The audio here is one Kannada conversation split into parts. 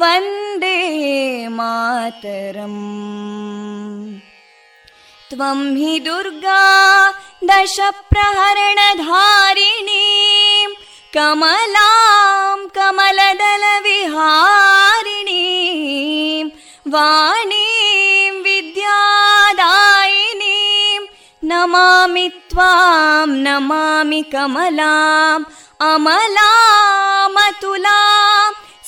वन्दे मातरम् त्वं हि दुर्गा दशप्रहरणधारिणीं कमलां कमलदलविहारिणीं वाणीं विद्यादायिनीं नमामि त्वां नमामि कमलाम् अमलामतुलां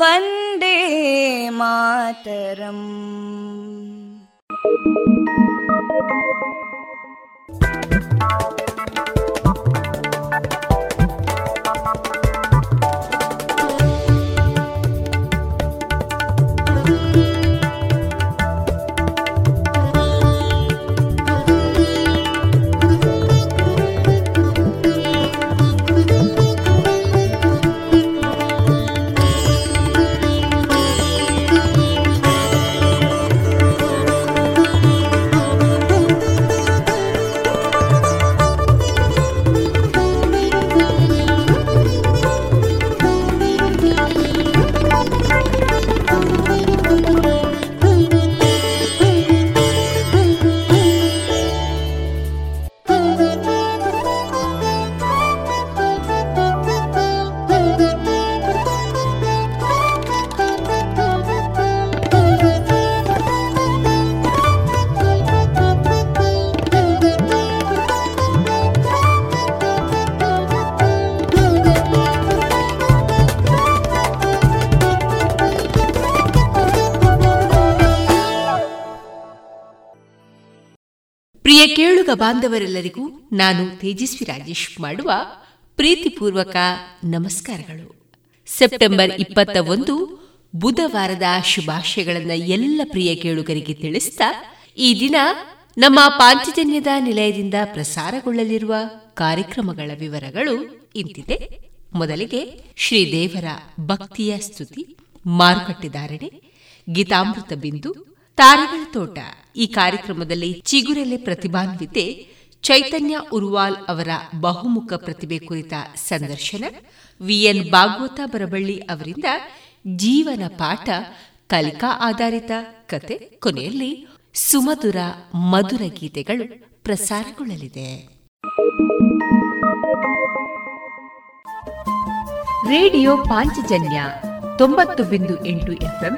वन्दे मातरम् ಪ್ರಿಯ ಕೇಳುಗ ಬಾಂಧವರೆಲ್ಲರಿಗೂ ನಾನು ತೇಜಸ್ವಿ ರಾಜೇಶ್ ಮಾಡುವ ಪ್ರೀತಿಪೂರ್ವಕ ನಮಸ್ಕಾರಗಳು. ಸೆಪ್ಟೆಂಬರ್ ಇಪ್ಪತ್ತ ಒಂದು, ಬುಧವಾರದ ಶುಭಾಶಯಗಳನ್ನು ಎಲ್ಲ ಪ್ರಿಯ ಕೇಳುಗರಿಗೆ ತಿಳಿಸಿದ ಈ ದಿನ ನಮ್ಮ ಪಾಂಚಜನ್ಯದ ನಿಲಯದಿಂದ ಪ್ರಸಾರಗೊಳ್ಳಲಿರುವ ಕಾರ್ಯಕ್ರಮಗಳ ವಿವರಗಳು ಇಂತಿದೆ. ಮೊದಲಿಗೆ ಶ್ರೀದೇವರ ಭಕ್ತಿಯ ಸ್ತುತಿ ಮಾರುಕಟ್ಟೆದಾರಣೆ ಗೀತಾಮೃತ ಬಿಂದು, ತಾರೆಗಳ ತೋಟ. ಈ ಕಾರ್ಯಕ್ರಮದಲ್ಲಿ ಚಿಗುರೆಲೆ ಪ್ರತಿಭಾನ್ವಿತೆ ಚೈತನ್ಯ ಉರ್ವಾಲ್ ಅವರ ಬಹುಮುಖ ಪ್ರತಿಭೆ ಕುರಿತ ಸಂದರ್ಶನ, ವಿಎನ್ ಭಾಗವತ ಬರಬಳ್ಳಿ ಅವರಿಂದ ಜೀವನ ಪಾಠ, ಕಲಿಕಾ ಆಧಾರಿತ ಕತೆ ಕೊನೆಯಲ್ಲಿ ಸುಮಧುರ ಮಧುರ ಗೀತೆಗಳು ಪ್ರಸಾರಗೊಳ್ಳಲಿದೆ. ರೇಡಿಯೋ ಪಾಂಚಜನ್ಯ ತೊಂಬತ್ತು ಬಿಂದು ಎಂಟು ಎಫ್ಎಂ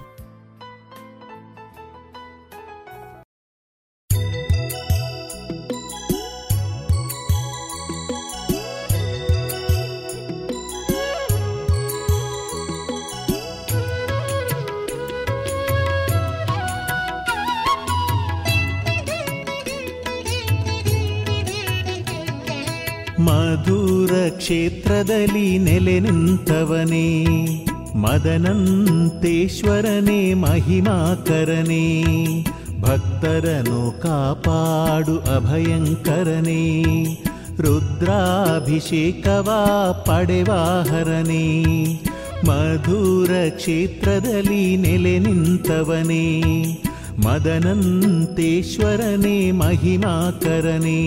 ಕ್ಷೇತ್ರದಲ್ಲಿ ನೆಲೆ ನಿಂತವನೇ ಮದನಂತೇಶ್ವರನೇ ಮಹಿಮಾಕರನೇ ಭಕ್ತರನು ಕಾಪಾಡು ಅಭಯಂಕರನೇ ರುದ್ರಾಭಿಷೇಕವಾ ಪಡೆವಾಹರನೇ ಮಧುರ ಕ್ಷೇತ್ರದಲ್ಲಿ ನೆಲೆ ನಿಂತವನೇ ಮದನಂತೇಶ್ವರನೇ ಮಹಿಮಾಕರನೇ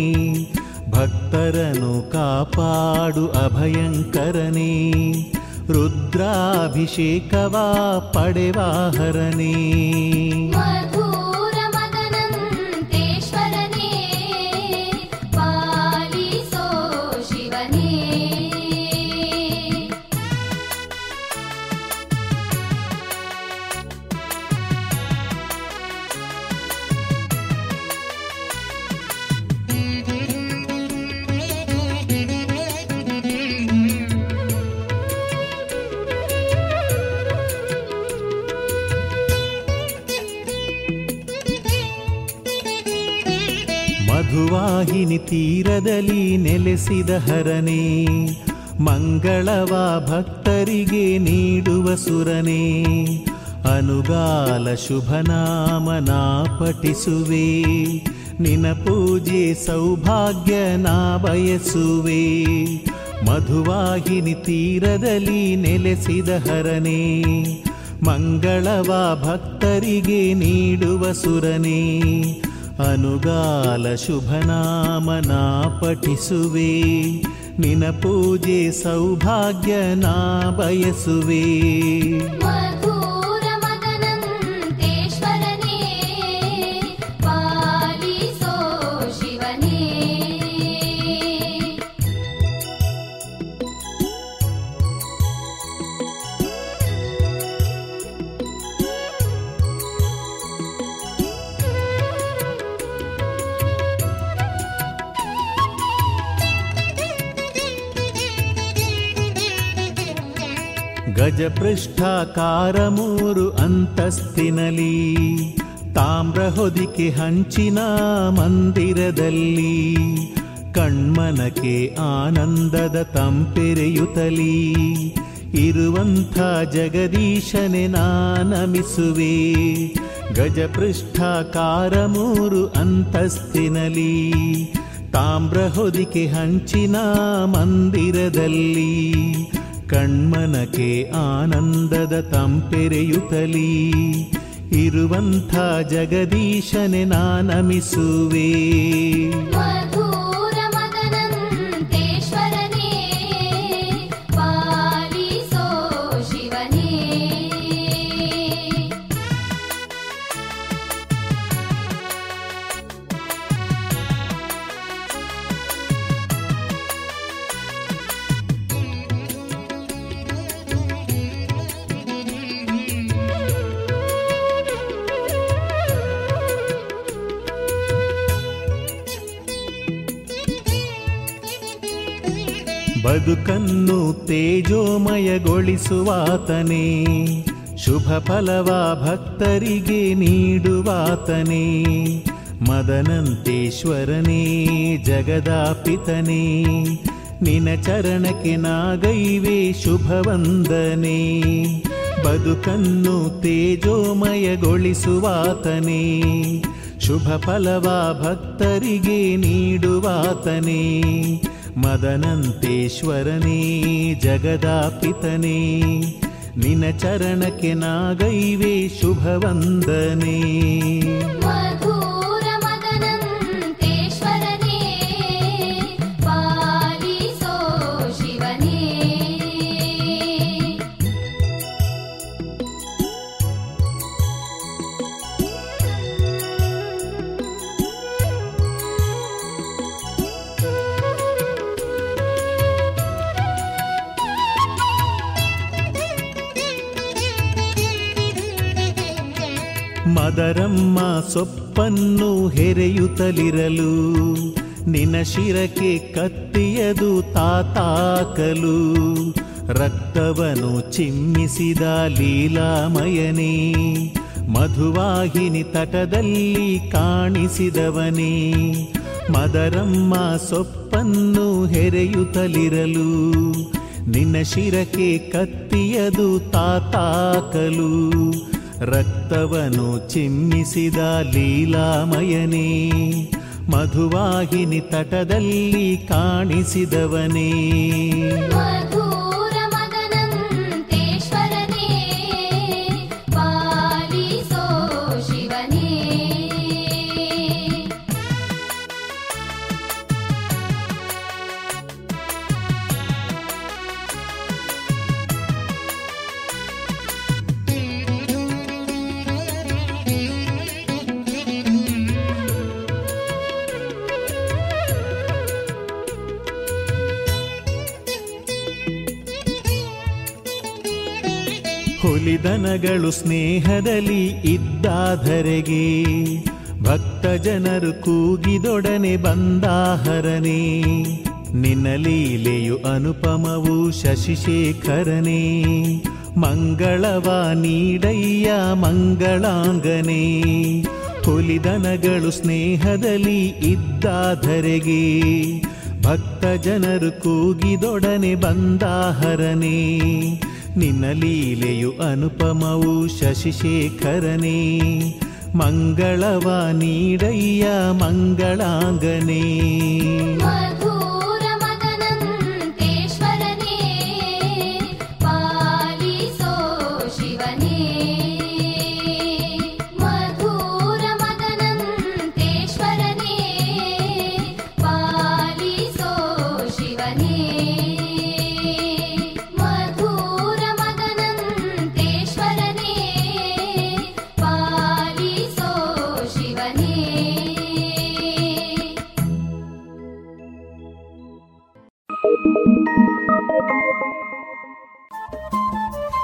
ಭಕ್ತರನು ಕಾಪಾಡು ಅಭಯಂಕರನೇ ರುದ್ರಾಭಿಷೇಕವಾ ಪಡೆವಾಹರನೇ ಮಧುವಾಹಿನಿ ತೀರದಲ್ಲಿ ನೆಲೆಸಿದ ಹರನೆ, ಮಂಗಳವ ಭಕ್ತರಿಗೆ ನೀಡುವ ಸುರನೆ, ಅನುಗಾಲ ಶುಭನಾಮನ ಪಠಿಸುವೆ ನಿನ ಪೂಜೆ ಸೌಭಾಗ್ಯ ನಾ ಬಯಸುವೆ. ಮಧುವಾಹಿನಿ ತೀರದಲ್ಲಿ ನೆಲೆಸಿದ ಹರನೆ, ಮಂಗಳವ ಭಕ್ತರಿಗೆ ನೀಡುವ ಸುರನೇ ಅನುಗಾಲ ಶುಭನಾಮನ ಪಠಿಸುವೆ. ನಿನ ಪೂಜೆ ಸೌಭಾಗ್ಯ ನಾ ಬಯಸುವೆ. ಗಜಪೃಷ್ಠಾಕಾರ ಮೂರು ಅಂತಸ್ತಿನಲಿ ತಾಮ್ರ ಹೊದಿಕೆ ಹಂಚಿನ ಮಂದಿರದಲ್ಲಿ ಕಣ್ಮನಕ್ಕೆ ಆನಂದದ ತಂಪೆರೆಯುತ್ತಲಿ ಇರುವಂಥ ಜಗದೀಶನೆ ನಾನಮಿಸುವೆ ಗಜಪೃಷ್ಠಾಕಾರ ಮೂರು ಅಂತಸ್ತಿನಲಿ ತಾಮ್ರ ಹೊದಿಕೆ ಹಂಚಿನ ಮಂದಿರದಲ್ಲಿ ಕಣ್ಮನಕ್ಕೆ ಆನಂದದ ತಂಪೆರೆಯುತ್ತಲೀ ಇರುವಂಥ ಜಗದೀಶನೆ ನಾನಮಿಸುವೆ. ಬದುಕನ್ನು ತೇಜೋಮಯಗೊಳಿಸುವಾತನೇ. ಶುಭ ಫಲವ ಭಕ್ತರಿಗೆ ನೀಡುವಾತನೇ. ಮದನಂತೇಶ್ವರನೇ, ಜಗದಾಪಿತನೇ. ನಿನ ಚರಣಕ್ಕೆ ನಾಗೈವೆ ಶುಭವಂದನೆ. ಬದುಕನ್ನು ತೇಜೋಮಯಗೊಳಿಸುವಾತನೇ. ಶುಭ ಫಲವ ಭಕ್ತರಿಗೆ ನೀಡುವಾತನೇ. ಮದನಂತೇಶ್ವರನೇ ಜಗದಾಪಿತನೇ ನಿನ ಚರಣಕ್ಕೆ ನಾಗೈವೆ ಶುಭವಂದನೆ. ಮದರಮ್ಮ ಸೊಪ್ಪನ್ನು ಹೆರೆಯುತ್ತಲಿರಲು ನಿನ ಶಿರಕ್ಕೆ ಕತ್ತಿಯದು ತಾತಾಕಲು, ರಕ್ತವನು ಚಿಮ್ಮಿಸಿದ ಲೀಲಾಮಯನೇ, ಮಧುವಾಹಿನಿ ತಟದಲ್ಲಿ ಕಾಣಿಸಿದವನೇ, ಮದರಮ್ಮ ಸೊಪ್ಪನ್ನು ಹೆರೆಯುತ್ತಲಿರಲು, ನಿನ್ನ ಶಿರಕ್ಕೆ ಕತ್ತಿಯದು ತಾತಾಕಲು ರಕ್ತವನು ಚಿಮ್ಮಿಸಿದ ಲೀಲಾಮಯನೇ ಮಧುವಾಹಿನಿ ತಟದಲ್ಲಿ ಕಾಣಿಸಿದವನೇ. ಹುಲಿದನಗಳು ಸ್ನೇಹದಲ್ಲಿ ಇದ್ದಾಧರೆಗೆ, ಭಕ್ತ ಜನರು ಕೂಗಿದೊಡನೆ ಬಂದಾಹರನೇ. ನಿನ್ನ ಲೀಲೆಯು ಅನುಪಮವು ಶಶಿಶೇಖರನೇ. ಮಂಗಳವ ನೀಡಯ್ಯ ಮಂಗಳಾಂಗನೇ. ಹುಲಿದನಗಳು ಸ್ನೇಹದಲ್ಲಿ ಇದ್ದಾಧರೆಗೆ, ಭಕ್ತ ಜನರು ಕೂಗಿದೊಡನೆ ಬಂದಾಹರನೇ. ನಿನ್ನ ಲೀಲೆಯು ಅನುಪಮವು ಶಶಿಶೇಖರನೇ. ಮಂಗಳವ ನೀಡಯ್ಯ ಮಂಗಳಾಂಗನೇ.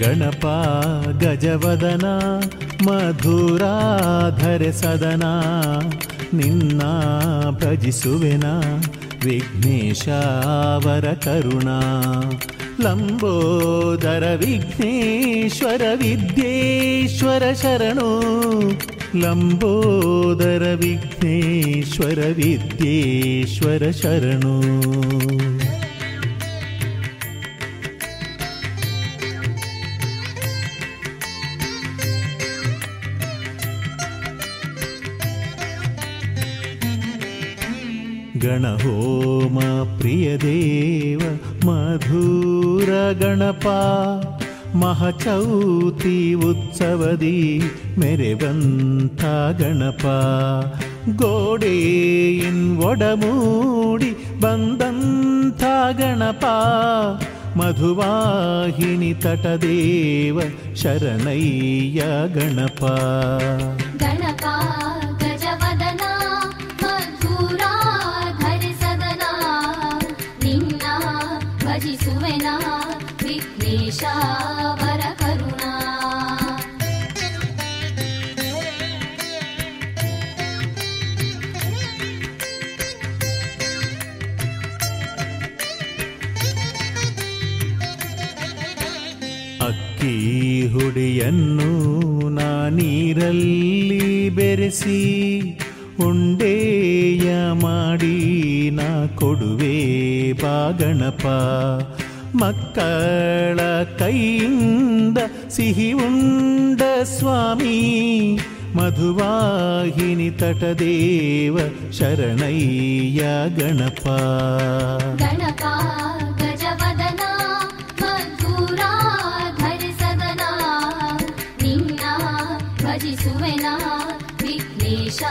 ಗಣಪ, ಗಜವದನ, ಮಧುರಾಧರೆ ಸದನ, ನಿನ್ನ ಭಜಿಸುವೆನ ವಿಘ್ನೇಶಾವರ ಕರುಣಾ. ಲಂಬೋದರ ವಿಘ್ನೇಶ್ವರ ವಿದ್ಯೇಶ್ವರ ಶರಣು. ಲಂಬೋದರ ವಿಘ್ನೇಶ್ವರ ವಿದ್ಯೇಶ್ವರ ಶರಣು. ಗಣಹೋಮ ಪ್ರಿಯದೇವ ಮಧುರ ಗಣಪ ಮಹಚೌತಿ ಉತ್ಸವದಿ ಮೆರೆವಂಥ ಗಣಪ ಗೋಡೆಯಿನ್ ಒಡಮೂಡಿ ಬಂದಂಥ ಗಣಪ ಮಧುವಾಹಿನಿ ತಟದೇವ ಶರಣಯ್ಯ ಗಣಪ ಗಣಪ ಭಜಿಸುವೆನ ವಿಘ್ನೇಶ ವರ ಕರುಣಾ ಅಕ್ಕಿ ಹುಡಿಯನ್ನು ನಾ ನೀರಲ್ಲಿ ಬೆರೆಸಿ ಉಂಡೆಯ ಮಾಡಿ ನಾ ಕೊಡುವೆ ಬಾಗಣಪ ಮಕ್ಕಳ ಕೈಯಿಂದ ಸಿಹಿ ಉಂಡ ಸ್ವಾಮಿ ಮಧುವಾಹಿನಿ ತಟದೇವ ಶರಣಯ್ಯ ಗಣಪ ಗಣಪ ಗಜವದನ ಮಧುರ ಧರಿಸದನ ನಿನ್ನ ಭಜಿಸುವೆನ ವಿಘ್ನೇಶ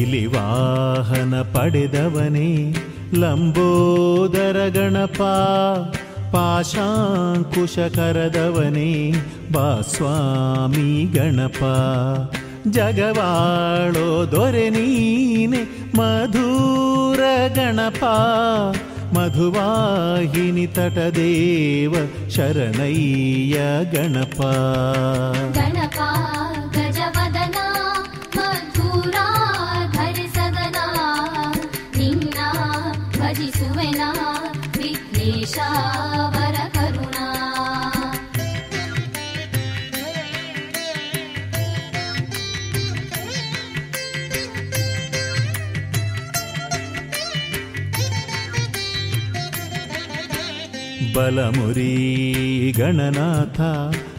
ಇಲಿ ವಾಹನ ಪಡೆದವನೇ ಲಂಬೋದರ ಗಣಪ ಪಾಶಾಂಕುಶ ಕರದವನೇ ಬಾಸ್ವಾಮಿ ಗಣಪ. ಜಗವಾಳೋ ದೊರೆ ನೀನೆ ಮಧುರ ಗಣಪ, ಮಧುವಾಹಿನಿ ತಟದೇವ ಶರಣಯ್ಯ ಗಣಪ. ಗಣಪ ಬಲಮುರಿ ಗಣನಾಥ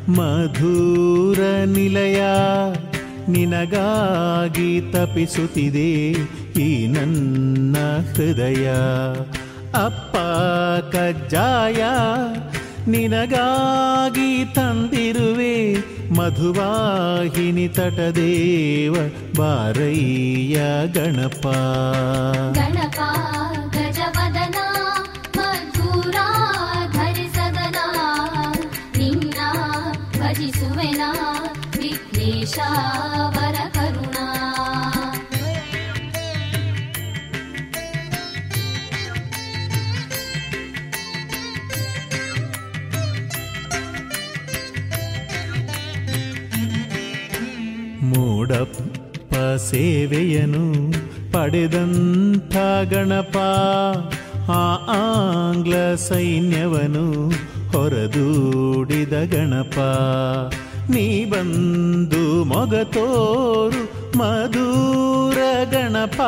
ಮಧುರ ನಿಲಯ ನಿನಗಾಗಿ ತಪಿಸುತ್ತಿದೆ ಈ ನನ್ನ ಹೃದಯ. ಅಪ್ಪ ಕಜ್ಜಾಯ ನಿನಗಾಗಿ ತಂದಿರುವೆ ಮಧುವಾಹಿನಿ ತಟದೇವ ಬಾರಯ್ಯ ಗಣಪ. ಗಣಪ ಗಜವದನ ವಿಘ್ನೇಶ ಸೇವೆಯನು ಪಡೆದಂಥ ಗಣಪ, ಆ ಆಂಗ್ಲ ಸೈನ್ಯವನು ಹೊರದೂಡಿದ ಗಣಪ. ನೀ ಬಂದು ಮೊಗ ತೋರು ಮಧುರ ಗಣಪ,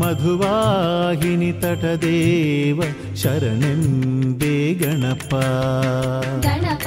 ಮಧುವಾಹಿನಿ ತಟದೇವ ಶರಣೆಂಬೆ ಗಣಪ. ಗಣಪ.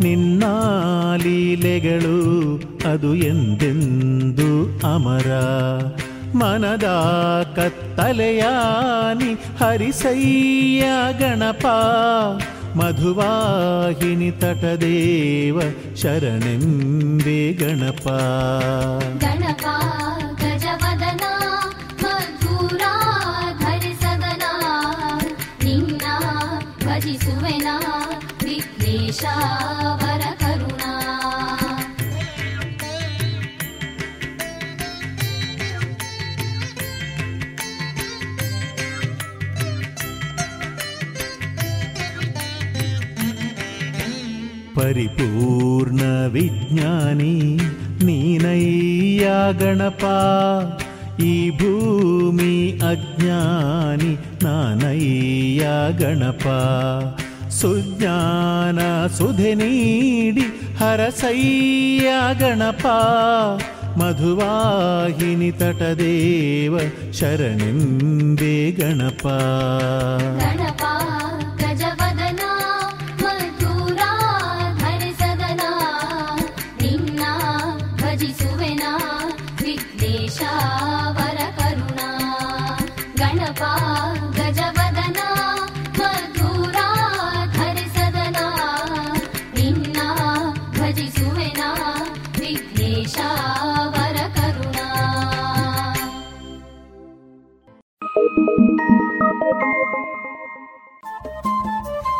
ನಿನ್ನ ಲೀಲೆಗಳು ಅದು ಎಂದೆಂದು ಅಮರ. ಮನದ ಕತ್ತಲೆಯಾನಿ ಹರಿಸಯ್ಯ ಗಣಪ. ಮಧುವಾಹಿನಿ ತಟದೇವ ಶರಣೆಂಬೆ ಗಣಪ. ಗಣಪ, ಗಜವದನ ನಿನ್ನ ವಿಘ್ನೇಶ. परिपूर्णविज्ञानी नीनय्या गणपा ई भूमि अज्ञानी नानय्या गणपा सुज्ञान सुधिनीडि हरसय्या गणपा मधुवाहिनि तटदेव शरणिन्दे दे गणपा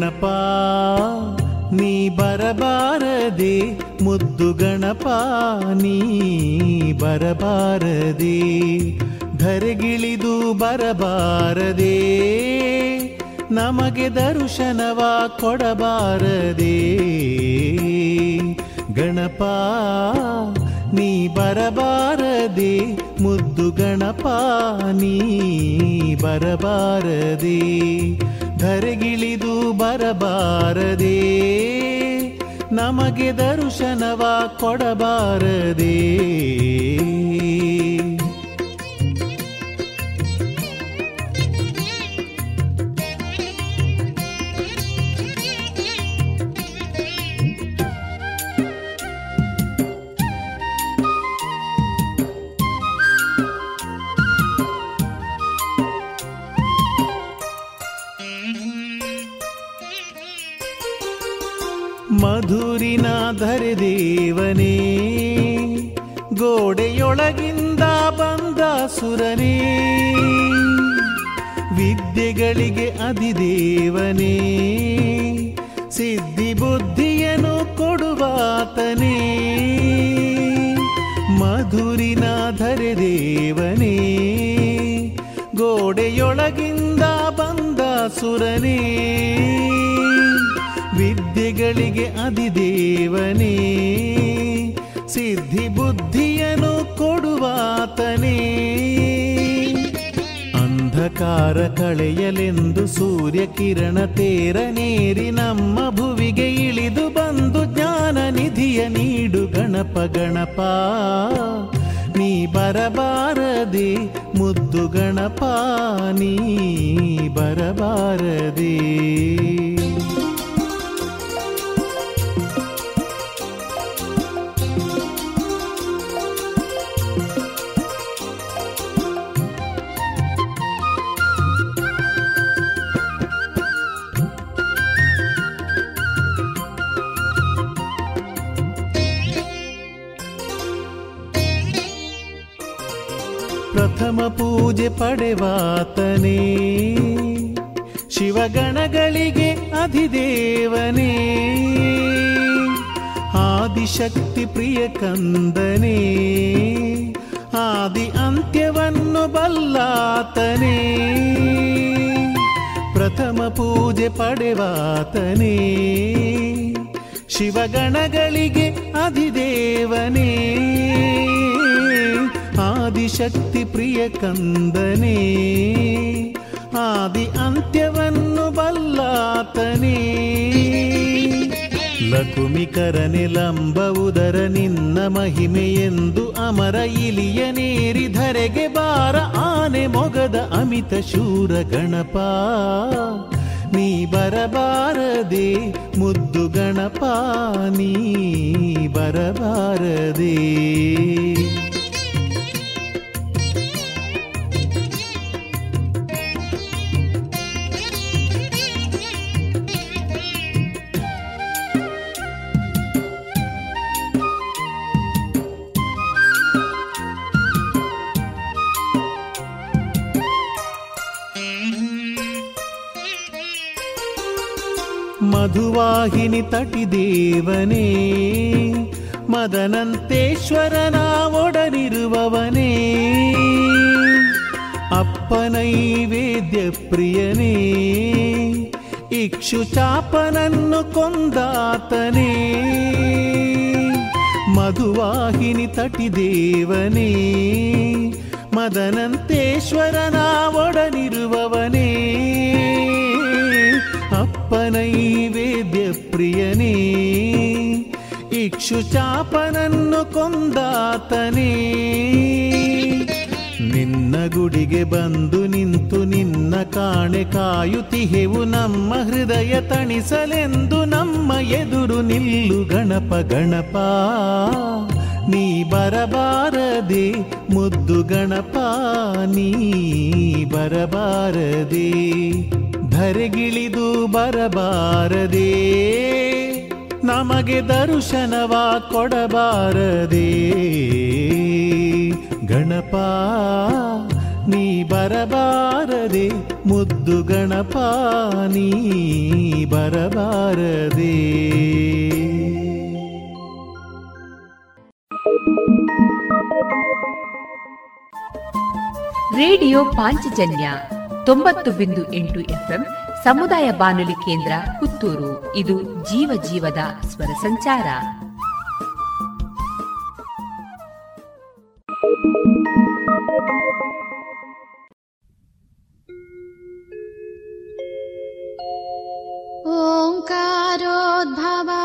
ಗಣಪ, ನೀ ಬರಬಾರದೆ, ಮುದ್ದು ಗಣಪ, ನೀ ಬರಬಾರದೆ, ಧರೆಗಿಳಿದು ಬರಬಾರದೆ, ನಮಗೆ ದರ್ಶನವ ಕೊಡಬಾರದೆ. ಗಣಪ, ನೀ ಬರಬಾರದೆ, ಮುದ್ದು ಗಣಪ, ನೀ ಬರಬಾರದೆ. ಧರೆಗಿಳಿದು ಬರಬಾರದೆ. ನಮಗೆ ದರ್ಶನವ ಕೊಡಬಾರದೆ. ಮಧುರಿನ ಧರೆದೇವನೇ ಗೋಡೆಯೊಳಗಿಂದ ಬಂದ ಸುರನೇ ವಿದ್ಯೆಗಳಿಗೆ ಅಧಿದೇವನೇ, ಸಿದ್ಧಿ ಬುದ್ಧಿಯನ್ನು ಕೊಡುವಾತನೇ ಮಧುರಿನ ಧರೆದೇವನೇ ಗೋಡೆಯೊಳಗಿಂದ ಬಂದ ಸುರನೇ ವಿದ್ಯೆಗಳಿಗೆ ಅಧಿದೇವನೇ. ಸಿದ್ಧಿ ಬುದ್ಧಿಯನ್ನು ಕೊಡುವಾತನೇ. ಅಂಧಕಾರ ಕಳೆಯಲೆಂದು ಸೂರ್ಯ ಕಿರಣ ತೇರನೇರಿ ನಮ್ಮ ಭುವಿಗೆ ಇಳಿದು ಬಂದು ಜ್ಞಾನ ನಿಧಿಯ ನೀಡು ಗಣಪ ಗಣಪ. ನೀ ಬರಬಾರದೆ, ಮುದ್ದು ಗಣಪ, ನೀ ಬರಬಾರದೆ. ಪ್ರಥಮ ಪೂಜೆ ಪಡೆವಾತನೇ. ಶಿವಗಣಗಳಿಗೆ ಅಧಿದೇವನೇ. ಆದಿಶಕ್ತಿ ಪ್ರಿಯ ಕಂದನೇ. ಆದಿ ಅಂತ್ಯವನ್ನು ಬಲ್ಲಾತನೇ. ಪ್ರಥಮ ಪೂಜೆ ಪಡೆವಾತನೇ. ಶಿವಗಣಗಳಿಗೆ ಅಧಿದೇವನೇ. ಆದಿಶಕ್ತಿ ಪ್ರಿಯ ಕಂದನೇ, ಆದಿ ಅಂತ್ಯವನ್ನು ಬಲ್ಲಾತನೇ. ಲಕುಮಿಕರನೆ ಲಂಬವುದರ ನಿನ್ನ ಮಹಿಮೆಯೆಂದು ಅಮರ ಇಲಿಯ ನೇರಿ ಧರೆಗೆ ಬಾರ ಆನೆ ಮೊಗದ ಅಮಿತ ಶೂರ ಗಣಪ. ನೀ ಬರಬಾರದೆ ಮುದ್ದು ಗಣಪ, ನೀ ಬರಬಾರದೆ. ಮಧುವಾಹಿನಿ ತಟಿದೇವನೇ ಮದನಂತೇಶ್ವರನ ಒಡನಿರುವವನೇ ಅಪ್ಪನೈವೇದ್ಯ ಪ್ರಿಯನೇ ಇಕ್ಷು ಚಾಪನನ್ನು ಕೊಂದಾತನೇ ಮಧುವಾಹಿನಿ ತಟಿದೇವನೇ ಮದನಂತೇಶ್ವರನ ಒಡನಿರುವವನೇ ಅಪ್ಪನೈವೇದ್ಯ ಪ್ರಿಯನೇ, ಇಕ್ಷು ಚಾಪನನ್ನು ಕೊಂದಾತನೇ. ನಿನ್ನ ಗುಡಿಗೆ ಬಂದು ನಿಂತು ನಿನ್ನ ಕಾಣೆ ಕಾಯುತಿಹೆವು ನಮ್ಮ ಹೃದಯ ತಣಿಸಲೆಂದು ನಮ್ಮ ಎದುರು ನಿಲ್ಲು ಗಣಪ ಗಣಪ. ನೀ ಬರಬಾರದೆ ಮುದ್ದು ಗಣಪ, ನೀ ಬರಬಾರದೆ ಧರೆಗಿಳಿದು ಬರಬಾರದೆ. ನಮಗೆ ದರ್ಶನವ ಕೊಡಬಾರದೆ. ಗಣಪ ನೀ ಬರಬಾರದೆ. ಮುದ್ದು ಗಣಪ ನೀ ಬರಬಾರದೆ. ರೇಡಿಯೋ ಪಾಂಚಜನ್ಯ ತೊಂಬತ್ತು ಬಿಂದು ಎಂಟು ಎಫ್ಎಂ ಸಮುದಾಯ ಬಾನುಲಿ ಕೇಂದ್ರ ಪುತ್ತೂರು ಇದು ಜೀವ ಜೀವದ ಸ್ವರ ಸಂಚಾರ ओङ्कारोद्भवा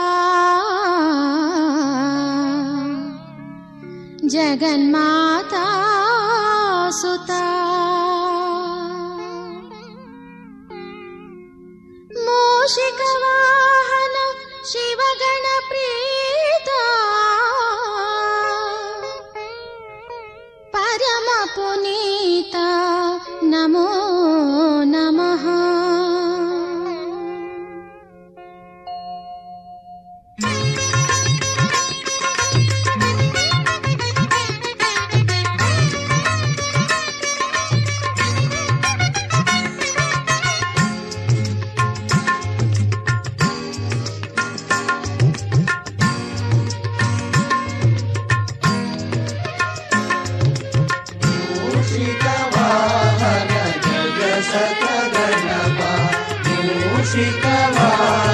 जगन्माता सुता शिवगणप्रीता। परमपुनीता नमो नमः सुरनरमुनिगण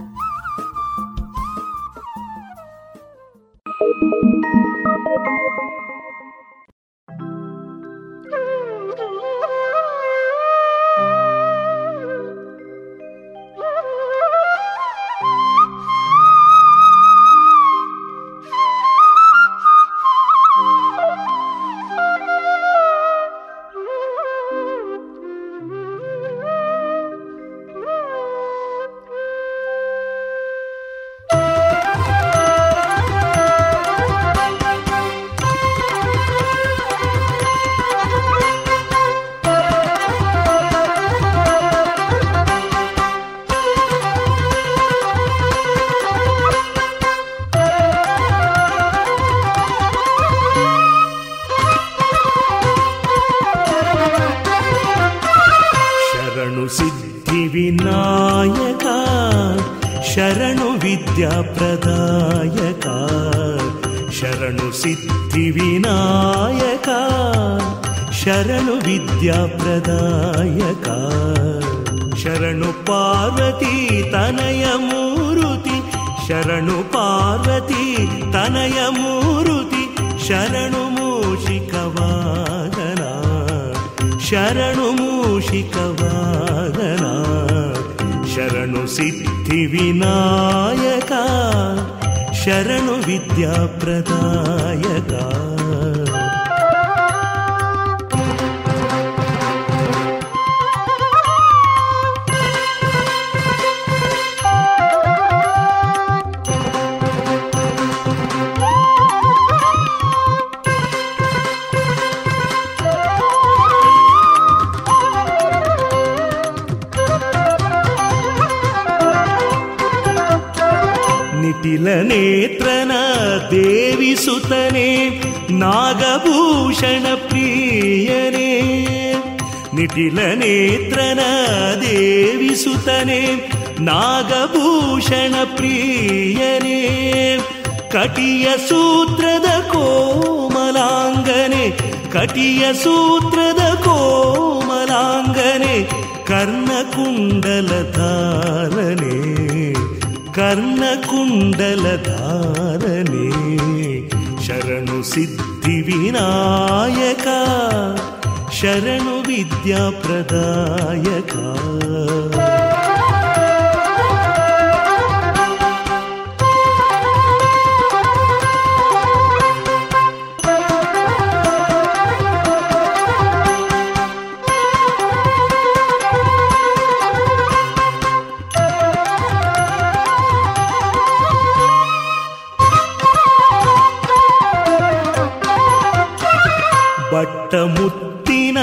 ಬಟ್ಟ ಮುತ್ತಿನ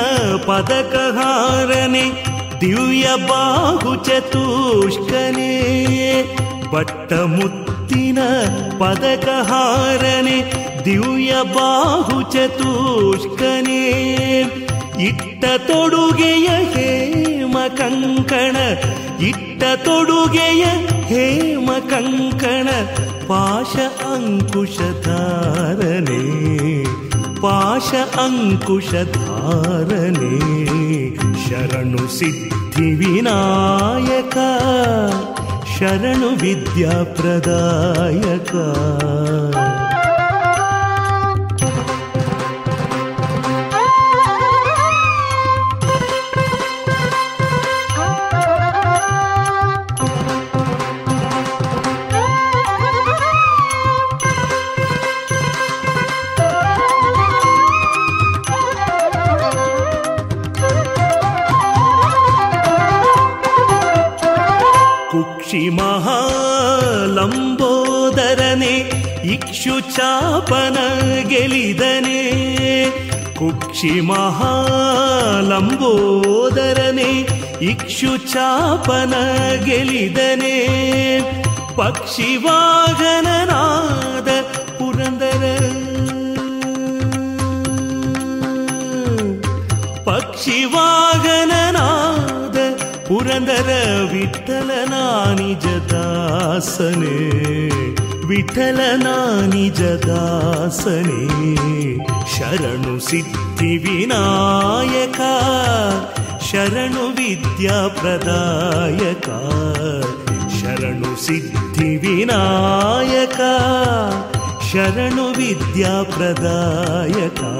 ಪದಕಹಾರನೆ, ದಿವ್ಯ ಬಾಹು ಚತುಷ್ಕನೇ ಬಟ್ಟ ಮುತ್ತಿನ ಪದಕಹಾರನೆ, ದಿವ್ಯ ಬಾಹು ಚತುಷ್ಕನೇ ಇಟ್ಟ ತೊಡುಗೆಯ ಹೇಮ ಕಂಕಣ, ಇಟ್ಟ ತೊಡುಗೆಯ ಹೇಮ ಕಂಕಣ, ಪಾಶ ಅಂಕುಶಧಾರನೆ पाश अङ्कुशधारणे शरणु सिद्धिविनायक शरणु विद्याप्रदायका ಮಹಾಲಂಬೋದರನೆ ಇಕ್ಷು ಚಾಪನ ಗೆಲಿದನೆ ಕುಕ್ಷಿ ಮಹಾಲಂಬೋದರನೆ ಇಕ್ಷು ಚಾಪನ ಗೆಲಿದನೆ ಪಕ್ಷಿ ವಾಗನನಾದ ಪುರಂದರ ಪಕ್ಷಿ ವಾಗನನಾದ ಪುರಂದರ ವಿಠಲನ ನಿಜ विठलनानि जदासने शरणुसिद्धिविनायका शरणुविद्याप्रदायका शरणुसिद्धिविनायका शरणुविद्याप्रदायका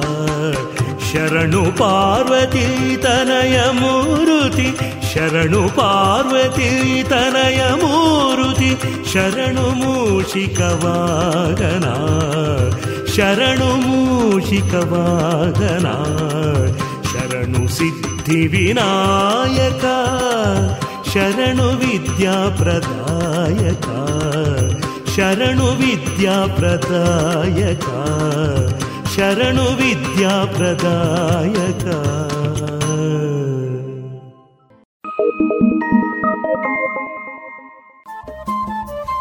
शरणु पार्वतीतनयमुरुति शरणु पार्वती पार्वतीतनयमुरुति शरणुमूषिकवागना शरणुमूषिकवादना शरणुसिद्धिविनायक शरणुविद्या प्रदायका शरणुविद्या प्रदायका शरणुविद्या प्रदायक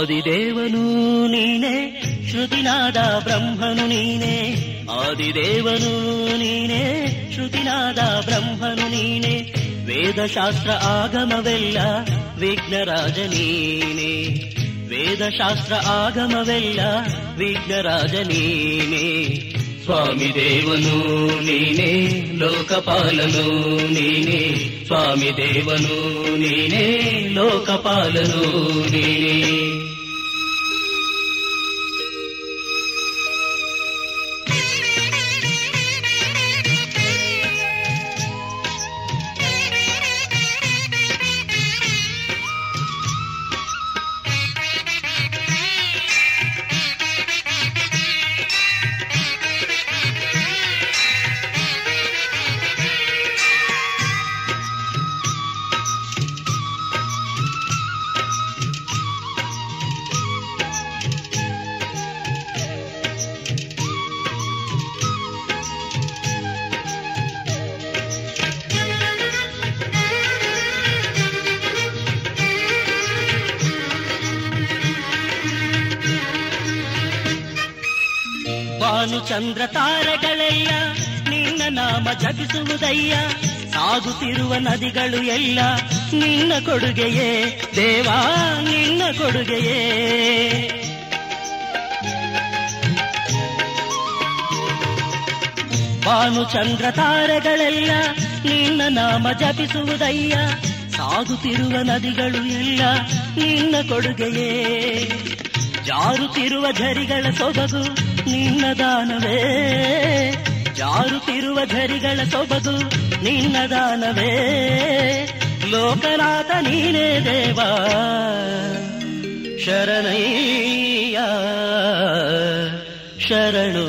ಆದಿದೇವನು ನೀನೆ ಶ್ರುತಿನಾದ ಬ್ರಹ್ಮನು ನೀನೆ ಆದಿದೇವನು ನೀನೆ ಶ್ರುತಿನಾದ ಬ್ರಹ್ಮನು ನೀನೆ ವೇದಶಾಸ್ತ್ರ ಆಗಮವೆಲ್ಲ ವಿಘ್ನರಾಜ ನೀನೆ ವೇದಶಾಸ್ತ್ರ ಆಗಮವೆಲ್ಲ ವಿಘ್ನರಾಜ ನೀನೆ ಸ್ವಾಮಿ ದೇವನು ನೀನೆ ಲೋಕಪಾಲನು ನೀನೆ ಸ್ವಾಮಿ ದೇವನು ನೀನೆ ಲೋಕಪಾಲನು ನೀನೆ ನಾಮ ಜಪಿಸುವುದಯ್ಯ ಸಾಗುತ್ತಿರುವ ನದಿಗಳು ಎಲ್ಲ ನಿನ್ನ ಕೊಡುಗೆಯೇ. ದೇವಾ, ನಿನ್ನ ಕೊಡುಗೆಯೇ. ಭಾನು ಚಂದ್ರ ತಾರೆಗಳೆಲ್ಲ ನಿನ್ನ ನಾಮ ಜಪಿಸುವುದಯ್ಯ. ಸಾಗುತ್ತಿರುವ ನದಿಗಳು ಎಲ್ಲ ನಿನ್ನ ಕೊಡುಗೆಯೇ. ಜಾರುತ್ತಿರುವ ಝರಿಗಳ ಸೊಬಗು ನಿನ್ನ ದಾನವೇ. ಜಾರುತ್ತಿರುವ ಝರಿಗಳ ಸೊಬಗು ನಿನ್ನ ದಾನವೇ? ಲೋಕನಾಥ ನೀನೇ ದೇವ. ಶರಣಯ್ಯ, ಶರಣು.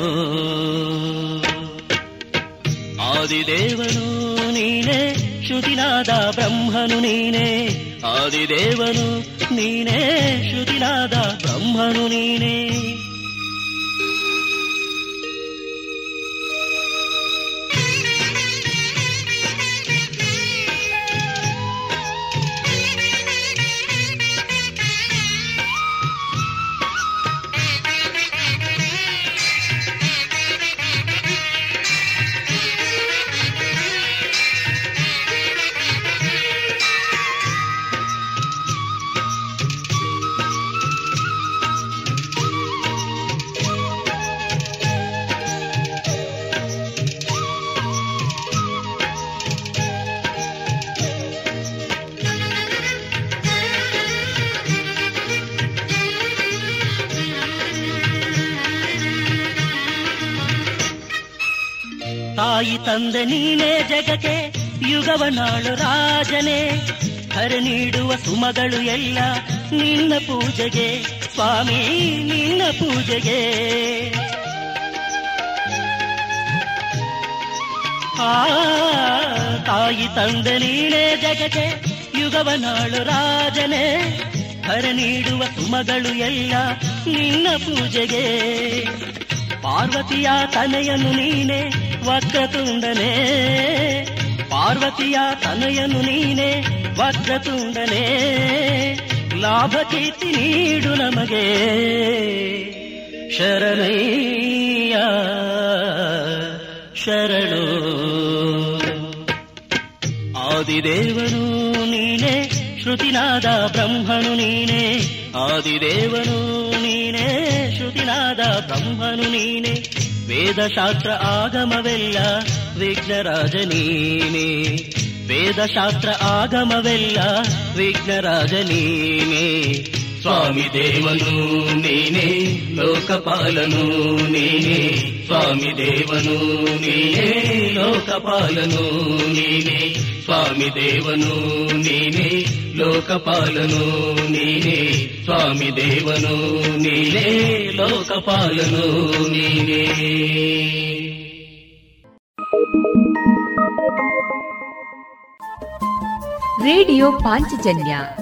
ಆದಿದೇವನು ನೀನೇ, ಶ್ರುತಿನಾದ ಬ್ರಹ್ಮನು ನೀನೇ. ಆದಿದೇವನು ನೀನೇ, ಶ್ರುತಿನಾದ ಬ್ರಹ್ಮನು ನೀನೇ. ತಂದೆ ನೀನೇ ಜಗಕ್ಕೆ, ಯುಗವನಾಳು ರಾಜನೇ. ಹರ ನೀಡುವ ಸುಮಗಳು ಎಲ್ಲ ನಿನ್ನ ಪೂಜೆಗೆ, ಸ್ವಾಮಿ ನಿನ್ನ ಪೂಜೆಗೆ. ಆ ತಾಯಿ ತಂದೆ ನೀನೇ ಜಗಕ್ಕೆ, ಯುಗವನಾಳು ರಾಜನೇ. ಹರ ನೀಡುವ ಸುಮಗಳು ಎಲ್ಲ ನಿನ್ನ ಪೂಜೆಗೆ. ಪಾರ್ವತಿಯ ತನೆಯನ್ನು ನೀನೆ ವಕ್ರತುಂಡನೆ. ಪಾರ್ವತಿಯ ತನಯನು ನೀನೆ ವಕ್ರತುಂಡನೆ. ಲಾಭ ಕೀರ್ತಿ ನೀಡು ನಮಗೆ. ಶರಣಯ್ಯ, ಶರಣು. ಆದಿದೇವನು ನೀನೆ, ಶ್ರುತಿನಾದ ಬ್ರಹ್ಮನು ನೀನೆ. ಆದಿದೇವನು ನೀನೆ, ಶ್ರುತಿನಾದ ಬ್ರಹ್ಮನು ನೀನೆ. ವೇದಶಾಸ್ತ್ರ ಆಗಮವೆಲ್ಲ ವಿಘ್ನರಾಜನೀನೇ ವೇದಶಾಸ್ತ್ರ ಆಗಮವೆಲ್ಲ ವಿಘ್ನರಾಜ ನೀನೆ ಸ್ವಾಮಿ ದೇವನು ನೀನೆ ಲೋಕಪಾಲನು ನೀನೆ ಸ್ವಾಮಿ ದೇವನು ನೀನೆ ಲೋಕಪಾಲನು ನೀನೆ ಸ್ವಾಮಿ ದೇವನು ನೀನೆ ಲೋಕಪಾಲನು ನೀನೆ ಸ್ವಾಮಿ ದೇವನು ನೀನೆ ಲೋಕಪಾಲನು ನೀನೇ ರೇಡಿಯೋ ಪಾಂಚಜನ್ಯ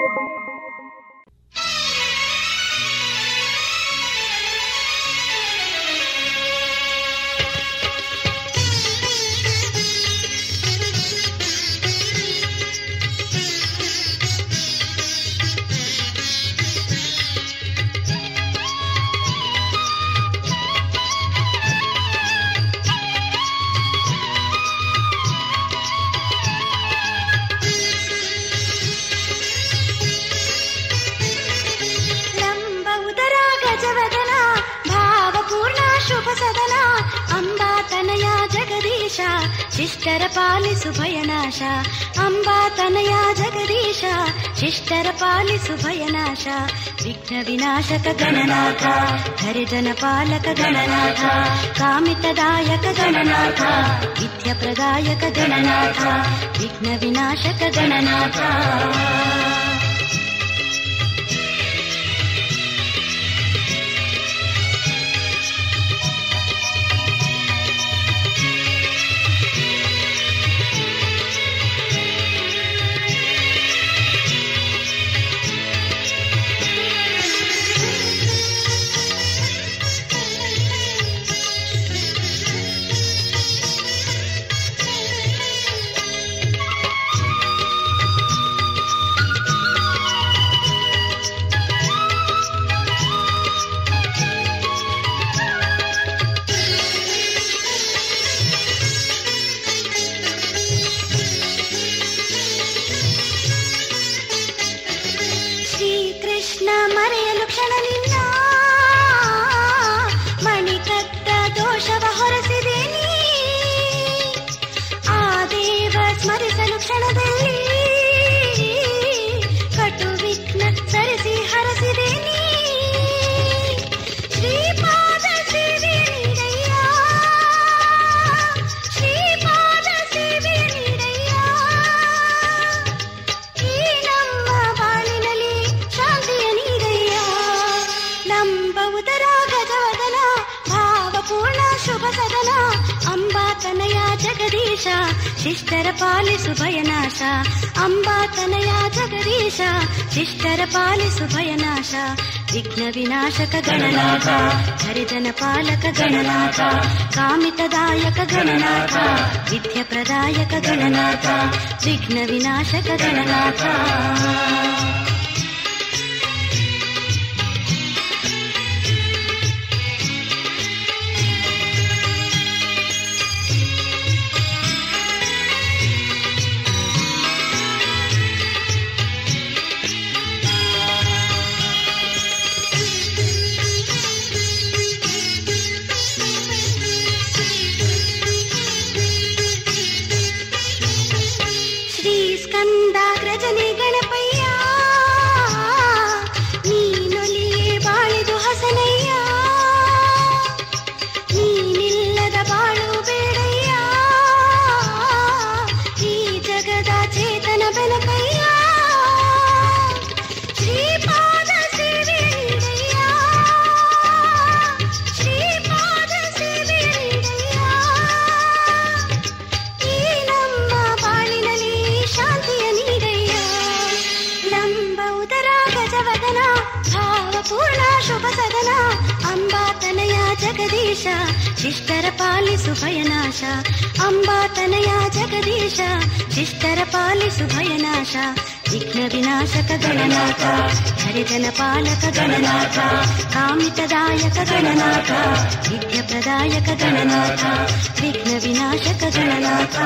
शिष्टरपालि सुभयनाशा अम्बातनया जगदीशा शिष्टरपालि सुभयनाशा विघ्नविनाशक गणनाथा हरिदनपालक गणनाथ कामितदायक गणनाथा इथ्यप्रदायक गणनाथ विघ्नविनाशक गणनाथा। ಜಗದೀಶ ಶಿಷ್ಟರ ಪಾಲಿಸು ಭಯನಾಶ ಅಂಬಾತನಯ ಜಗದೀಶ ಶಿಷ್ಟರ ಪಾಲಿಸು ಭಯನಾಶ ವಿಘ್ನ ವಿನಾಶಕ ಗಣನಾಥ ಹರಿಜನ ಪಾಲಕ ಗಣನಾಥ ಕಾಮಿತದಾಯಕ ಗಣನಾಥ ವಿದ್ಯ ಪ್ರದಾಯಕ ಗಣನಾಥ ವಿಘ್ನ ವಿನಾಶಕ ಗಣನಾಥ ಅಂಬಾತನಯ ಜಗದೀಶ ಶಿಷ್ಟರ ಪಾಲಿಸು ಭಯನಾಶ ವಿಘ್ನ ವಿನಾಶಕ ಗಣನಾಥ ಹರಿಜನ ಪಾಲಕ ಗಣನಾಥ ಕಾಮಿತದಾಯಕ ಗಣನಾಥ ವಿಘ್ನ ಪ್ರದಾಯಕ ಗಣನಾಥ ವಿಘ್ನ ವಿನಾಶಕ ಗಣನಾಥ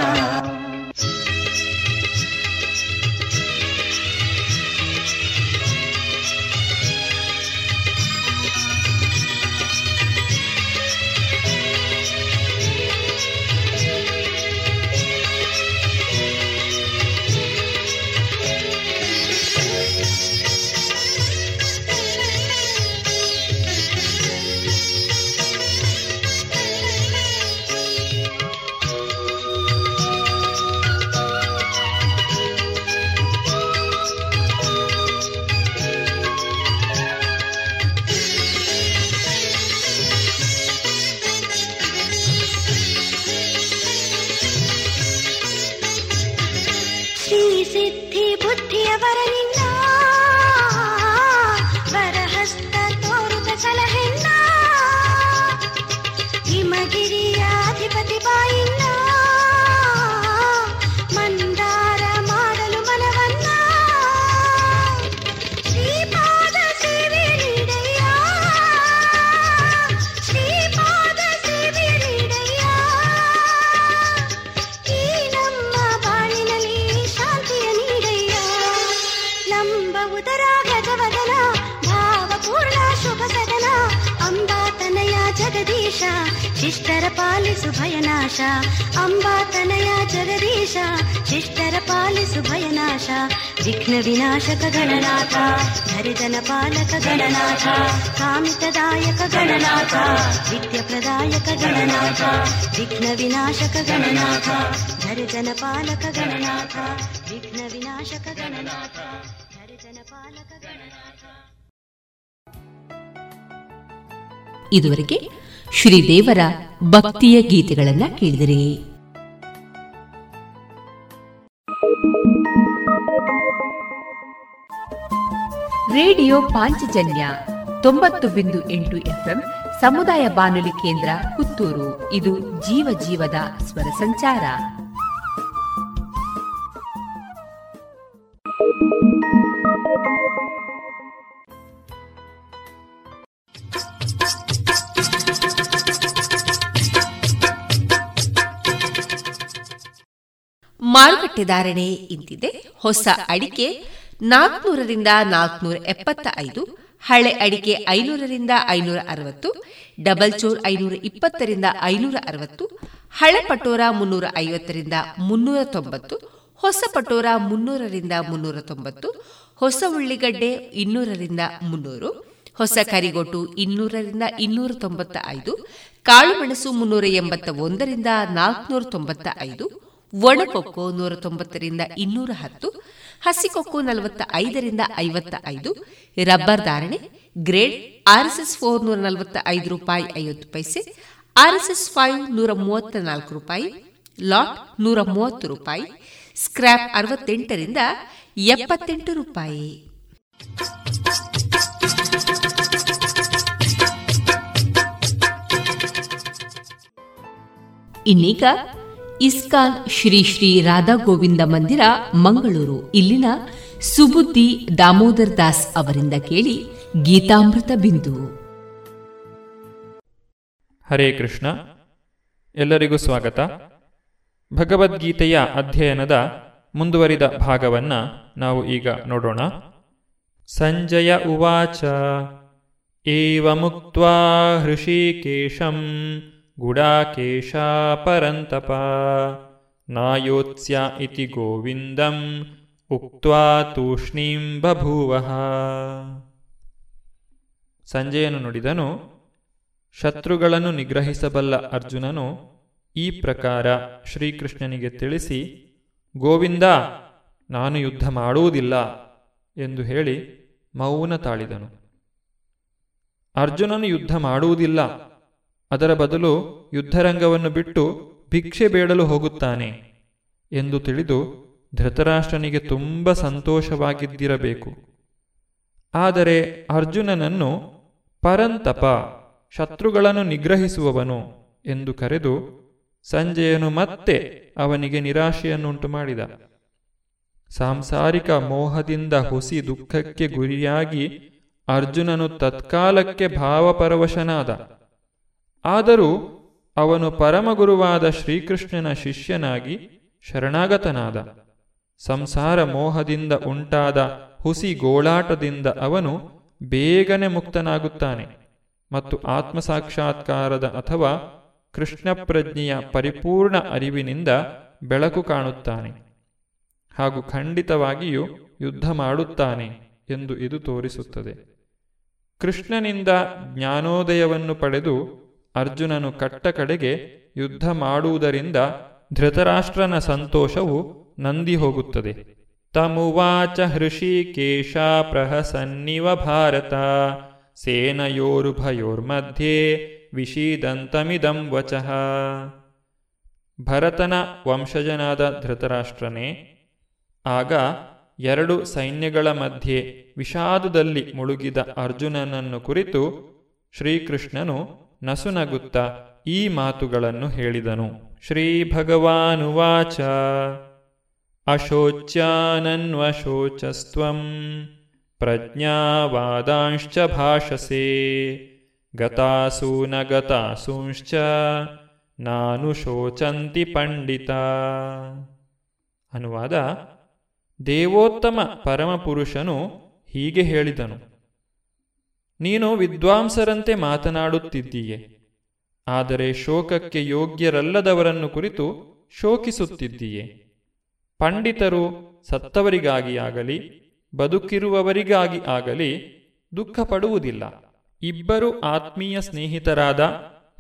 ಹರಿಜನ ಪಾಲಕ ಗಣನಾಥ, ವಿಘ್ನ ವಿನಾಶಕ ಗಣನಾಥ ಪಾಲಕ ಗಣನಾಥ. ಇದುವರೆಗೆ ಶ್ರೀದೇವರ ಭಕ್ತಿಯ ಗೀತೆಗಳನ್ನ ಕೇಳಿದಿರಿ. ರೇಡಿಯೋ ಪಾಂಚಜನ್ಯ ತೊಂಬತ್ತು ಬಿಂದು ಎಂಟು ಎಫ್ಎಂ ಸಮುದಾಯ ಬಾನುಲಿ ಕೇಂದ್ರ ಪುತ್ತೂರು. ಇದು ಜೀವ ಜೀವದ ಸ್ವರ ಸಂಚಾರ. ಮಾರುಕಟ್ಟೆ ಧಾರಣೆ ಇಂತಿದೆ. ಹೊಸ ಅಡಿಕೆ ನಾಲ್ಕನೂರರಿಂದ ನಾಲ್ಕನೂರ ಎಪ್ಪತ್ತ ಐದು ಹಳೆ ಅಡಿಕೆ ಐನೂರರಿಂದ ಐನೂರ ಅರವತ್ತು ಡಬಲ್ ಚೋರ್ ಐನೂರ ಇಪ್ಪತ್ತರಿಂದ ಐನೂರ ಅರವತ್ತು ಹಳೆ ಪಟೋರ ಮುನ್ನೂರ ಐವತ್ತರಿಂದ ಮುನ್ನೂರ ತೊಂಬತ್ತು ಹೊಸ ಪಟೋರ ಮುನ್ನೂರರಿಂದ ಮುನ್ನೂರ ತೊಂಬತ್ತು ಹೊಸ ಉಳ್ಳಿಗಡ್ಡೆ ಇನ್ನೂರರಿಂದ ಮುನ್ನೂರು, ಹೊಸ ಕರಿಗೋಟು ಇನ್ನೂರರಿಂದ ಇನ್ನೂರ ತೊಂಬತ್ತ ಐದು ಕಾಳುಮೆಣಸು ಮುನ್ನೂರ ಎಂಬತ್ತ ಒಂದರಿಂದ ನಾಲ್ಕುನೂರ ತೊಂಬತ್ತ ಐದು ಒಣಕೊಕ್ಕೋ ನೂರ ತೊಂಬತ್ತರಿಂದ ಇನ್ನೂರ ಹತ್ತು ಹಸಿಕೊಕ್ಕೋ ನಲವತ್ತ ಐದರಿಂದ ಐವತ್ತ ಐದು ರಬ್ಬರ್ ಧಾರಣೆ, ಗ್ರೇಡ್ ಆರ್ಎಸ್ಎಸ್ ಫೋರ್ ನೂರ ನಲವತ್ತ ಐದು ರೂಪಾಯಿ ಐವತ್ತು ಪೈಸೆ, ಆರ್ಎಸ್ಎಸ್ ಫೈವ್ ನೂರ ಮೂವತ್ತ ನಾಲ್ಕು ರೂಪಾಯಿ, ಲಾಟ್ ನೂರ ಮೂವತ್ತು ರೂಪಾಯಿ, ಸ್ಕ್ರ್ಯಾಪ್ ಅರವತ್ತೆಂಟರಿಂದ ಎಪ್ಪತ್ತೆಂಟು ರೂಪಾಯಿ. ಇನ್ನೀಗ ಇಸ್ಕಾನ್ ಶ್ರೀ ಶ್ರೀ ರಾಧಾ ಗೋವಿಂದ ಮಂದಿರ, ಮಂಗಳೂರು. ಇಲ್ಲಿನ ಸುಬುದ್ದಿ ದಾಮೋದರ್ ದಾಸ್ ಅವರಿಂದ ಕೇಳಿ ಗೀತಾಮೃತ ಬಿಂದು. ಹರೇ ಕೃಷ್ಣ. ಎಲ್ಲರಿಗೂ ಸ್ವಾಗತ. ಭಗವದ್ಗೀತೆಯ ಅಧ್ಯಯನದ ಮುಂದುವರಿದ ಭಾಗವನ್ನ ನಾವು ಈಗ ನೋಡೋಣ. ಸಂಜಯ ಉವಾಚ. ಏವ ಮುಕ್ತ ಹೃಷಿಕೇಶಂ. ಗುಡಾಕೇಶಾ ಪರಂತಪ ನಾಯೋತ್ಸ್ಯ ಇತಿ ಗೋವಿಂದಂ ಉಕ್ತ್ವಾ ತೂಷ್ಣೀಂ ಬಭೂವಃ ಸಂಜೆಯನ್ನು ನುಡಿದನು, ಶತ್ರುಗಳನ್ನು ನಿಗ್ರಹಿಸಬಲ್ಲ ಅರ್ಜುನನು ಈ ಪ್ರಕಾರ ಶ್ರೀಕೃಷ್ಣನಿಗೆ ತಿಳಿಸಿ, ಗೋವಿಂದ, ನಾನು ಯುದ್ಧ ಮಾಡುವುದಿಲ್ಲ ಎಂದು ಹೇಳಿ ಮೌನ ತಾಳಿದನು. ಅರ್ಜುನನು ಯುದ್ಧ ಮಾಡುವುದಿಲ್ಲ. ಅದರ ಬದಲು ಯುದ್ಧರಂಗವನ್ನು ಬಿಟ್ಟು ಭಿಕ್ಷೆ ಬೇಡಲು ಹೋಗುತ್ತಾನೆ ಎಂದು ತಿಳಿದು ಧೃತರಾಷ್ಟ್ರನಿಗೆ ತುಂಬ ಸಂತೋಷವಾಗಿದ್ದಿರಬೇಕು. ಆದರೆ ಅರ್ಜುನನನ್ನು ಪರಂತಪ ಶತ್ರುಗಳನ್ನು ನಿಗ್ರಹಿಸುವವನು ಎಂದು ಕರೆದು ಸಂಜೆಯನು ಮತ್ತೆ ಅವನಿಗೆ ನಿರಾಶೆಯನ್ನುಂಟು ಮಾಡಿದ. ಸಾಂಸಾರಿಕ ಮೋಹದಿಂದ ಹುಸಿ ದುಃಖಕ್ಕೆ ಗುರಿಯಾಗಿ ಅರ್ಜುನನು ತತ್ಕಾಲಕ್ಕೆ ಭಾವಪರವಶನಾದ. ಆದರೂ ಅವನು ಪರಮಗುರುವಾದ ಶ್ರೀಕೃಷ್ಣನ ಶಿಷ್ಯನಾಗಿ ಶರಣಾಗತನಾದ. ಸಂಸಾರ ಮೋಹದಿಂದ ಉಂಟಾದ ಹುಸಿ ಗೋಳಾಟದಿಂದ ಅವನು ಬೇಗನೆ ಮುಕ್ತನಾಗುತ್ತಾನೆ ಮತ್ತು ಆತ್ಮಸಾಕ್ಷಾತ್ಕಾರದ ಅಥವಾ ಕೃಷ್ಣ ಪ್ರಜ್ಞೆಯ ಪರಿಪೂರ್ಣ ಅರಿವಿನಿಂದ ಬೆಳಕು ಕಾಣುತ್ತಾನೆ ಹಾಗೂ ಖಂಡಿತವಾಗಿಯೂ ಯುದ್ಧ ಮಾಡುತ್ತಾನೆ ಎಂದು ಇದು ತೋರಿಸುತ್ತದೆ. ಕೃಷ್ಣನಿಂದ ಜ್ಞಾನೋದಯವನ್ನು ಪಡೆದು ಅರ್ಜುನನು ಕಟ್ಟ ಕಡೆಗೆ ಯುದ್ಧ ಮಾಡುವುದರಿಂದ ಧೃತರಾಷ್ಟ್ರನ ಸಂತೋಷವು ನಂದಿ ಹೋಗುತ್ತದೆ. ತಮುವಾಚ ಹೃಷಿಕೇಶ ಪ್ರಹಸನ್ನಿವ ಭಾರತ. ಸೇನಯೋರುಭಯೋರ್ಮಧ್ಯೆ ವಿಷೀದಂತಮಿದಂ ವಚಃ. ಭರತನ ವಂಶಜನಾದ ಧೃತರಾಷ್ಟ್ರನೇ, ಆಗ ಎರಡು ಸೈನ್ಯಗಳ ಮಧ್ಯೆ ವಿಷಾದದಲ್ಲಿ ಮುಳುಗಿದ ಅರ್ಜುನನನ್ನು ಕುರಿತು ಶ್ರೀಕೃಷ್ಣನು ನಸುನಗುತ್ತ ಈ ಮಾತುಗಳನ್ನು ಹೇಳಿದನು. ಶ್ರೀ ಭಗವಾನುವಾಚ ಅಶೋಚ್ಯಾನನ್ವಶೋಚಸ್ತ್ವಂ. ಪ್ರಜ್ಞಾವಾದಾಂಶ್ಚ ಭಾಷಸೆ. ಗತಾಸೂನಗತಾಸೂಂಶ್ಚ ನ ಗತಾಸೂಂಶ್ಚ. ನಾನು ಶೋಚಂತಿ ಪಂಡಿತ. ಅನುವಾದ. ದೇವೋತ್ತಮ ಪರಮಪುರುಷನು ಹೀಗೆ ಹೇಳಿದನು. ನೀನು ವಿದ್ವಾಂಸರಂತೆ ಮಾತನಾಡುತ್ತಿದ್ದೀಯೆ. ಆದರೆ ಶೋಕಕ್ಕೆ ಯೋಗ್ಯರಲ್ಲದವರನ್ನು ಕುರಿತು ಶೋಕಿಸುತ್ತಿದ್ದೀಯೆ. ಪಂಡಿತರು ಸತ್ತವರಿಗಾಗಿ ಆಗಲಿ, ಬದುಕಿರುವವರಿಗಾಗಿ ಆಗಲಿ ದುಃಖ ಪಡುವುದಿಲ್ಲ ಇಬ್ಬರು ಆತ್ಮೀಯ ಸ್ನೇಹಿತರಾದ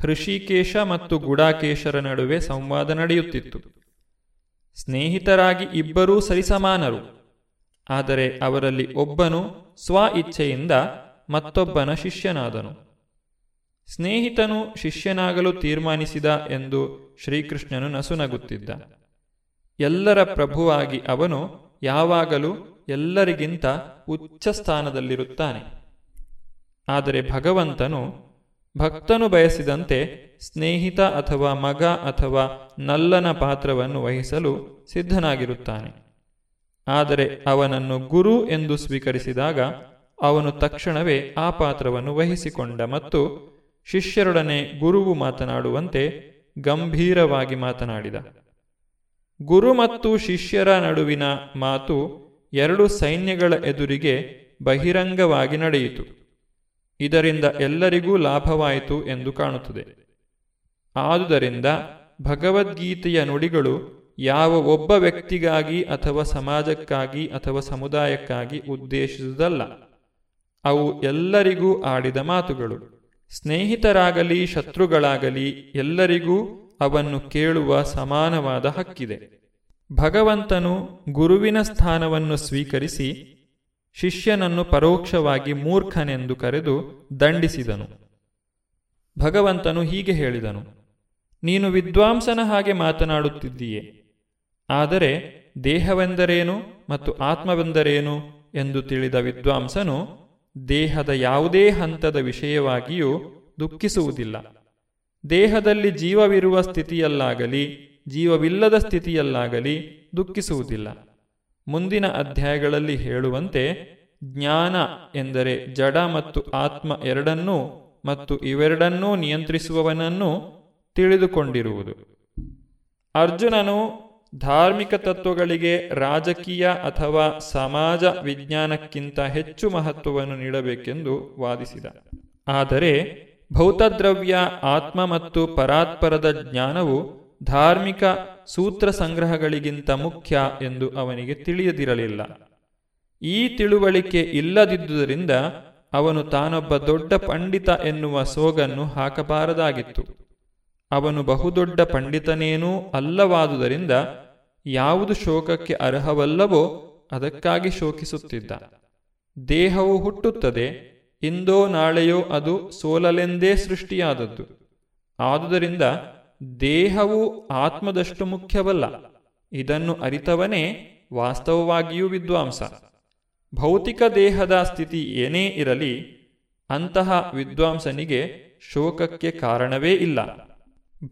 ಹೃಷಿಕೇಶ ಮತ್ತು ಗುಡಾಕೇಶರ ನಡುವೆ ಸಂವಾದ ನಡೆಯುತ್ತಿತ್ತು. ಸ್ನೇಹಿತರಾಗಿ ಇಬ್ಬರೂ ಸರಿಸಮಾನರು. ಆದರೆ ಅವರಲ್ಲಿ ಒಬ್ಬನು ಸ್ವ ಇಚ್ಛೆಯಿಂದ ಮತ್ತೊಬ್ಬನ ಶಿಷ್ಯನಾದನು. ಸ್ನೇಹಿತನು ಶಿಷ್ಯನಾಗಲು ತೀರ್ಮಾನಿಸಿದ ಎಂದು ಶ್ರೀಕೃಷ್ಣನು ನಸುನಗುತ್ತಿದ್ದ. ಎಲ್ಲರ ಪ್ರಭುವಾಗಿ ಅವನು ಯಾವಾಗಲೂ ಎಲ್ಲರಿಗಿಂತ ಉಚ್ಚ ಸ್ಥಾನದಲ್ಲಿರುತ್ತಾನೆ. ಆದರೆ ಭಗವಂತನು ಭಕ್ತನು ಬಯಸಿದಂತೆ ಸ್ನೇಹಿತ ಅಥವಾ ಮಗ ಅಥವಾ ನಲ್ಲನ ಪಾತ್ರವನ್ನು ವಹಿಸಲು ಸಿದ್ಧನಾಗಿರುತ್ತಾನೆ. ಆದರೆ ಅವನನ್ನು ಗುರು ಎಂದು ಸ್ವೀಕರಿಸಿದಾಗ ಅವನು ತಕ್ಷಣವೇ ಆ ಪಾತ್ರವನ್ನು ವಹಿಸಿಕೊಂಡ ಮತ್ತು ಶಿಷ್ಯರೊಡನೆ ಗುರುವು ಮಾತನಾಡುವಂತೆ ಗಂಭೀರವಾಗಿ ಮಾತನಾಡಿದ. ಗುರು ಮತ್ತು ಶಿಷ್ಯರ ನಡುವಿನ ಮಾತು ಎರಡು ಸೈನ್ಯಗಳ ಎದುರಿಗೆ ಬಹಿರಂಗವಾಗಿ ನಡೆಯಿತು. ಇದರಿಂದ ಎಲ್ಲರಿಗೂ ಲಾಭವಾಯಿತು ಎಂದು ಕಾಣುತ್ತದೆ. ಆದುದರಿಂದ ಭಗವದ್ಗೀತೆಯ ನುಡಿಗಳು ಯಾವ ಒಬ್ಬ ವ್ಯಕ್ತಿಗಾಗಿ ಅಥವಾ ಸಮಾಜಕ್ಕಾಗಿ ಅಥವಾ ಸಮುದಾಯಕ್ಕಾಗಿ ಉದ್ದೇಶಿಸುವುದಲ್ಲ. ಅವು ಎಲ್ಲರಿಗೂ ಆಡಿದ ಮಾತುಗಳು. ಸ್ನೇಹಿತರಾಗಲಿ, ಶತ್ರುಗಳಾಗಲಿ, ಎಲ್ಲರಿಗೂ ಅವನ್ನು ಕೇಳುವ ಸಮಾನವಾದ ಹಕ್ಕಿದೆ. ಭಗವಂತನು ಗುರುವಿನ ಸ್ಥಾನವನ್ನು ಸ್ವೀಕರಿಸಿ ಶಿಷ್ಯನನ್ನು ಪರೋಕ್ಷವಾಗಿ ಮೂರ್ಖನೆಂದು ಕರೆದು ದಂಡಿಸಿದನು. ಭಗವಂತನು ಹೀಗೆ ಹೇಳಿದನು, ನೀನು ವಿದ್ವಾಂಸನ ಹಾಗೆ ಮಾತನಾಡುತ್ತಿದ್ದೀಯೆ. ಆದರೆ ದೇಹವೆಂದರೇನು ಮತ್ತು ಆತ್ಮವೆಂದರೇನು? ಎಂದು ತಿಳಿದ ವಿದ್ವಾಂಸನು ದೇಹದ ಯಾವುದೇ ಹಂತದ ವಿಷಯವಾಗಿಯೂ ದುಃಖಿಸುವುದಿಲ್ಲ. ದೇಹದಲ್ಲಿ ಜೀವವಿರುವ ಸ್ಥಿತಿಯಲ್ಲಾಗಲಿ, ಜೀವವಿಲ್ಲದ ಸ್ಥಿತಿಯಲ್ಲಾಗಲಿ ದುಃಖಿಸುವುದಿಲ್ಲ. ಮುಂದಿನ ಅಧ್ಯಾಯಗಳಲ್ಲಿ ಹೇಳುವಂತೆ, ಜ್ಞಾನ ಎಂದರೆ ಜಡ ಮತ್ತು ಆತ್ಮ ಎರಡನ್ನೂ ಮತ್ತು ಇವೆರಡನ್ನೂ ನಿಯಂತ್ರಿಸುವವನನ್ನು ತಿಳಿದುಕೊಂಡಿರುವುದು. ಅರ್ಜುನನು ಧಾರ್ಮಿಕ ತತ್ವಗಳಿಗೆ ರಾಜಕೀಯ ಅಥವಾ ಸಮಾಜ ವಿಜ್ಞಾನಕ್ಕಿಂತ ಹೆಚ್ಚು ಮಹತ್ವವನ್ನು ನೀಡಬೇಕೆಂದು ವಾದಿಸಿದ. ಆದರೆ, ಭೌತದ್ರವ್ಯ, ಆತ್ಮ ಮತ್ತು ಪರಾತ್ಪರದ ಜ್ಞಾನವು ಧಾರ್ಮಿಕ ಸೂತ್ರ ಸಂಗ್ರಹಗಳಿಗಿಂತ ಮುಖ್ಯ ಎಂದು ಅವನಿಗೆ ತಿಳಿಯದಿರಲಿಲ್ಲ. ಈ ತಿಳುವಳಿಕೆ ಇಲ್ಲದಿದ್ದುದರಿಂದ ಅವನು ತಾನೊಬ್ಬ ದೊಡ್ಡ ಪಂಡಿತ ಎನ್ನುವ ಸೋಗನ್ನು ಹಾಕಬಾರದಾಗಿತ್ತು. ಅವನು ಬಹುದೊಡ್ಡ ಪಂಡಿತನೇನೂ ಅಲ್ಲವಾದುದರಿಂದ ಯಾವುದು ಶೋಕಕ್ಕೆ ಅರ್ಹವಲ್ಲವೋ ಅದಕ್ಕಾಗಿ ಶೋಕಿಸುತ್ತಿದ್ದ. ದೇಹವು ಹುಟ್ಟುತ್ತದೆ, ಇಂದೋ ನಾಳೆಯೋ ಅದು ಸೋಲಲೆಂದೇ ಸೃಷ್ಟಿಯಾದದ್ದು. ಆದುದರಿಂದ ದೇಹವು ಆತ್ಮದಷ್ಟು ಮುಖ್ಯವಲ್ಲ, ಇದನ್ನು ಅರಿತವನೇ ವಾಸ್ತವವಾಗಿಯೂ ವಿದ್ವಾಂಸ. ಭೌತಿಕ ದೇಹದ ಸ್ಥಿತಿ ಏನೇ ಇರಲಿ, ಅಂತಹ ವಿದ್ವಾಂಸನಿಗೆ ಶೋಕಕ್ಕೆ ಕಾರಣವೇ ಇಲ್ಲ.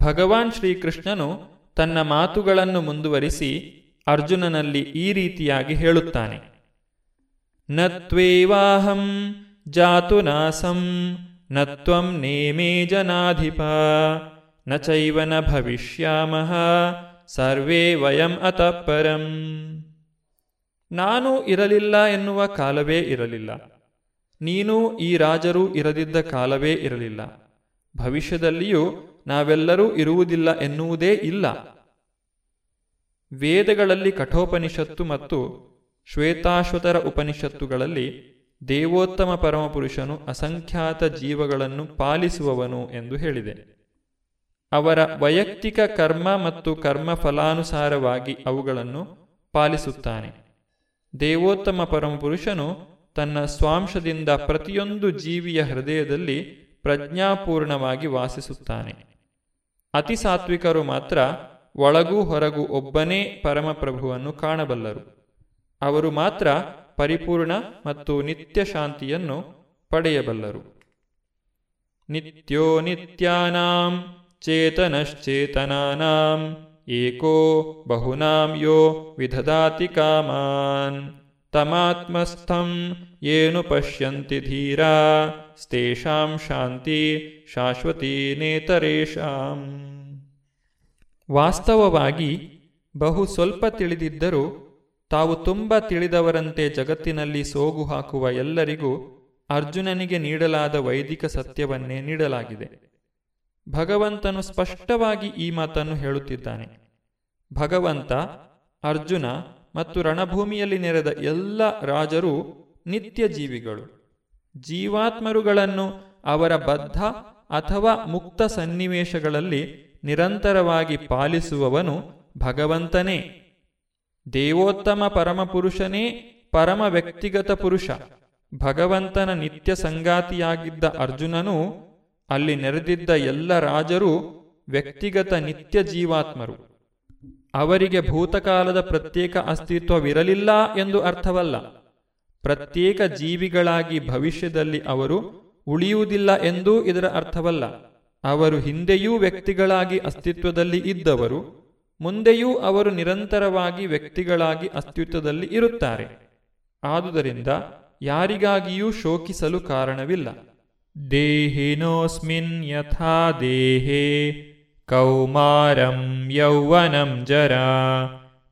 ಭಗವಾನ್ ಶ್ರೀಕೃಷ್ಣನು ತನ್ನ ಮಾತುಗಳನ್ನು ಮುಂದುವರಿಸಿ ಅರ್ಜುನನಲ್ಲಿ ಈ ರೀತಿಯಾಗಿ ಹೇಳುತ್ತಾನೆ. ನತ್ವೇವಾಹಂ ಜಾತು ನಾಸಂ ನತ್ವಂ ನೇಮೇ ಜನಾಧಿಪ, ನ ಚೈವನ ಭವಿಷ್ಯಾಮಹ ಸರ್ವೇ ವಯಂ ಅತಃಪರಂ ನಾನು ಇರಲಿಲ್ಲ ಎನ್ನುವ ಕಾಲವೇ ಇರಲಿಲ್ಲ. ನೀನು ಈ ರಾಜರು ಇರದಿದ್ದ ಕಾಲವೇ ಇರಲಿಲ್ಲ. ಭವಿಷ್ಯದಲ್ಲಿಯೂ ನಾವೆಲ್ಲರೂ ಇರುವುದಿಲ್ಲ ಎನ್ನುವುದೇ ಇಲ್ಲ. ವೇದಗಳಲ್ಲಿ ಕಠೋಪನಿಷತ್ತು ಮತ್ತು ಶ್ವೇತಾಶ್ವತರ ಉಪನಿಷತ್ತುಗಳಲ್ಲಿ ದೇವೋತ್ತಮ ಪರಮಪುರುಷನು ಅಸಂಖ್ಯಾತ ಜೀವಗಳನ್ನು ಪಾಲಿಸುವವನು ಎಂದು ಹೇಳಿದೆ. ಅವರ ವೈಯಕ್ತಿಕ ಕರ್ಮ ಮತ್ತು ಕರ್ಮ ಫಲಾನುಸಾರವಾಗಿ ಅವುಗಳನ್ನು ಪಾಲಿಸುತ್ತಾನೆ. ದೇವೋತ್ತಮ ಪರಮಪುರುಷನು ತನ್ನ ಸ್ವಾಂಶದಿಂದ ಪ್ರತಿಯೊಂದು ಜೀವಿಯ ಹೃದಯದಲ್ಲಿ ಪ್ರಜ್ಞಾಪೂರ್ಣವಾಗಿ ವಾಸಿಸುತ್ತಾನೆ. ಅತಿ ಸಾತ್ವಿಕರು ಮಾತ್ರ ಒಳಗೂ ಹೊರಗೂ ಒಬ್ಬನೇ ಪರಮಪ್ರಭುವನ್ನು ಕಾಣಬಲ್ಲರು. ಅವರು ಮಾತ್ರ ಪರಿಪೂರ್ಣ ಮತ್ತು ನಿತ್ಯ ಶಾಂತಿಯನ್ನು ಪಡೆಯಬಲ್ಲರು. ನಿತ್ಯೋ ನಿತ್ಯಾನಾಂ ಚೇತನಶ್ಚೇತನಾನಾಂ ಏಕೋ ಬಹುನಾಂ ಯೋ ವಿಧದಾತಿ ಕಾಮಾನ್ ತಮಾತ್ಮಸ್ಥಂ ಏನು ಪಶ್ಯಂತಿ ಧೀರಾ ಸ್ತೇಷಾಂ ಶಾಂತಿ ಶಾಶ್ವತಿ ನೇತರೇಶಾಂ ವಾಸ್ತವವಾಗಿ ಬಹು ಸ್ವಲ್ಪ ತಿಳಿದಿದ್ದರೂ, ತಾವು ತುಂಬ ತಿಳಿದವರಂತೆ ಜಗತ್ತಿನಲ್ಲಿ ಸೋಗು ಹಾಕುವ ಎಲ್ಲರಿಗೂ ಅರ್ಜುನನಿಗೆ ನೀಡಲಾದ ವೈದಿಕ ಸತ್ಯವನ್ನೇ ನೀಡಲಾಗಿದೆ. ಭಗವಂತನು ಸ್ಪಷ್ಟವಾಗಿ ಈ ಮಾತನ್ನು ಹೇಳುತ್ತಿದ್ದಾನೆ. ಭಗವಂತ, ಅರ್ಜುನ ಮತ್ತು ರಣಭೂಮಿಯಲ್ಲಿ ನೆರೆದ ಎಲ್ಲ ರಾಜರು ನಿತ್ಯ ಜೀವಿಗಳು ಜೀವಾತ್ಮರುಗಳನ್ನು ಅವರ ಬದ್ಧ ಅಥವಾ ಮುಕ್ತ ಸನ್ನಿವೇಶಗಳಲ್ಲಿ ನಿರಂತರವಾಗಿ ಪಾಲಿಸುವವನು ಭಗವಂತನೇ. ದೇವೋತ್ತಮ ಪರಮಪುರುಷನೇ ಪರಮ ವ್ಯಕ್ತಿಗತ ಪುರುಷ. ಭಗವಂತನ ನಿತ್ಯ ಸಂಗಾತಿಯಾಗಿದ್ದ ಅರ್ಜುನನು ಅಲ್ಲಿ ನೆರೆದಿದ್ದ ಎಲ್ಲ ರಾಜರು ವ್ಯಕ್ತಿಗತ ನಿತ್ಯ ಜೀವಾತ್ಮರು. ಅವರಿಗೆ ಭೂತಕಾಲದ ಪ್ರತ್ಯೇಕ ಅಸ್ತಿತ್ವವಿರಲಿಲ್ಲ ಎಂದು ಅರ್ಥವಲ್ಲ. ಪ್ರತ್ಯೇಕ ಜೀವಿಗಳಾಗಿ ಭವಿಷ್ಯದಲ್ಲಿ ಅವರು ಉಳಿಯುವುದಿಲ್ಲ ಎಂದೂ ಇದರ ಅರ್ಥವಲ್ಲ. ಅವರು ಹಿಂದೆಯೂ ವ್ಯಕ್ತಿಗಳಾಗಿ ಅಸ್ತಿತ್ವದಲ್ಲಿ ಇದ್ದವರು, ಮುಂದೆಯೂ ಅವರು ನಿರಂತರವಾಗಿ ವ್ಯಕ್ತಿಗಳಾಗಿ ಅಸ್ತಿತ್ವದಲ್ಲಿ ಇರುತ್ತಾರೆ. ಆದುದರಿಂದ ಯಾರಿಗಾಗಿಯೂ ಶೋಕಿಸಲು ಕಾರಣವಿಲ್ಲ. ದೇಹಿನೋಸ್ಮಿನ್ ಯಥಾ ದೇಹೇ ಕೌಮಾರಂ ಯೌವನಂ ಜರ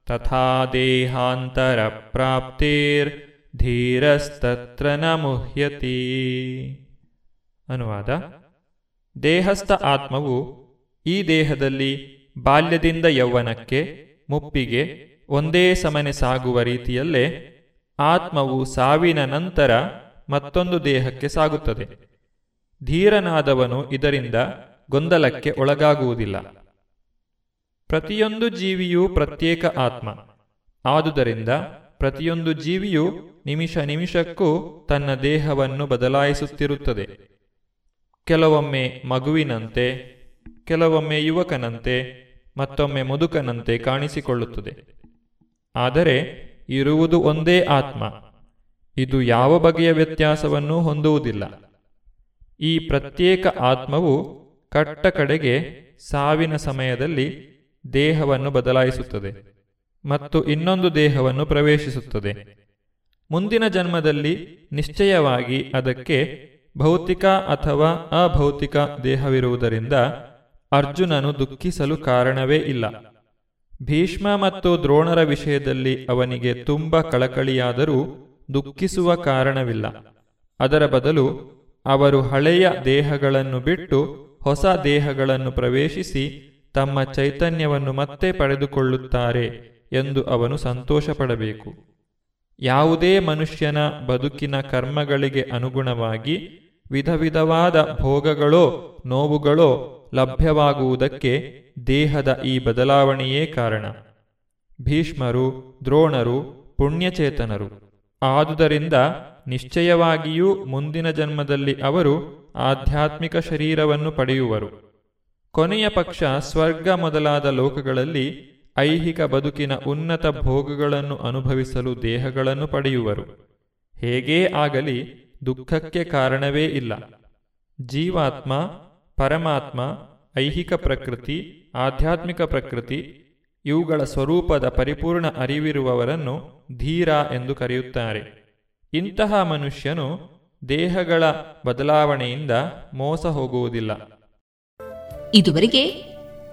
ತಥಾ ದೇಹಾಂತರ ಪ್ರಾಪ್ತಿರ್ ಧೀರಸ್ತತ್ರ ನ ಮುಹ್ಯತಿ ಅನುವಾದ, ದೇಹಸ್ಥ ಆತ್ಮವು ಈ ದೇಹದಲ್ಲಿ ಬಾಲ್ಯದಿಂದ ಯೌವನಕ್ಕೆ, ಮುಪ್ಪಿಗೆ ಒಂದೇ ಸಮನೆ ಸಾಗುವ ರೀತಿಯಲ್ಲೇ ಆತ್ಮವು ಸಾವಿನ ನಂತರ ಮತ್ತೊಂದು ದೇಹಕ್ಕೆ ಸಾಗುತ್ತದೆ. ಧೀರನಾದವನು ಇದರಿಂದ ಗೊಂದಲಕ್ಕೆ ಒಳಗಾಗುವುದಿಲ್ಲ. ಪ್ರತಿಯೊಂದು ಜೀವಿಯೂ ಪ್ರತ್ಯೇಕ ಆತ್ಮ. ಆದುದರಿಂದ ಪ್ರತಿಯೊಂದು ಜೀವಿಯು ನಿಮಿಷ ನಿಮಿಷಕ್ಕೂ ತನ್ನ ದೇಹವನ್ನು ಬದಲಾಯಿಸುತ್ತಿರುತ್ತದೆ. ಕೆಲವೊಮ್ಮೆ ಮಗುವಿನಂತೆ, ಕೆಲವೊಮ್ಮೆ ಯುವಕನಂತೆ, ಮತ್ತೊಮ್ಮೆ ಮುದುಕನಂತೆ ಕಾಣಿಸಿಕೊಳ್ಳುತ್ತದೆ. ಆದರೆ ಇರುವುದು ಒಂದೇ ಆತ್ಮ. ಇದು ಯಾವ ಬಗೆಯ ವ್ಯತ್ಯಾಸವನ್ನೂ ಹೊಂದುವುದಿಲ್ಲ. ಈ ಪ್ರತ್ಯೇಕ ಆತ್ಮವು ಕಟ್ಟ ಕಡೆಗೆ ಸಾವಿನ ಸಮಯದಲ್ಲಿ ದೇಹವನ್ನು ಬದಲಾಯಿಸುತ್ತದೆ ಮತ್ತು ಇನ್ನೊಂದು ದೇಹವನ್ನು ಪ್ರವೇಶಿಸುತ್ತದೆ. ಮುಂದಿನ ಜನ್ಮದಲ್ಲಿ ನಿಶ್ಚಯವಾಗಿ ಅದಕ್ಕೆ ಭೌತಿಕ ಅಥವಾ ಅಭೌತಿಕ ದೇಹವಿರುವುದರಿಂದ ಅರ್ಜುನನು ದುಃಖಿಸಲು ಕಾರಣವೇ ಇಲ್ಲ. ಭೀಷ್ಮ ಮತ್ತು ದ್ರೋಣರ ವಿಷಯದಲ್ಲಿ ಅವನಿಗೆ ತುಂಬ ಕಳಕಳಿಯಾದರೂ ದುಃಖಿಸುವ ಕಾರಣವಿಲ್ಲ. ಅದರ ಬದಲು ಅವರು ಹಳೆಯ ದೇಹಗಳನ್ನು ಬಿಟ್ಟು ಹೊಸ ದೇಹಗಳನ್ನು ಪ್ರವೇಶಿಸಿ ತಮ್ಮ ಚೈತನ್ಯವನ್ನು ಮತ್ತೆ ಪಡೆದುಕೊಳ್ಳುತ್ತಾರೆ ಎಂದು ಅವನು ಸಂತೋಷಪಡಬೇಕು. ಯಾವುದೇ ಮನುಷ್ಯನ ಬದುಕಿನ ಕರ್ಮಗಳಿಗೆ ಅನುಗುಣವಾಗಿ ವಿಧ ವಿಧವಾದ ಭೋಗಗಳೋ ನೋವುಗಳೋ ಲಭ್ಯವಾಗುವುದಕ್ಕೆ ದೇಹದ ಈ ಬದಲಾವಣೆಯೇ ಕಾರಣ. ಭೀಷ್ಮರು, ದ್ರೋಣರು, ಪುಣ್ಯಚೇತನರು. ಆದುದರಿಂದ ನಿಶ್ಚಯವಾಗಿಯೂ ಮುಂದಿನ ಜನ್ಮದಲ್ಲಿ ಅವರು ಆಧ್ಯಾತ್ಮಿಕ ಶರೀರವನ್ನು ಪಡೆಯುವರು. ಕೊನೆಯ ಪಕ್ಷ ಸ್ವರ್ಗ ಮೊದಲಾದ ಲೋಕಗಳಲ್ಲಿ ಐಹಿಕ ಬದುಕಿನ ಉನ್ನತ ಭೋಗಗಳನ್ನು ಅನುಭವಿಸಲು ದೇಹಗಳನ್ನು ಪಡೆಯುವರು. ಹೇಗೇ ಆಗಲಿ ದುಃಖಕ್ಕೆ ಕಾರಣವೇ ಇಲ್ಲ. ಜೀವಾತ್ಮ, ಪರಮಾತ್ಮ, ಐಹಿಕ ಪ್ರಕೃತಿ, ಆಧ್ಯಾತ್ಮಿಕ ಪ್ರಕೃತಿ, ಇವುಗಳ ಸ್ವರೂಪದ ಪರಿಪೂರ್ಣ ಅರಿವಿರುವವರನ್ನು ಧೀರ ಎಂದು ಕರೆಯುತ್ತಾರೆ. ಇಂತಹ ಮನುಷ್ಯನು ದೇಹಗಳ ಬದಲಾವಣೆಯಿಂದ ಮೋಸ ಹೋಗುವುದಿಲ್ಲ. ಇದುವರೆಗೆ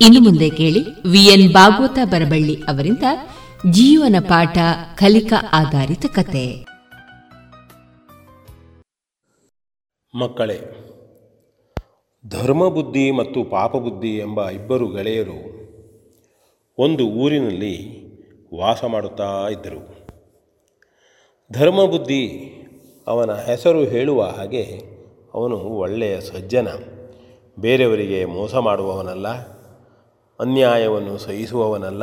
ಇನ್ನು ಮುಂದೆ ಕೇಳಿ ವಿಎನ್ ಭಾಗವತ ಬರಬಳ್ಳಿ ಅವರಿಂದ ಜೀವನ ಪಾಠ ಕಲಿಕಾ ಆಧಾರಿತ ಕತೆ. ಮಕ್ಕಳೇ, ಧರ್ಮಬುದ್ಧಿ ಮತ್ತು ಪಾಪಬುದ್ಧಿ ಎಂಬ ಇಬ್ಬರು ಗೆಳೆಯರು ಒಂದು ಊರಿನಲ್ಲಿ ವಾಸ ಮಾಡುತ್ತಾ ಇದ್ದರು. ಧರ್ಮಬುದ್ಧಿ ಅವನ ಹೆಸರು ಹೇಳುವ ಹಾಗೆ ಅವನು ಒಳ್ಳೆಯ ಸಜ್ಜನ. ಬೇರೆಯವರಿಗೆ ಮೋಸ ಮಾಡುವವನಲ್ಲ, ಅನ್ಯಾಯವನ್ನು ಸಹಿಸುವವನಲ್ಲ.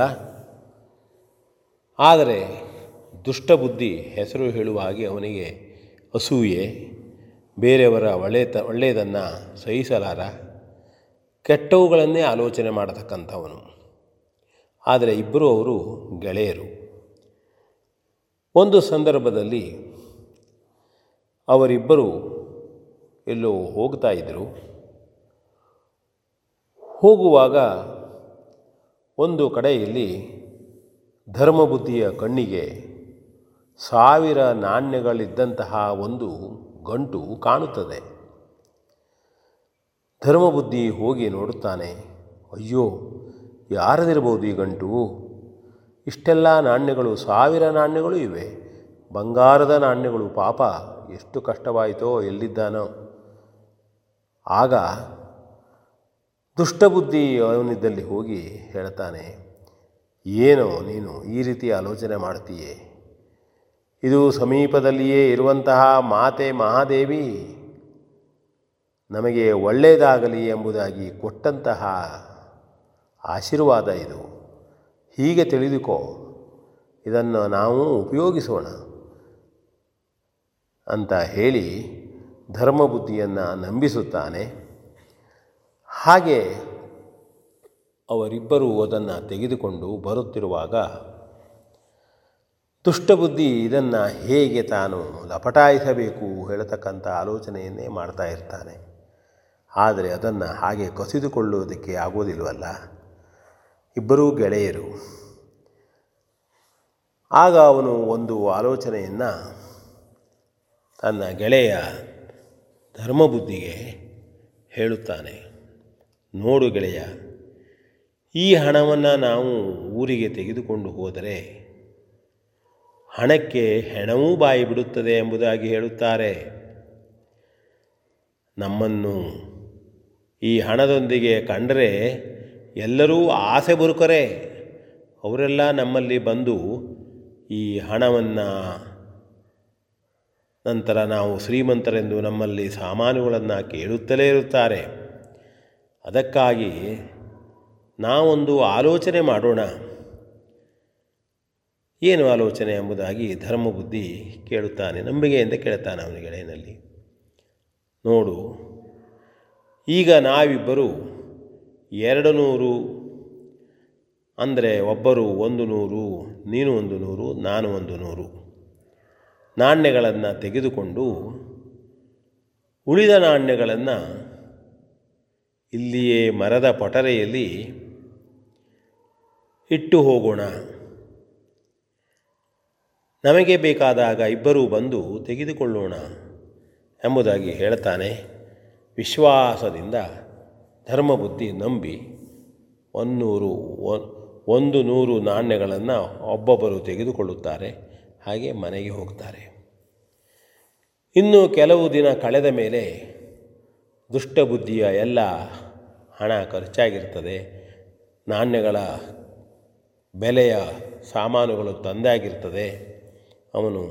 ಆದರೆ ದುಷ್ಟಬುದ್ಧಿ ಹೆಸರು ಹೇಳುವ ಹಾಗೆ ಅವನಿಗೆ ಅಸೂಯೆ. ಬೇರೆಯವರ ಒಳ್ಳೆಯ ಒಳ್ಳೆಯದನ್ನು ಸಹಿಸಲಾರ. ಕೆಟ್ಟವುಗಳನ್ನೇ ಆಲೋಚನೆ ಮಾಡತಕ್ಕಂಥವನು. ಆದರೆ ಇಬ್ಬರು ಅವರು ಗೆಳೆಯರು. ಒಂದು ಸಂದರ್ಭದಲ್ಲಿ ಅವರಿಬ್ಬರು ಎಲ್ಲೋ ಹೋಗ್ತಾ ಇದ್ದರು ಹೋಗುವಾಗ ಒಂದು ಕಡೆಯಲ್ಲಿ ಧರ್ಮಬುದ್ಧಿಯ ಕಣ್ಣಿಗೆ ಸಾವಿರ ನಾಣ್ಯಗಳಿದ್ದಂತಹ ಒಂದು ಗಂಟು ಕಾಣುತ್ತದೆ. ಧರ್ಮಬುದ್ಧಿ ಹೋಗಿ ನೋಡುತ್ತಾನೆ, ಅಯ್ಯೋ, ಯಾರದಿರ್ಬೋದು ಈ ಗಂಟು? ಇಷ್ಟೆಲ್ಲ ನಾಣ್ಯಗಳು, ಸಾವಿರ ನಾಣ್ಯಗಳು ಇವೆ. ಬಂಗಾರದ ನಾಣ್ಯಗಳು. ಪಾಪ, ಎಷ್ಟು ಕಷ್ಟವಾಯಿತೋ, ಎಲ್ಲಿದ್ದಾನೋ. ಆಗ ದುಷ್ಟಬುದ್ಧಿ ಅವನಿದ್ದಲ್ಲಿ ಹೋಗಿ ಹೇಳ್ತಾನೆ, ಏನೋ ನೀನು ಈ ರೀತಿ ಆಲೋಚನೆ ಮಾಡ್ತೀಯೇ? ಇದು ಸಮೀಪದಲ್ಲಿಯೇ ಇರುವಂತಹ ಮಾತೆ ಮಹಾದೇವಿ. ನಮಗೆ ಒಳ್ಳೆಯದಾಗಲಿ ಎಂಬುದಾಗಿ ಕೊಟ್ಟಂತಹ ಆಶೀರ್ವಾದ ಇದು. ಹೀಗೆ ತಿಳಿದುಕೋ. ಇದನ್ನು ನಾವು ಉಪಯೋಗಿಸೋಣ. ಅಂತ ಹೇಳಿ ಧರ್ಮಬುದ್ಧಿಯನ್ನು ನಂಬಿಸುತ್ತಾನೆ. ಹಾಗೆ ಅವರಿಬ್ಬರೂ ಅದನ್ನು ತೆಗೆದುಕೊಂಡು ಬರುತ್ತಿರುವಾಗ ದುಷ್ಟಬುದ್ಧಿ ಇದನ್ನು ಹೇಗೆ ತಾನು ಲಪಟಾಯಿಸಬೇಕು ಹೇಳತಕ್ಕಂಥ ಆಲೋಚನೆಯನ್ನೇ ಮಾಡ್ತಾ ಇರ್ತಾನೆ. ಆದರೆ ಅದನ್ನು ಹಾಗೆ ಕಸಿದುಕೊಳ್ಳುವುದಕ್ಕೆ ಆಗೋದಿಲ್ವಲ್ಲ? ಇಬ್ಬರೂ ಗೆಳೆಯರು. ಆಗ ಅವನು ಒಂದು ಆಲೋಚನೆಯನ್ನು ತನ್ನ ಗೆಳೆಯ ಧರ್ಮಬುದ್ಧಿಗೆ ಹೇಳುತ್ತಾನೆ, ನೋಡು ಗೆಳೆಯ, ಈ ಹಣವನ್ನು ನಾವು ಊರಿಗೆ ತೆಗೆದುಕೊಂಡು ಹೋದರೆ ಹಣಕ್ಕೆ ಹೆಣವೂ ಬಾಯಿ ಬಿಡುತ್ತದೆ ಎಂಬುದಾಗಿ ಹೇಳುತ್ತಾರೆ. ನಮ್ಮನ್ನು ಈ ಹಣದೊಂದಿಗೆ ಕಂಡರೆ ಎಲ್ಲರೂ ಆಸೆ ಬರುಕರೆ, ಅವರೆಲ್ಲ ನಮ್ಮಲ್ಲಿ ಬಂದು ಈ ಹಣವನ್ನು ನಂತರ ನಾವು ಶ್ರೀಮಂತರೆಂದು ನಮ್ಮಲ್ಲಿ ಸಾಮಾನುಗಳನ್ನು ಕೇಳುತ್ತಲೇ ಇರುತ್ತಾರೆ. ಅದಕ್ಕಾಗಿ ನಾವೊಂದು ಆಲೋಚನೆ ಮಾಡೋಣ. ಏನು ಆಲೋಚನೆ ಎಂಬುದಾಗಿ ಧರ್ಮಬುದ್ಧಿ ಕೇಳುತ್ತಾನೆ, ನಂಬಿಕೆಯಿಂದ ಕೇಳುತ್ತಾನೆ ಅವನ ಗೆಳೆಯನಲ್ಲಿ ನೋಡು, ಈಗ ನಾವಿಬ್ಬರು ಎರಡು ನೂರು, ಅಂದರೆ ಒಬ್ಬರು ಒಂದು ನೂರು, ನೀನು ಒಂದು ನೂರು, ನಾನು ಒಂದು ನೂರು. ನಾಣ್ಯಗಳನ್ನು ತೆಗೆದುಕೊಂಡು ಉಳಿದ ನಾಣ್ಯಗಳನ್ನು ಇಲ್ಲಿಯೇ ಮರದ ಪಟರೆಯಲ್ಲಿ ಇಟ್ಟು ಹೋಗೋಣ. ನಮಗೆ ಬೇಕಾದಾಗ ಇಬ್ಬರೂ ಬಂದು ತೆಗೆದುಕೊಳ್ಳೋಣ ಎಂಬುದಾಗಿ ಹೇಳ್ತಾನೆ. ವಿಶ್ವಾಸದಿಂದ ಧರ್ಮಬುದ್ಧಿ ನಂಬಿ ಒನ್ನೂರು ಒಂದು ನೂರು ನಾಣ್ಯಗಳನ್ನು ಒಬ್ಬೊಬ್ಬರು ತೆಗೆದುಕೊಳ್ಳುತ್ತಾರೆ. ಹಾಗೆ ಮನೆಗೆ ಹೋಗ್ತಾರೆ. ಇನ್ನು ಕೆಲವು ದಿನ ಕಳೆದ ಮೇಲೆ ದುಷ್ಟಬುದ್ಧಿಯ ಎಲ್ಲ ಹಣ ಖರ್ಚಾಗಿರ್ತದೆ. ನಾಣ್ಯಗಳ ಬೆಲೆಯ ಸಾಮಾನುಗಳು ತಂದಾಗಿರ್ತದೆ. ಅವನು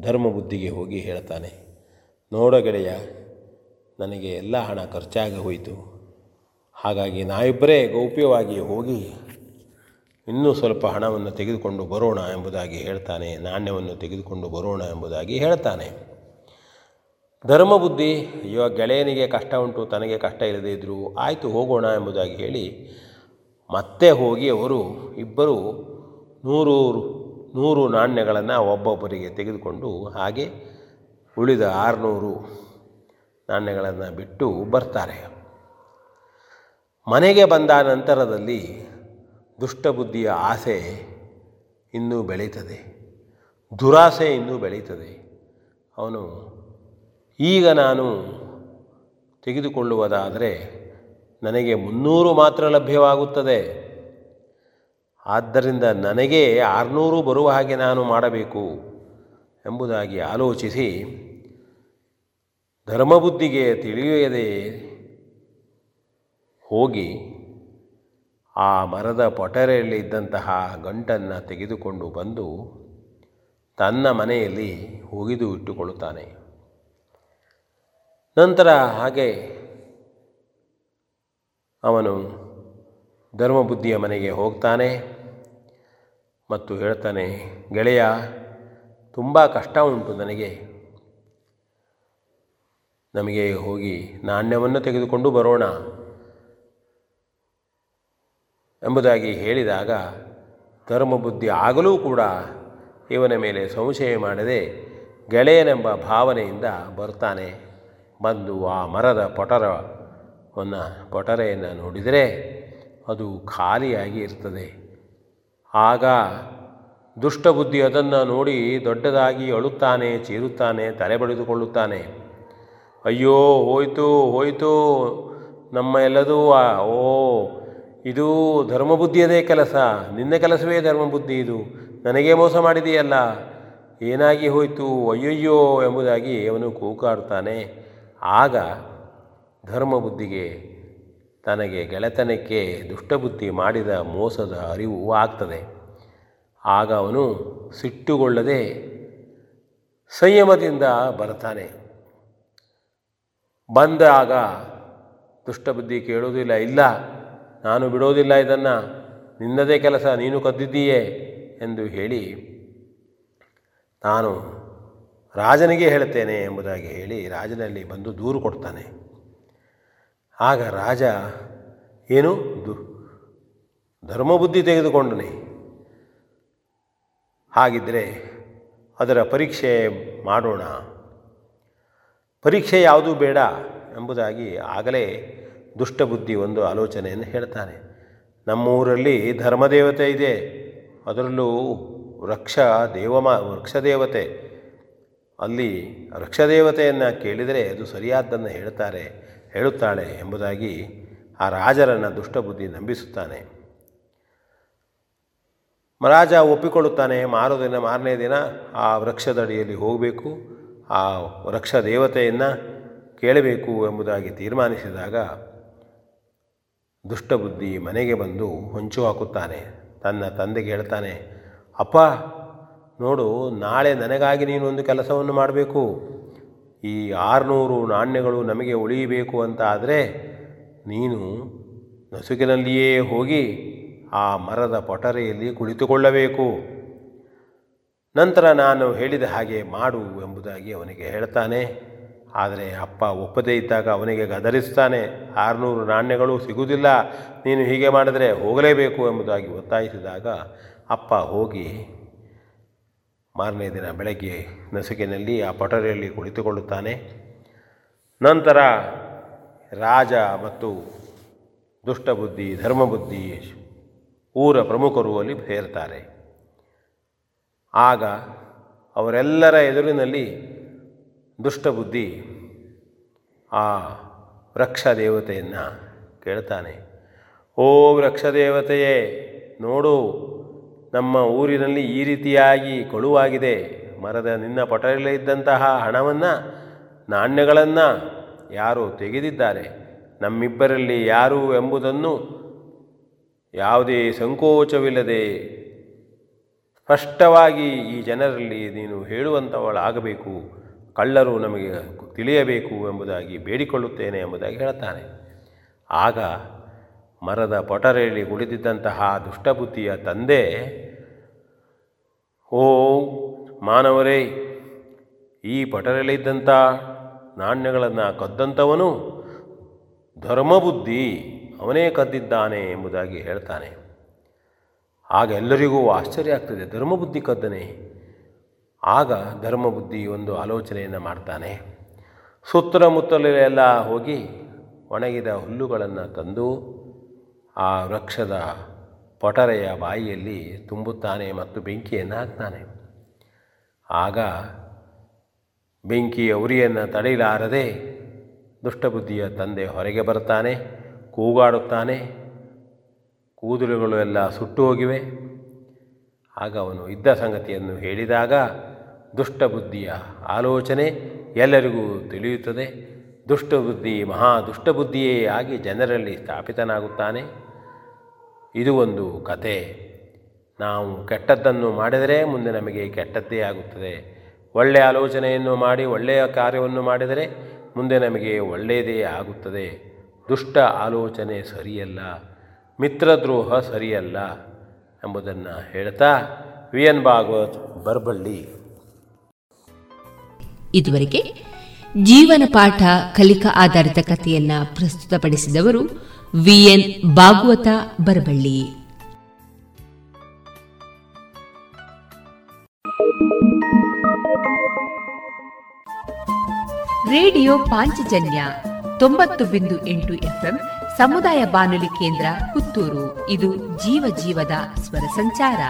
ಧರ್ಮ ಬುದ್ಧಿಗೆ ಹೋಗಿ ಹೇಳ್ತಾನೆ, ನೋಡ ಗೆಳೆಯ, ನನಗೆ ಎಲ್ಲ ಹಣ ಖರ್ಚಾಗಿ ಹೋಯಿತು. ಹಾಗಾಗಿ ನಾವಿಬ್ಬರೇ ಗೌಪ್ಯವಾಗಿ ಹೋಗಿ ಇನ್ನೂ ಸ್ವಲ್ಪ ಹಣವನ್ನು ತೆಗೆದುಕೊಂಡು ಬರೋಣ ಎಂಬುದಾಗಿ ಹೇಳ್ತಾನೆ, ನಾಣ್ಯವನ್ನು ತೆಗೆದುಕೊಂಡು ಬರೋಣ ಎಂಬುದಾಗಿ ಹೇಳ್ತಾನೆ. ಧರ್ಮಬುದ್ಧಿ, ಅಯ್ಯೋ, ಗೆಳೆಯನಿಗೆ ಕಷ್ಟ ಉಂಟು, ತನಗೆ ಕಷ್ಟ ಇಲ್ಲದೇ ಇದ್ದರೂ ಆಯಿತು, ಹೋಗೋಣ ಎಂಬುದಾಗಿ ಹೇಳಿ ಮತ್ತೆ ಹೋಗಿ ಅವರು ಇಬ್ಬರು ನೂರು ನೂರು ನಾಣ್ಯಗಳನ್ನು ಒಬ್ಬೊಬ್ಬರಿಗೆ ತೆಗೆದುಕೊಂಡು ಹಾಗೆ ಉಳಿದ ಆರುನೂರು ನಾಣ್ಯಗಳನ್ನು ಬಿಟ್ಟು ಬರ್ತಾರೆ. ಮನೆಗೆ ಬಂದ ನಂತರದಲ್ಲಿ ದುಷ್ಟಬುದ್ಧಿಯ ಆಸೆ ಇನ್ನೂ ಬೆಳೀತದೆ. ದುರಾಸೆ ಇನ್ನೂ ಬೆಳೀತದೆ. ಅವನು ಈಗ ನಾನು ತೆಗೆದುಕೊಳ್ಳುವುದಾದರೆ ನನಗೆ ಮುನ್ನೂರು ಮಾತ್ರ ಲಭ್ಯವಾಗುತ್ತದೆ. ಆದ್ದರಿಂದ ನನಗೆ ಆರುನೂರು ಬರುವ ಹಾಗೆ ನಾನು ಮಾಡಬೇಕು ಎಂಬುದಾಗಿ ಆಲೋಚಿಸಿ ಧರ್ಮಬುದ್ಧಿಗೆ ತಿಳಿಯದೆ ಹೋಗಿ ಆ ಮರದ ಪೊಟರೆಯಲ್ಲಿ ಇದ್ದಂತಹ ಗಂಟನ್ನು ತೆಗೆದುಕೊಂಡು ಬಂದು ತನ್ನ ಮನೆಯಲ್ಲಿ ಹುಗಿದು ಇಟ್ಟುಕೊಳ್ಳುತ್ತಾನೆ. ನಂತರ ಹಾಗೆ ಅವನು ಧರ್ಮಬುದ್ಧಿಯ ಮನೆಗೆ ಹೋಗ್ತಾನೆ ಮತ್ತು ಹೇಳ್ತಾನೆ, ಗೆಳೆಯ, ತುಂಬ ಕಷ್ಟ ಉಂಟು ನನಗೆ. ನಮಗೆ ಹೋಗಿ ನಾಣ್ಯವನ್ನು ತೆಗೆದುಕೊಂಡು ಬರೋಣ. ಎಂಬುದಾಗಿ ಹೇಳಿದಾಗ ಧರ್ಮಬುದ್ಧಿ ಆಗಲೂ ಕೂಡ ಇವನ ಮೇಲೆ ಸಂಶಯ ಮಾಡದೆ ಗೆಳೆಯನೆಂಬ ಭಾವನೆಯಿಂದ ಬರ್ತಾನೆ. ಬಂದು ಆ ಮರದ ಪೊಟರವನ್ನು, ಪೊಟರೆಯನ್ನು ನೋಡಿದರೆ ಅದು ಖಾಲಿಯಾಗಿ ಇರ್ತದೆ. ಆಗ ದುಷ್ಟಬುದ್ಧಿ ಅದನ್ನು ನೋಡಿ ದೊಡ್ಡದಾಗಿ ಅಳುತ್ತಾನೆ, ಚೀರುತ್ತಾನೆ, ತಲೆ ಬಡಿದುಕೊಳ್ಳುತ್ತಾನೆ. ಅಯ್ಯೋ, ಹೋಯ್ತು ಹೋಯ್ತು, ನಮ್ಮ ಎಲ್ಲದೂ ಓ ಇದು ಧರ್ಮಬುದ್ಧಿಯದೇ ಕೆಲಸ. ನಿನ್ನ ಕೆಲಸವೇ ಧರ್ಮಬುದ್ಧಿ ಇದು. ನನಗೇ ಮೋಸ ಮಾಡಿದೆಯಲ್ಲ. ಏನಾಗಿ ಹೋಯಿತು? ಅಯ್ಯಯ್ಯೋ ಎಂಬುದಾಗಿ ಅವನು ಕೂಕಾಡ್ತಾನೆ. ಆಗ ಧರ್ಮಬುದ್ಧಿಗೆ ತನಗೆ ಗೆಳೆತನಕ್ಕೆ ದುಷ್ಟಬುದ್ಧಿ ಮಾಡಿದ ಮೋಸದ ಅರಿವು ಆಗ್ತದೆ. ಆಗ ಅವನು ಸಿಟ್ಟುಗೊಳ್ಳದೆ ಸಂಯಮದಿಂದ ಬರ್ತಾನೆ. ಬಂದಾಗ ದುಷ್ಟಬುದ್ಧಿ ಕೇಳೋದಿಲ್ಲ ಇಲ್ಲ. ನಾನು ಬಿಡೋದಿಲ್ಲ ಇದನ್ನು. ನಿನ್ನದೇ ಕೆಲಸ, ನೀನು ಕದ್ದಿದ್ದೀಯೇ ಎಂದು ಹೇಳಿ ನಾನು ರಾಜನಿಗೆ ಹೇಳ್ತೇನೆ ಎಂಬುದಾಗಿ ಹೇಳಿ ರಾಜನಲ್ಲಿ ಬಂದು ದೂರು ಕೊಡ್ತಾನೆ. ಆಗ ರಾಜ, ಏನು? ದು, ಧರ್ಮಬುದ್ಧಿ ತೆಗೆದುಕೊಂಡನೆ. ಹಾಗಿದ್ದರೆ ಅದರ ಪರೀಕ್ಷೆ ಮಾಡೋಣ. ಪರೀಕ್ಷೆ ಯಾವುದೂ ಬೇಡ ಎಂಬುದಾಗಿ ಆಗಲೇ ದುಷ್ಟಬುದ್ಧಿ ಒಂದು ಆಲೋಚನೆಯನ್ನು ಹೇಳ್ತಾನೆ ನಮ್ಮೂರಲ್ಲಿ ಧರ್ಮದೇವತೆ ಇದೆ. ಅದರಲ್ಲೂ ವೃಕ್ಷ ದೇವಮಾ ವೃಕ್ಷದೇವತೆ ಅಲ್ಲಿ ವೃಕ್ಷದೇವತೆಯನ್ನು ಕೇಳಿದರೆ ಅದು ಸರಿಯಾದ್ದನ್ನು ಹೇಳ್ತಾರೆ, ಹೇಳುತ್ತಾಳೆ ಎಂಬುದಾಗಿ ಆ ರಾಜರನ್ನು ದುಷ್ಟಬುದ್ಧಿ ನಂಬಿಸುತ್ತಾನೆ. ರಾಜ ಒಪ್ಪಿಕೊಳ್ಳುತ್ತಾನೆ ಮಾರೋ ದಿನ ಮಾರನೇ ದಿನ ಆ ವೃಕ್ಷದಡಿಯಲ್ಲಿ ಹೋಗಬೇಕು, ಆ ವೃಕ್ಷ ದೇವತೆಯನ್ನು ಕೇಳಬೇಕು ಎಂಬುದಾಗಿ ತೀರ್ಮಾನಿಸಿದಾಗ ದುಷ್ಟಬುದ್ಧಿ ಮನೆಗೆ ಬಂದು ಹೊಂಚು ಹಾಕುತ್ತಾನೆ. ತನ್ನ ತಂದೆಗೆ ಹೇಳ್ತಾನೆ, ಅಪ್ಪ, ನೋಡು, ನಾಳೆ ನನಗಾಗಿ ನೀನು ಒಂದು ಕೆಲಸವನ್ನು ಮಾಡಬೇಕು. ಈ ಆರುನೂರು ನಾಣ್ಯಗಳು ನಮಗೆ ಉಳಿಯಬೇಕು ಅಂತ ಆದರೆ ನೀನು ನಸುಕಿನಲ್ಲಿಯೇ ಹೋಗಿ ಆ ಮರದ ಪೊಟರೆಯಲ್ಲಿ ಕುಳಿತುಕೊಳ್ಳಬೇಕು. ನಂತರ ನಾನು ಹೇಳಿದ ಹಾಗೆ ಮಾಡು ಎಂಬುದಾಗಿ ಅವನಿಗೆ ಹೇಳ್ತಾನೆ. ಆದರೆ ಅಪ್ಪ ಒಪ್ಪದೇ ಇದ್ದಾಗ ಅವನಿಗೆ ಗದರಿಸ್ತಾನೆ, ಆರುನೂರು ನಾಣ್ಯಗಳು ಸಿಗುವುದಿಲ್ಲ, ನೀನು ಹೀಗೆ ಮಾಡಿದರೆ ಹೋಗಲೇಬೇಕು ಎಂಬುದಾಗಿ ಒತ್ತಾಯಿಸಿದಾಗ ಅಪ್ಪ ಹೋಗಿ ಮಾರನೇ ದಿನ ಬೆಳಗ್ಗೆ ನಸುಕಿನಲ್ಲಿ ಆ ಪಟರೆಯಲ್ಲಿ ಕುಳಿತುಕೊಳ್ಳುತ್ತಾನೆ. ನಂತರ ರಾಜ ಮತ್ತು ದುಷ್ಟಬುದ್ಧಿ, ಧರ್ಮಬುದ್ಧಿ, ಊರ ಪ್ರಮುಖರು ಅಲ್ಲಿ ಸೇರ್ತಾರೆ. ಆಗ ಅವರೆಲ್ಲರ ಎದುರಿನಲ್ಲಿ ದುಷ್ಟಬುದ್ಧಿ ಆ ವೃಕ್ಷ ದೇವತೆಯನ್ನು ಕೇಳ್ತಾನೆ. ಓ ವೃಕ್ಷ ದೇವತೆಯೇ ನೋಡು, ನಮ್ಮ ಊರಿನಲ್ಲಿ ಈ ರೀತಿಯಾಗಿ ಕೊಳುವಾಗಿದೆ. ಮರದ ನಿನ್ನ ಪಟಲಲ್ಲಿ ಇದ್ದಂತಹ ಹಣವನ್ನು, ನಾಣ್ಯಗಳನ್ನು ಯಾರು ತೆಗೆದಿದ್ದಾರೆ. ನಮ್ಮಿಬ್ಬರಲ್ಲಿ ಯಾರು ಎಂಬುದನ್ನು ಯಾವುದೇ ಸಂಕೋಚವಿಲ್ಲದೆ ಸ್ಪಷ್ಟವಾಗಿ ಈ ಜನರಲ್ಲಿ ನೀನು ಹೇಳುವಂಥವಳಾಗಬೇಕು ಕಳ್ಳರು ನಮಗೆ ತಿಳಿಯಬೇಕು ಎಂಬುದಾಗಿ ಬೇಡಿಕೊಳ್ಳುತ್ತೇನೆ ಎಂಬುದಾಗಿ ಹೇಳುತ್ತಾನೆ. ಆಗ ಮರದ ಪೊಟರೆಯಲ್ಲಿ ಕುಳಿತಿದ್ದಂತಹ ದುಷ್ಟಬುದ್ಧಿಯ ತಂದೆ, ಓ ಮಾನವರೇ, ಈ ಪಟರೆಯಲ್ಲಿದ್ದಂಥ ನಾಣ್ಯಗಳನ್ನು ಕದ್ದಂಥವನು ಧರ್ಮಬುದ್ಧಿ, ಅವನೇ ಕದ್ದಿದ್ದಾನೆ ಎಂಬುದಾಗಿ ಹೇಳ್ತಾನೆ. ಆಗ ಎಲ್ಲರಿಗೂ ಆಶ್ಚರ್ಯ ಆಗ್ತದೆ, ಧರ್ಮಬುದ್ಧಿ ಕದ್ದನೆ ಆಗ ಧರ್ಮಬುದ್ಧಿ ಒಂದು ಆಲೋಚನೆಯನ್ನು ಮಾಡ್ತಾನೆ. ಸುತ್ತಮುತ್ತಲೆಲ್ಲ ಹೋಗಿ ಒಣಗಿದ ಹುಲ್ಲುಗಳನ್ನು ತಂದು ಆ ವೃಕ್ಷದ ಪೊಟರೆಯ ಬಾಯಿಯಲ್ಲಿ ತುಂಬುತ್ತಾನೆ ಮತ್ತು ಬೆಂಕಿಯನ್ನು ಹಾಕ್ತಾನೆ. ಆಗ ಬೆಂಕಿಯ ಉರಿಯನ್ನು ತಡೆಯಲಾರದೆ ದುಷ್ಟಬುದ್ಧಿಯ ತಂದೆ ಹೊರಗೆ ಬರ್ತಾನೆ ಕೂಗಾಡುತ್ತಾನೆ, ಕೂದಲುಗಳು ಎಲ್ಲ ಸುಟ್ಟು ಹೋಗಿವೆ. ಆಗ ಅವನು ಇದ್ದ ಸಂಗತಿಯನ್ನು ಹೇಳಿದಾಗ ದುಷ್ಟಬುದ್ಧಿಯ ಆಲೋಚನೆ ಎಲ್ಲರಿಗೂ ತಿಳಿಯುತ್ತದೆ. ದುಷ್ಟಬುದ್ಧಿ ಮಹಾ ದುಷ್ಟಬುದ್ಧಿಯೇ ಆಗಿ ಜನರಲ್ಲಿ ಸ್ಥಾಪಿತನಾಗುತ್ತಾನೆ. ಇದು ಒಂದು ಕತೆ ನಾವು ಕೆಟ್ಟದ್ದನ್ನು ಮಾಡಿದರೆ ಮುಂದೆ ನಮಗೆ ಕೆಟ್ಟದ್ದೇ ಆಗುತ್ತದೆ. ಒಳ್ಳೆಯ ಆಲೋಚನೆಯನ್ನು ಮಾಡಿ ಒಳ್ಳೆಯ ಕಾರ್ಯವನ್ನು ಮಾಡಿದರೆ ಮುಂದೆ ನಮಗೆ ಒಳ್ಳೆಯದೇ ಆಗುತ್ತದೆ. ದುಷ್ಟ ಆಲೋಚನೆ ಸರಿಯಲ್ಲ. ಮಿತ್ರದ್ರೋಹ ಸರಿಯಲ್ಲ. ಎಂಬುದನ್ನು ಹೇಳ್ತಾ ವಿ ಎನ್ ಭಾಗವತ್ ಬರಬಳ್ಳಿ. ಇದುವರೆಗೆ ಜೀವನ ಪಾಠ ಕಲಿಕಾ ಆಧಾರಿತ ಕಥೆಯನ್ನ ಪ್ರಸ್ತುತಪಡಿಸಿದವರು V N Bhagavata Baraballi. Radio Panchajanya ತೊಂಬತ್ತು ಬಿಂದು ಎಂಟು ಎಫ್ಎಂ ಸಮುದಾಯ ಬಾನುಲಿ ಕೇಂದ್ರ ಪುತ್ತೂರು. ಇದು ಜೀವ ಜೀವದ ಸ್ವರ ಸಂಚಾರ.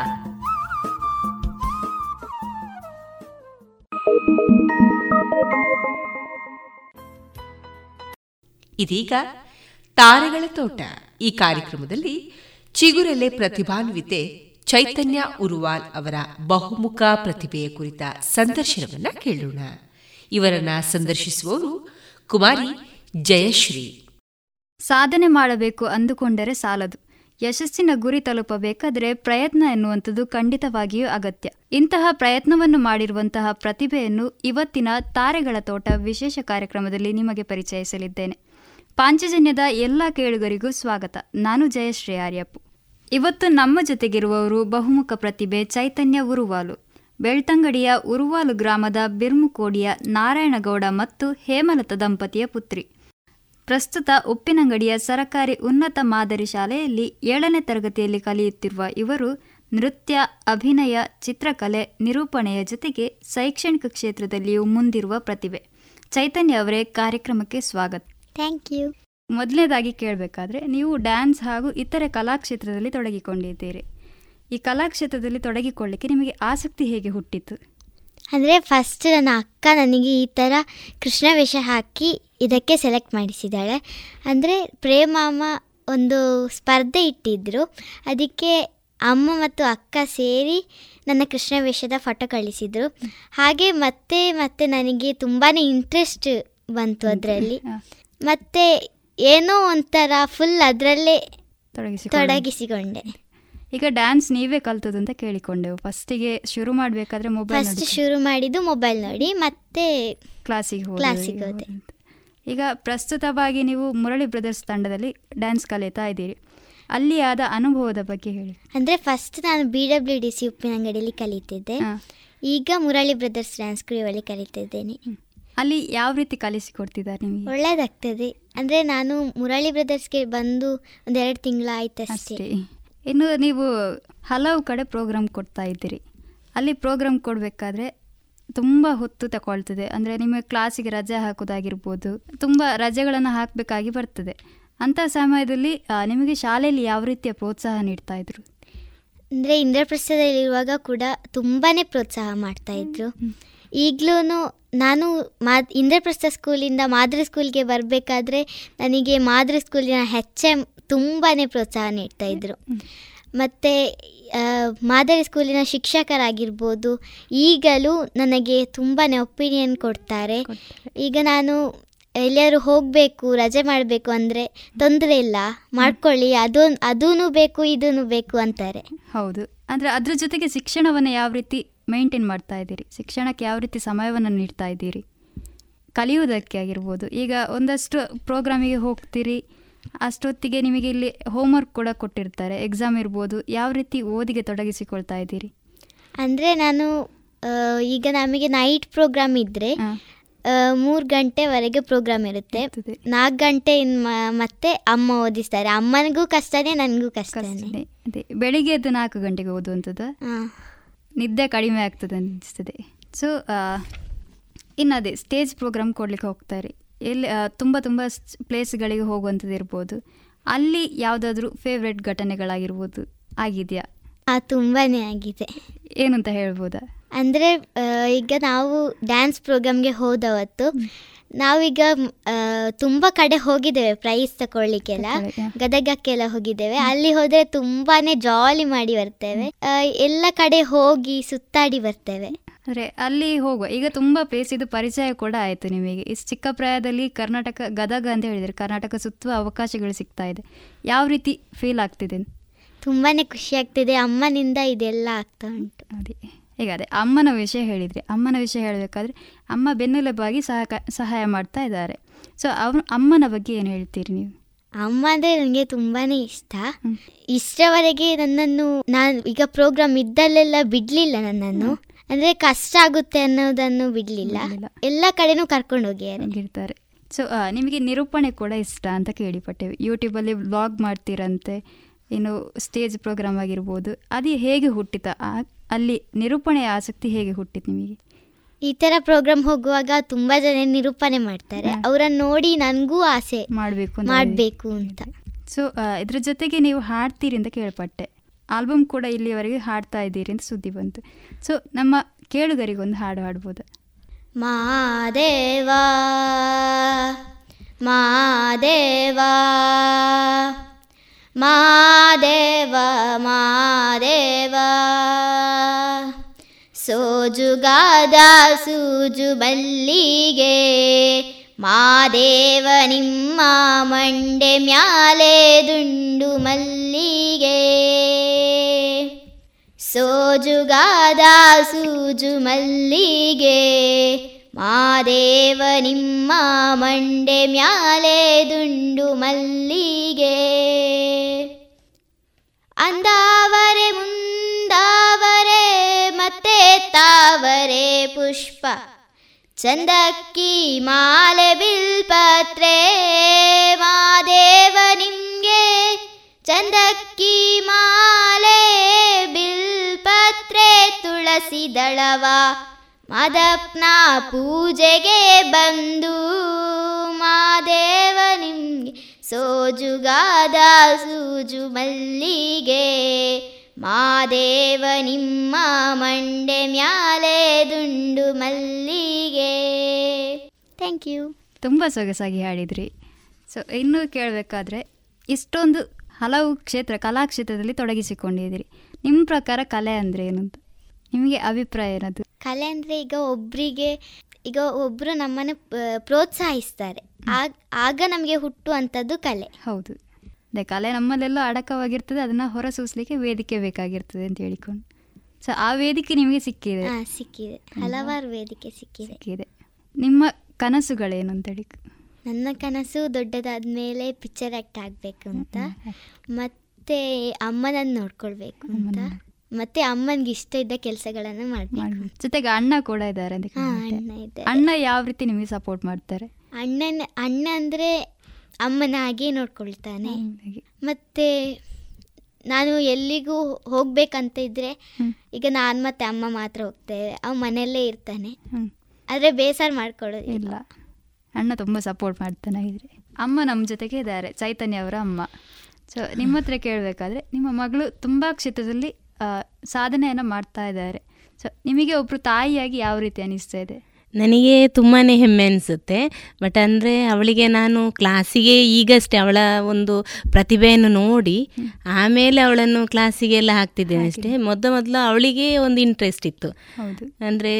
ಇದೀಗ ತಾರೆಗಳ ತೋಟ. ಈ ಕಾರ್ಯಕ್ರಮದಲ್ಲಿ ಚಿಗುರೆಲೆ ಪ್ರತಿಭಾನ್ವಿತೆ ಚೈತನ್ಯ ಉರುವಾಲ್ ಅವರ ಬಹುಮುಖ ಪ್ರತಿಭೆಯ ಕುರಿತ ಸಂದರ್ಶನವನ್ನ ಕೇಳೋಣ. ಇವರನ್ನ ಸಂದರ್ಶಿಸುವವರು ಕುಮಾರಿ ಜಯಶ್ರೀ. ಸಾಧನೆ ಮಾಡಬೇಕು ಅಂದುಕೊಂಡರೆ ಸಾಲದು. ಯಶಸ್ಸಿನ ಗುರಿ ತಲುಪಬೇಕಾದರೆ ಪ್ರಯತ್ನ ಎನ್ನುವಂಥದ್ದು ಖಂಡಿತವಾಗಿಯೂ ಅಗತ್ಯ. ಇಂತಹ ಪ್ರಯತ್ನವನ್ನು ಮಾಡಿರುವಂತಹ ಪ್ರತಿಭೆಯನ್ನು ಇವತ್ತಿನ ತಾರೆಗಳ ತೋಟ ವಿಶೇಷ ಕಾರ್ಯಕ್ರಮದಲ್ಲಿ ನಿಮಗೆ ಪರಿಚಯಿಸಲಿದ್ದೇನೆ. ಪಾಂಚಜನ್ಯದ ಎಲ್ಲ ಕೇಳುಗರಿಗೂ ಸ್ವಾಗತ. ನಾನು ಜಯಶ್ರೀ ಆರ್ಯಪ್ಪು. ಇವತ್ತು ನಮ್ಮ ಜೊತೆಗಿರುವವರು ಬಹುಮುಖ ಪ್ರತಿಭೆ ಚೈತನ್ಯ ಉರುವಾಲು. ಬೆಳ್ತಂಗಡಿಯ ಉರುವಾಲು ಗ್ರಾಮದ ಬಿರ್ಮುಕೋಡಿಯ ನಾರಾಯಣಗೌಡ ಮತ್ತು ಹೇಮಲತ ದಂಪತಿಯ ಪುತ್ರಿ. ಪ್ರಸ್ತುತ ಉಪ್ಪಿನಂಗಡಿಯ ಸರಕಾರಿ ಉನ್ನತ ಮಾದರಿ ಶಾಲೆಯಲ್ಲಿ ಏಳನೇ ತರಗತಿಯಲ್ಲಿ ಕಲಿಯುತ್ತಿರುವ ಇವರು ನೃತ್ಯ ಅಭಿನಯ ಚಿತ್ರಕಲೆ ನಿರೂಪಣೆಯ ಜೊತೆಗೆ ಶೈಕ್ಷಣಿಕ ಕ್ಷೇತ್ರದಲ್ಲಿಯೂ ಮುಂದಿರುವ ಪ್ರತಿಭೆ. ಚೈತನ್ಯ ಅವರೇ ಕಾರ್ಯಕ್ರಮಕ್ಕೆ ಸ್ವಾಗತ. ಥ್ಯಾಂಕ್ ಯು ಮೊದಲನೇದಾಗಿ ಕೇಳಬೇಕಾದ್ರೆ ನೀವು ಡ್ಯಾನ್ಸ್ ಹಾಗೂ ಇತರೆ ಕಲಾಕ್ಷೇತ್ರದಲ್ಲಿ ತೊಡಗಿಕೊಂಡಿದ್ದೀರಿ. ಈ ಕಲಾಕ್ಷೇತ್ರದಲ್ಲಿ ತೊಡಗಿಕೊಳ್ಳಿಕ್ಕೆ ನಿಮಗೆ ಆಸಕ್ತಿ ಹೇಗೆ ಹುಟ್ಟಿತು? ಅಂದರೆ ಫಸ್ಟ್ ನನ್ನ ಅಕ್ಕ ನನಗೆ ಈ ಥರ ಕೃಷ್ಣ ವೇಷ ಹಾಕಿ ಇದಕ್ಕೆ ಸೆಲೆಕ್ಟ್ ಮಾಡಿಸಿದ್ದಾಳೆ. ಅಂದರೆ ಪ್ರೇಮಮ್ಮ ಒಂದು ಸ್ಪರ್ಧೆ ಇಟ್ಟಿದ್ದರು ಅದಕ್ಕೆ ಅಮ್ಮ ಮತ್ತು ಅಕ್ಕ ಸೇರಿ ನನ್ನ ಕೃಷ್ಣ ವೇಷದ ಫೋಟೋ ಕಳಿಸಿದರು. ಹಾಗೆ ಮತ್ತೆ ಮತ್ತೆ ನನಗೆ ತುಂಬಾ ಇಂಟ್ರೆಸ್ಟ್ ಬಂತು ಅದರಲ್ಲಿ. ಮತ್ತು ಏನೋ ಒಂಥರ ಫುಲ್ ಅದರಲ್ಲೇ ತೊಡಗಿಸಿಕೊಂಡೆ. ಈಗ ಡ್ಯಾನ್ಸ್ ನೀವೇ ಕಲ್ತದಂತ ಅಂತ ಕೇಳಿಕೊಂಡೆವು. ಫಸ್ಟಿಗೆ ಶುರು ಮಾಡಬೇಕಾದ್ರೆ ಮೊಬೈಲ್ ಫಸ್ಟ್ ಶುರು ಮಾಡಿದ್ದು ಮೊಬೈಲ್ ನೋಡಿ ಮತ್ತೆ ಕ್ಲಾಸಿಗೆ ಕ್ಲಾಸಿಗೆ ಹೋದೆ. ಈಗ ಪ್ರಸ್ತುತವಾಗಿ ನೀವು ಮುರಳಿ ಬ್ರದರ್ಸ್ ತಂಡದಲ್ಲಿ ಡ್ಯಾನ್ಸ್ ಕಲಿತಾ ಇದ್ದೀರಿ. ಅಲ್ಲಿ ಆದ ಅನುಭವದ ಬಗ್ಗೆ ಹೇಳಿ. ಅಂದರೆ ಫಸ್ಟ್ ನಾನು ಬಿ ಡಬ್ಲ್ಯೂ ಡಿ ಸಿ ಉಪ್ಪಿನಂಗಡಿಯಲ್ಲಿ ಕಲಿತಿದ್ದೆ. ಈಗ ಮುರಳಿ ಬ್ರದರ್ಸ್ ಡ್ಯಾನ್ಸ್ ಕ್ರಿಯೋಲ್ಲಿ ಕಲಿತಿದ್ದೇನೆ. ಅಲ್ಲಿ ಯಾವ ರೀತಿ ಕಲಿಸಿಕೊಡ್ತಿದ್ದಾರೆ ನಿಮಗೆ? ಒಳ್ಳೇದಾಗ್ತದೆ. ಅಂದರೆ ನಾನು ಮುರಳಿ ಬ್ರದರ್ಸ್ಗೆ ಬಂದು ಒಂದೆರಡು ತಿಂಗಳು ಆಯ್ತು ಅಷ್ಟೇ. ಇನ್ನು ನೀವು ಹಲವು ಕಡೆ ಪ್ರೋಗ್ರಾಮ್ ಕೊಡ್ತಾ ಇದ್ದೀರಿ. ಅಲ್ಲಿ ಪ್ರೋಗ್ರಾಮ್ ಕೊಡಬೇಕಾದ್ರೆ ತುಂಬ ಹೊತ್ತು ತಗೊಳ್ತದೆ. ಅಂದರೆ ನಿಮಗೆ ಕ್ಲಾಸಿಗೆ ರಜೆ ಹಾಕೋದಾಗಿರ್ಬೋದು ತುಂಬ ರಜೆಗಳನ್ನು ಹಾಕಬೇಕಾಗಿ ಬರ್ತದೆ. ಅಂಥ ಸಮಯದಲ್ಲಿ ನಿಮಗೆ ಶಾಲೆಯಲ್ಲಿ ಯಾವ ರೀತಿಯ ಪ್ರೋತ್ಸಾಹ ನೀಡ್ತಾ ಇದ್ರು? ಅಂದರೆ ಇಂದ್ರಪ್ರಸ್ಥದಲ್ಲಿರುವಾಗ ಕೂಡ ತುಂಬಾ ಪ್ರೋತ್ಸಾಹ ಮಾಡ್ತಾಯಿದ್ರು ಈಗಲೂ ನಾನು ಮಾ ಇಂದ್ರಪ್ರಸ್ಥ ಸ್ಕೂಲಿಂದ ಮಾದರಿ ಸ್ಕೂಲ್ಗೆ ಬರಬೇಕಾದ್ರೆ ನನಗೆ ಮಾದರಿ ಸ್ಕೂಲಿನ ಹೆಚ್ ಎಂ ತುಂಬಾ ಪ್ರೋತ್ಸಾಹ ನೀಡ್ತಾಯಿದ್ರು ಮತ್ತು ಮಾದರಿ ಸ್ಕೂಲಿನ ಶಿಕ್ಷಕರಾಗಿರ್ಬೋದು ಈಗಲೂ ನನಗೆ ತುಂಬಾ ಒಪಿನಿಯನ್ ಕೊಡ್ತಾರೆ. ಈಗ ನಾನು ಎಲ್ಲಿಯಾದ್ರು ಹೋಗಬೇಕು ರಜೆ ಮಾಡಬೇಕು ಅಂದರೆ ತೊಂದರೆ ಇಲ್ಲ ಮಾಡ್ಕೊಳ್ಳಿ ಅದು ಅದೂ ಬೇಕು ಇದೂ ಬೇಕು ಅಂತಾರೆ. ಹೌದು. ಅಂದರೆ ಅದ್ರ ಜೊತೆಗೆ ಶಿಕ್ಷಣವನ್ನು ಯಾವ ರೀತಿ ಮೇಂಟೈನ್ ಮಾಡ್ತಾ ಇದ್ದೀರಿ? ಶಿಕ್ಷಣಕ್ಕೆ ಯಾವ ರೀತಿ ಸಮಯವನ್ನು ನೀಡ್ತಾ ಇದ್ದೀರಿ? ಕಲಿಯುವುದಕ್ಕೆ ಆಗಿರ್ಬೋದು. ಈಗ ಒಂದಷ್ಟು ಪ್ರೋಗ್ರಾಮಿಗೆ ಹೋಗ್ತೀರಿ ಅಷ್ಟೊತ್ತಿಗೆ ನಿಮಗೆ ಇಲ್ಲಿ ಹೋಮ್ವರ್ಕ್ ಕೂಡ ಕೊಟ್ಟಿರ್ತಾರೆ. ಎಕ್ಸಾಮ್ ಇರ್ಬೋದು. ಯಾವ ರೀತಿ ಓದಿಗೆ ತೊಡಗಿಸಿಕೊಳ್ತಾ ಇದ್ದೀರಿ? ಅಂದರೆ ನಾನು ಈಗ ನಮಗೆ ನೈಟ್ ಪ್ರೋಗ್ರಾಮ್ ಇದ್ದರೆ ಮೂರು ಗಂಟೆವರೆಗೆ ಪ್ರೋಗ್ರಾಮ್ ಇರುತ್ತೆ. ನಾಲ್ಕು ಗಂಟೆ ಇನ್ ಮತ್ತೆ ಅಮ್ಮ ಓದಿಸ್ತಾರೆ. ಅಮ್ಮನಿಗೂ ಕಷ್ಟನೇ ನನಗೂ ಕಷ್ಟನೇ. ಅದೇ. ಬೆಳಿಗ್ಗೆ ಎದ್ದು ನಾಲ್ಕು ಗಂಟೆಗೆ ಓದುವಂಥದ್ದು? ನಿದ್ದೆ ಕಡಿಮೆ ಆಗ್ತದೆ ಅನಿಸ್ತದೆ. ಸೊ ಇನ್ನದೇ ಅದೇ ಸ್ಟೇಜ್ ಪ್ರೋಗ್ರಾಮ್ ಕೊಡ್ಲಿಕ್ಕೆ ಹೋಗ್ತಾರೆ ಎಲ್ಲಿ ತುಂಬ ತುಂಬ ಪ್ಲೇಸ್ಗಳಿಗೆ ಹೋಗುವಂಥದ್ದು ಇರ್ಬೋದು. ಅಲ್ಲಿ ಯಾವುದಾದ್ರೂ ಫೇವ್ರೆಟ್ ಘಟನೆಗಳಾಗಿರ್ಬೋದು ಆಗಿದೆಯಾ? ಆ ತುಂಬಾನೇ ಆಗಿದೆ. ಏನಂತ ಹೇಳ್ಬೋದಾ? ಅಂದರೆ ಈಗ ನಾವು ಡ್ಯಾನ್ಸ್ ಪ್ರೋಗ್ರಾಮ್ಗೆ ಹೋದವತ್ತು ನಾವೀಗ ತುಂಬ ಕಡೆ ಹೋಗಿದ್ದೇವೆ ಪ್ರೈಸ್ ತಗೊಳ್ಳಿಕ್ಕೆಲ್ಲ ಗದಗಕ್ಕೆಲ್ಲ ಹೋಗಿದ್ದೇವೆ. ಅಲ್ಲಿ ಹೋದರೆ ತುಂಬಾನೇ ಜಾಲಿ ಮಾಡಿ ಬರ್ತೇವೆ. ಎಲ್ಲ ಕಡೆ ಹೋಗಿ ಸುತ್ತಾಡಿ ಬರ್ತೇವೆ. ಅಂದರೆ ಅಲ್ಲಿ ಹೋಗುವ. ಈಗ ತುಂಬ ಪ್ಲೇಸ್ ಇದು ಪರಿಚಯ ಕೂಡ ಆಯಿತು ನಿಮಗೆ. ಇಷ್ಟು ಚಿಕ್ಕ ಪ್ರಾಯದಲ್ಲಿ ಕರ್ನಾಟಕ ಗದಗ ಅಂತ ಹೇಳಿದರೆ ಕರ್ನಾಟಕ ಸುತ್ತುವ ಅವಕಾಶಗಳು ಸಿಗ್ತಾ ಇದೆ. ಯಾವ ರೀತಿ ಫೀಲ್ ಆಗ್ತಿದೆ? ತುಂಬಾ ಖುಷಿ ಆಗ್ತಿದೆ. ಅಮ್ಮನಿಂದ ಇದೆಲ್ಲ ಆಗ್ತಾ ಉಂಟು. ಅದೇ. ಈಗ ಅದೇ ಅಮ್ಮನ ವಿಷಯ ಹೇಳಿದರೆ ಅಮ್ಮನ ವಿಷಯ ಹೇಳಬೇಕಾದ್ರೆ ಅಮ್ಮ ಬೆನ್ನೆಲುಬಾಗಿ ಸಹಕ ಸಹಾಯ ಮಾಡ್ತಾ ಇದ್ದಾರೆ. ಸೊ ಅವನು ಅಮ್ಮನ ಬಗ್ಗೆ ಏನು ಹೇಳ್ತೀರಿ ನೀವು? ಅಮ್ಮ ಅಂದರೆ ನನಗೆ ತುಂಬಾ ಇಷ್ಟ. ಇಷ್ಟರವರೆಗೆ ನನ್ನನ್ನು ನಾನು ಈಗ ಪ್ರೋಗ್ರಾಮ್ ಇದ್ದಲ್ಲೆಲ್ಲ ಬಿಡಲಿಲ್ಲ ನನ್ನನ್ನು. ಅಂದರೆ ಕಷ್ಟ ಆಗುತ್ತೆ ಅನ್ನೋದನ್ನು ಬಿಡಲಿಲ್ಲ. ಎಲ್ಲ ಕಡೆನೂ ಕರ್ಕೊಂಡು ಹೋಗಿದ್ದಾರೆ ಹೋಗಿರ್ತಾರೆ. ಸೊ ನಿಮಗೆ ನಿರೂಪಣೆ ಕೂಡ ಇಷ್ಟ ಅಂತ ಕೇಳಿಪಟ್ಟೆವು. ಯೂಟ್ಯೂಬಲ್ಲಿ ಬ್ಲಾಗ್ ಮಾಡ್ತೀರಂತೆ ಏನು ಸ್ಟೇಜ್ ಪ್ರೋಗ್ರಾಮ್ ಆಗಿರ್ಬೋದು ಅದು ಹೇಗೆ ಹುಟ್ಟಿತ? ಅಲ್ಲಿ ನಿರೂಪಣೆಯ ಆಸಕ್ತಿ ಹೇಗೆ ಹುಟ್ಟಿತು ನಿಮಗೆ? ಈ ಥರ ಪ್ರೋಗ್ರಾಮ್ ಹೋಗುವಾಗ ತುಂಬ ಜನ ನಿರೂಪಣೆ ಮಾಡ್ತಾರೆ. ಅವರನ್ನು ನೋಡಿ ನನಗೂ ಆಸೆ ಮಾಡಬೇಕು ಮಾಡಬೇಕು ಅಂತ. ಸೊ ಇದ್ರ ಜೊತೆಗೆ ನೀವು ಹಾಡ್ತೀರಿ ಅಂತ ಕೇಳ್ಪಟ್ಟೆ. ಆಲ್ಬಮ್ ಕೂಡ ಇಲ್ಲಿಯವರೆಗೆ ಹಾಡ್ತಾ ಇದ್ದೀರಿ ಅಂತ ಸುದ್ದಿ ಬಂತು. ಸೊ ನಮ್ಮ ಕೇಳುಗರಿಗೊಂದು ಹಾಡು ಹಾಡ್ಬೋದು. ಮಾದೇವ ಮಾದೇವ ಸೋಜುಗಾದ ಸೂಜು ಬಲ್ಲಿಗೆ ಮಾದೇವ ನಿಮ್ಮ ಮಂಡೆ ಮ್ಯಾಲೆ ದುಂಡು ಮಲ್ಲಿಗೆ. ಸೋಜುಗಾದ ಸೂಜು ಮಲ್ಲಿಗೆ. ಮಾದೇವ ನಿಮ್ಮ ಮಂಡೆ ಮ್ಯಾಲೆ ದುಂಡು ಮಲ್ಲಿಗೆ. ಅಂದಾವರೆ ಮುಂದಾವರೆ ಮತ್ತೆ ತಾವರೆ ಪುಷ್ಪ. ಚಂದಕ್ಕಿ ಮಾಲೆ ಬಿಲ್ಪತ್ರೆ, ಮಾದೇವ ನಿಮ್ಗೆ ಚಂದಕ್ಕಿ ಮಾಲೆ ಬಿಲ್ಪತ್ರೆ, ತುಳಸಿ ದಳವ ಮಾದಪ್ನ ಪೂಜೆಗೆ ಬಂದು, ಮಾದೇವ ನಿಮ್ಗೆ ಸೋಜುಗಾದ ಸೂಜು ಮಲ್ಲಿಗೆ ಮಾದೇವ ನಿಮ್ಮ ಮಂಡೆ ಮ್ಯಾಲೆ ದುಂಡು ಮಲ್ಲಿಗೆ. ಥ್ಯಾಂಕ್ ಯು ತುಂಬ ಸೊಗಸಾಗಿ ಹಾಡಿದ್ರಿ. ಸೊ ಇನ್ನೂ ಕೇಳಬೇಕಾದ್ರೆ ಇಷ್ಟೊಂದು ಹಲವು ಕ್ಷೇತ್ರ ಕಲಾಕ್ಷೇತ್ರದಲ್ಲಿ ತೊಡಗಿಸಿಕೊಂಡಿದ್ದೀರಿ. ನಿಮ್ಮ ಪ್ರಕಾರ ಕಲೆ ಅಂದರೆ ಏನು ಅಂತ? ನಿಮಗೆ ಅಭಿಪ್ರಾಯ ಏನದು ಕಲೆ ಅಂದರೆ ಈಗ ಒಬ್ಬರಿಗೆ ಈಗ ಒಬ್ಬರು ನಮ್ಮನ್ನು ಪ್ರೋತ್ಸಾಹಿಸ್ತಾರೆ. ಆಗ ಆಗ ನಮಗೆ ಹುಟ್ಟುವಂಥದ್ದು ಕಲೆ. ಹೌದು. ಅದೇ ಕಲೆ ನಮ್ಮಲ್ಲೆಲ್ಲ ಅಡಕವಾಗಿರ್ತದೆ ಅದನ್ನ ಹೊರಸೂಸಲಿಕ್ಕೆ ವೇದಿಕೆ ಬೇಕಾಗಿರ್ತದೆ ಅಂತ ಹೇಳಿಕೊಂಡು. ಸೊ ಆ ವೇದಿಕೆ ನಿಮಗೆ ಸಿಕ್ಕಿದೆ? ಸಿಕ್ಕಿದೆ. ಹಲವಾರು ವೇದಿಕೆ ಸಿಕ್ಕಿದೆ. ಸಿಕ್ಕಿದೆ. ನಿಮ್ಮ ಕನಸುಗಳೇನು ಅಂತೇಳಿ ನನ್ನ ಕನಸು ದೊಡ್ಡದಾದ ಮೇಲೆ ಪಿಕ್ಚರ್ ಆ್ಯಕ್ಟ್ ಆಗಬೇಕು ಅಂತ. ಮತ್ತೆ ಅಮ್ಮನನ್ನು ನೋಡ್ಕೊಳ್ಬೇಕು ಅಂತ. ಮತ್ತೆ ಅಮ್ಮನಿಗೆ ಇಷ್ಟ ಇದ್ದ ಕೆಲಸಗಳನ್ನು ಮಾಡ್ಬೇಕು. ಜೊತೆಗೆ ಅಣ್ಣ ಕೂಡ ಇದ್ದಾರೆ ಅಂತ ಅಣ್ಣ ಇದ್ದಾರೆ. ಅಣ್ಣ ಯಾವ ರೀತಿ ನಿಮಗೆ ಸಪೋರ್ಟ್ ಮಾಡ್ತಾರೆ? ಅಣ್ಣನ ಅಣ್ಣ ಅಂದರೆ ಅಮ್ಮನ ಹಾಗೆ. ನೋಡ್ಕೊಳ್ತಾನೆ ಮತ್ತೆ ನಾನು ಎಲ್ಲಿಗೂ ಹೋಗ್ಬೇಕಂತ ಇದ್ರೆ ಈಗ ನಾನು ಮತ್ತೆ ಅಮ್ಮ ಮಾತ್ರ ಹೋಗ್ತೇವೆ. ಅವ ಮನೆಯಲ್ಲೇ ಇರ್ತಾನೆ. ಆದರೆ ಬೇಸರ ಮಾಡ್ಕೊಳ್ಳೋದಿಲ್ಲ ಅಣ್ಣ ತುಂಬ ಸಪೋರ್ಟ್ ಮಾಡ್ತಾನೆ ಇದ್ರೆ ಅಮ್ಮ ನಮ್ಮ ಜೊತೆಗೆ ಇದ್ದಾರೆ. ಚೈತನ್ಯ ಅವರ ಅಮ್ಮ. ಸೊ ನಿಮ್ಮ ಹತ್ರ ಕೇಳಬೇಕಾದ್ರೆ ನಿಮ್ಮ ಮಗಳು ತುಂಬ ಕ್ಷೇತ್ರದಲ್ಲಿ ಸಾಧನೆಯನ್ನು ಮಾಡ್ತಾ ಇದ್ದಾರೆ. ಸೊ ನಿಮಗೆ ಒಬ್ಬರು ತಾಯಿಯಾಗಿ ಯಾವ ರೀತಿ ಅನಿಸ್ತಾ ಇದೆ? ನನಗೆ ತುಂಬಾ ಹೆಮ್ಮೆ ಅನಿಸುತ್ತೆ. ಬಟ್ ಅಂದರೆ ಅವಳಿಗೆ ನಾನು ಕ್ಲಾಸಿಗೆ ಈಗಷ್ಟೇ ಅವಳ ಒಂದು ಪ್ರತಿಭೆಯನ್ನು ನೋಡಿ ಆಮೇಲೆ ಅವಳನ್ನು ಕ್ಲಾಸಿಗೆಲ್ಲ ಹಾಕ್ತಿದ್ದೇನೆ ಅಷ್ಟೇ. ಮೊದ ಮೊದಲು ಅವಳಿಗೆ ಒಂದು ಇಂಟ್ರೆಸ್ಟ್ ಇತ್ತು. ಅಂದರೆ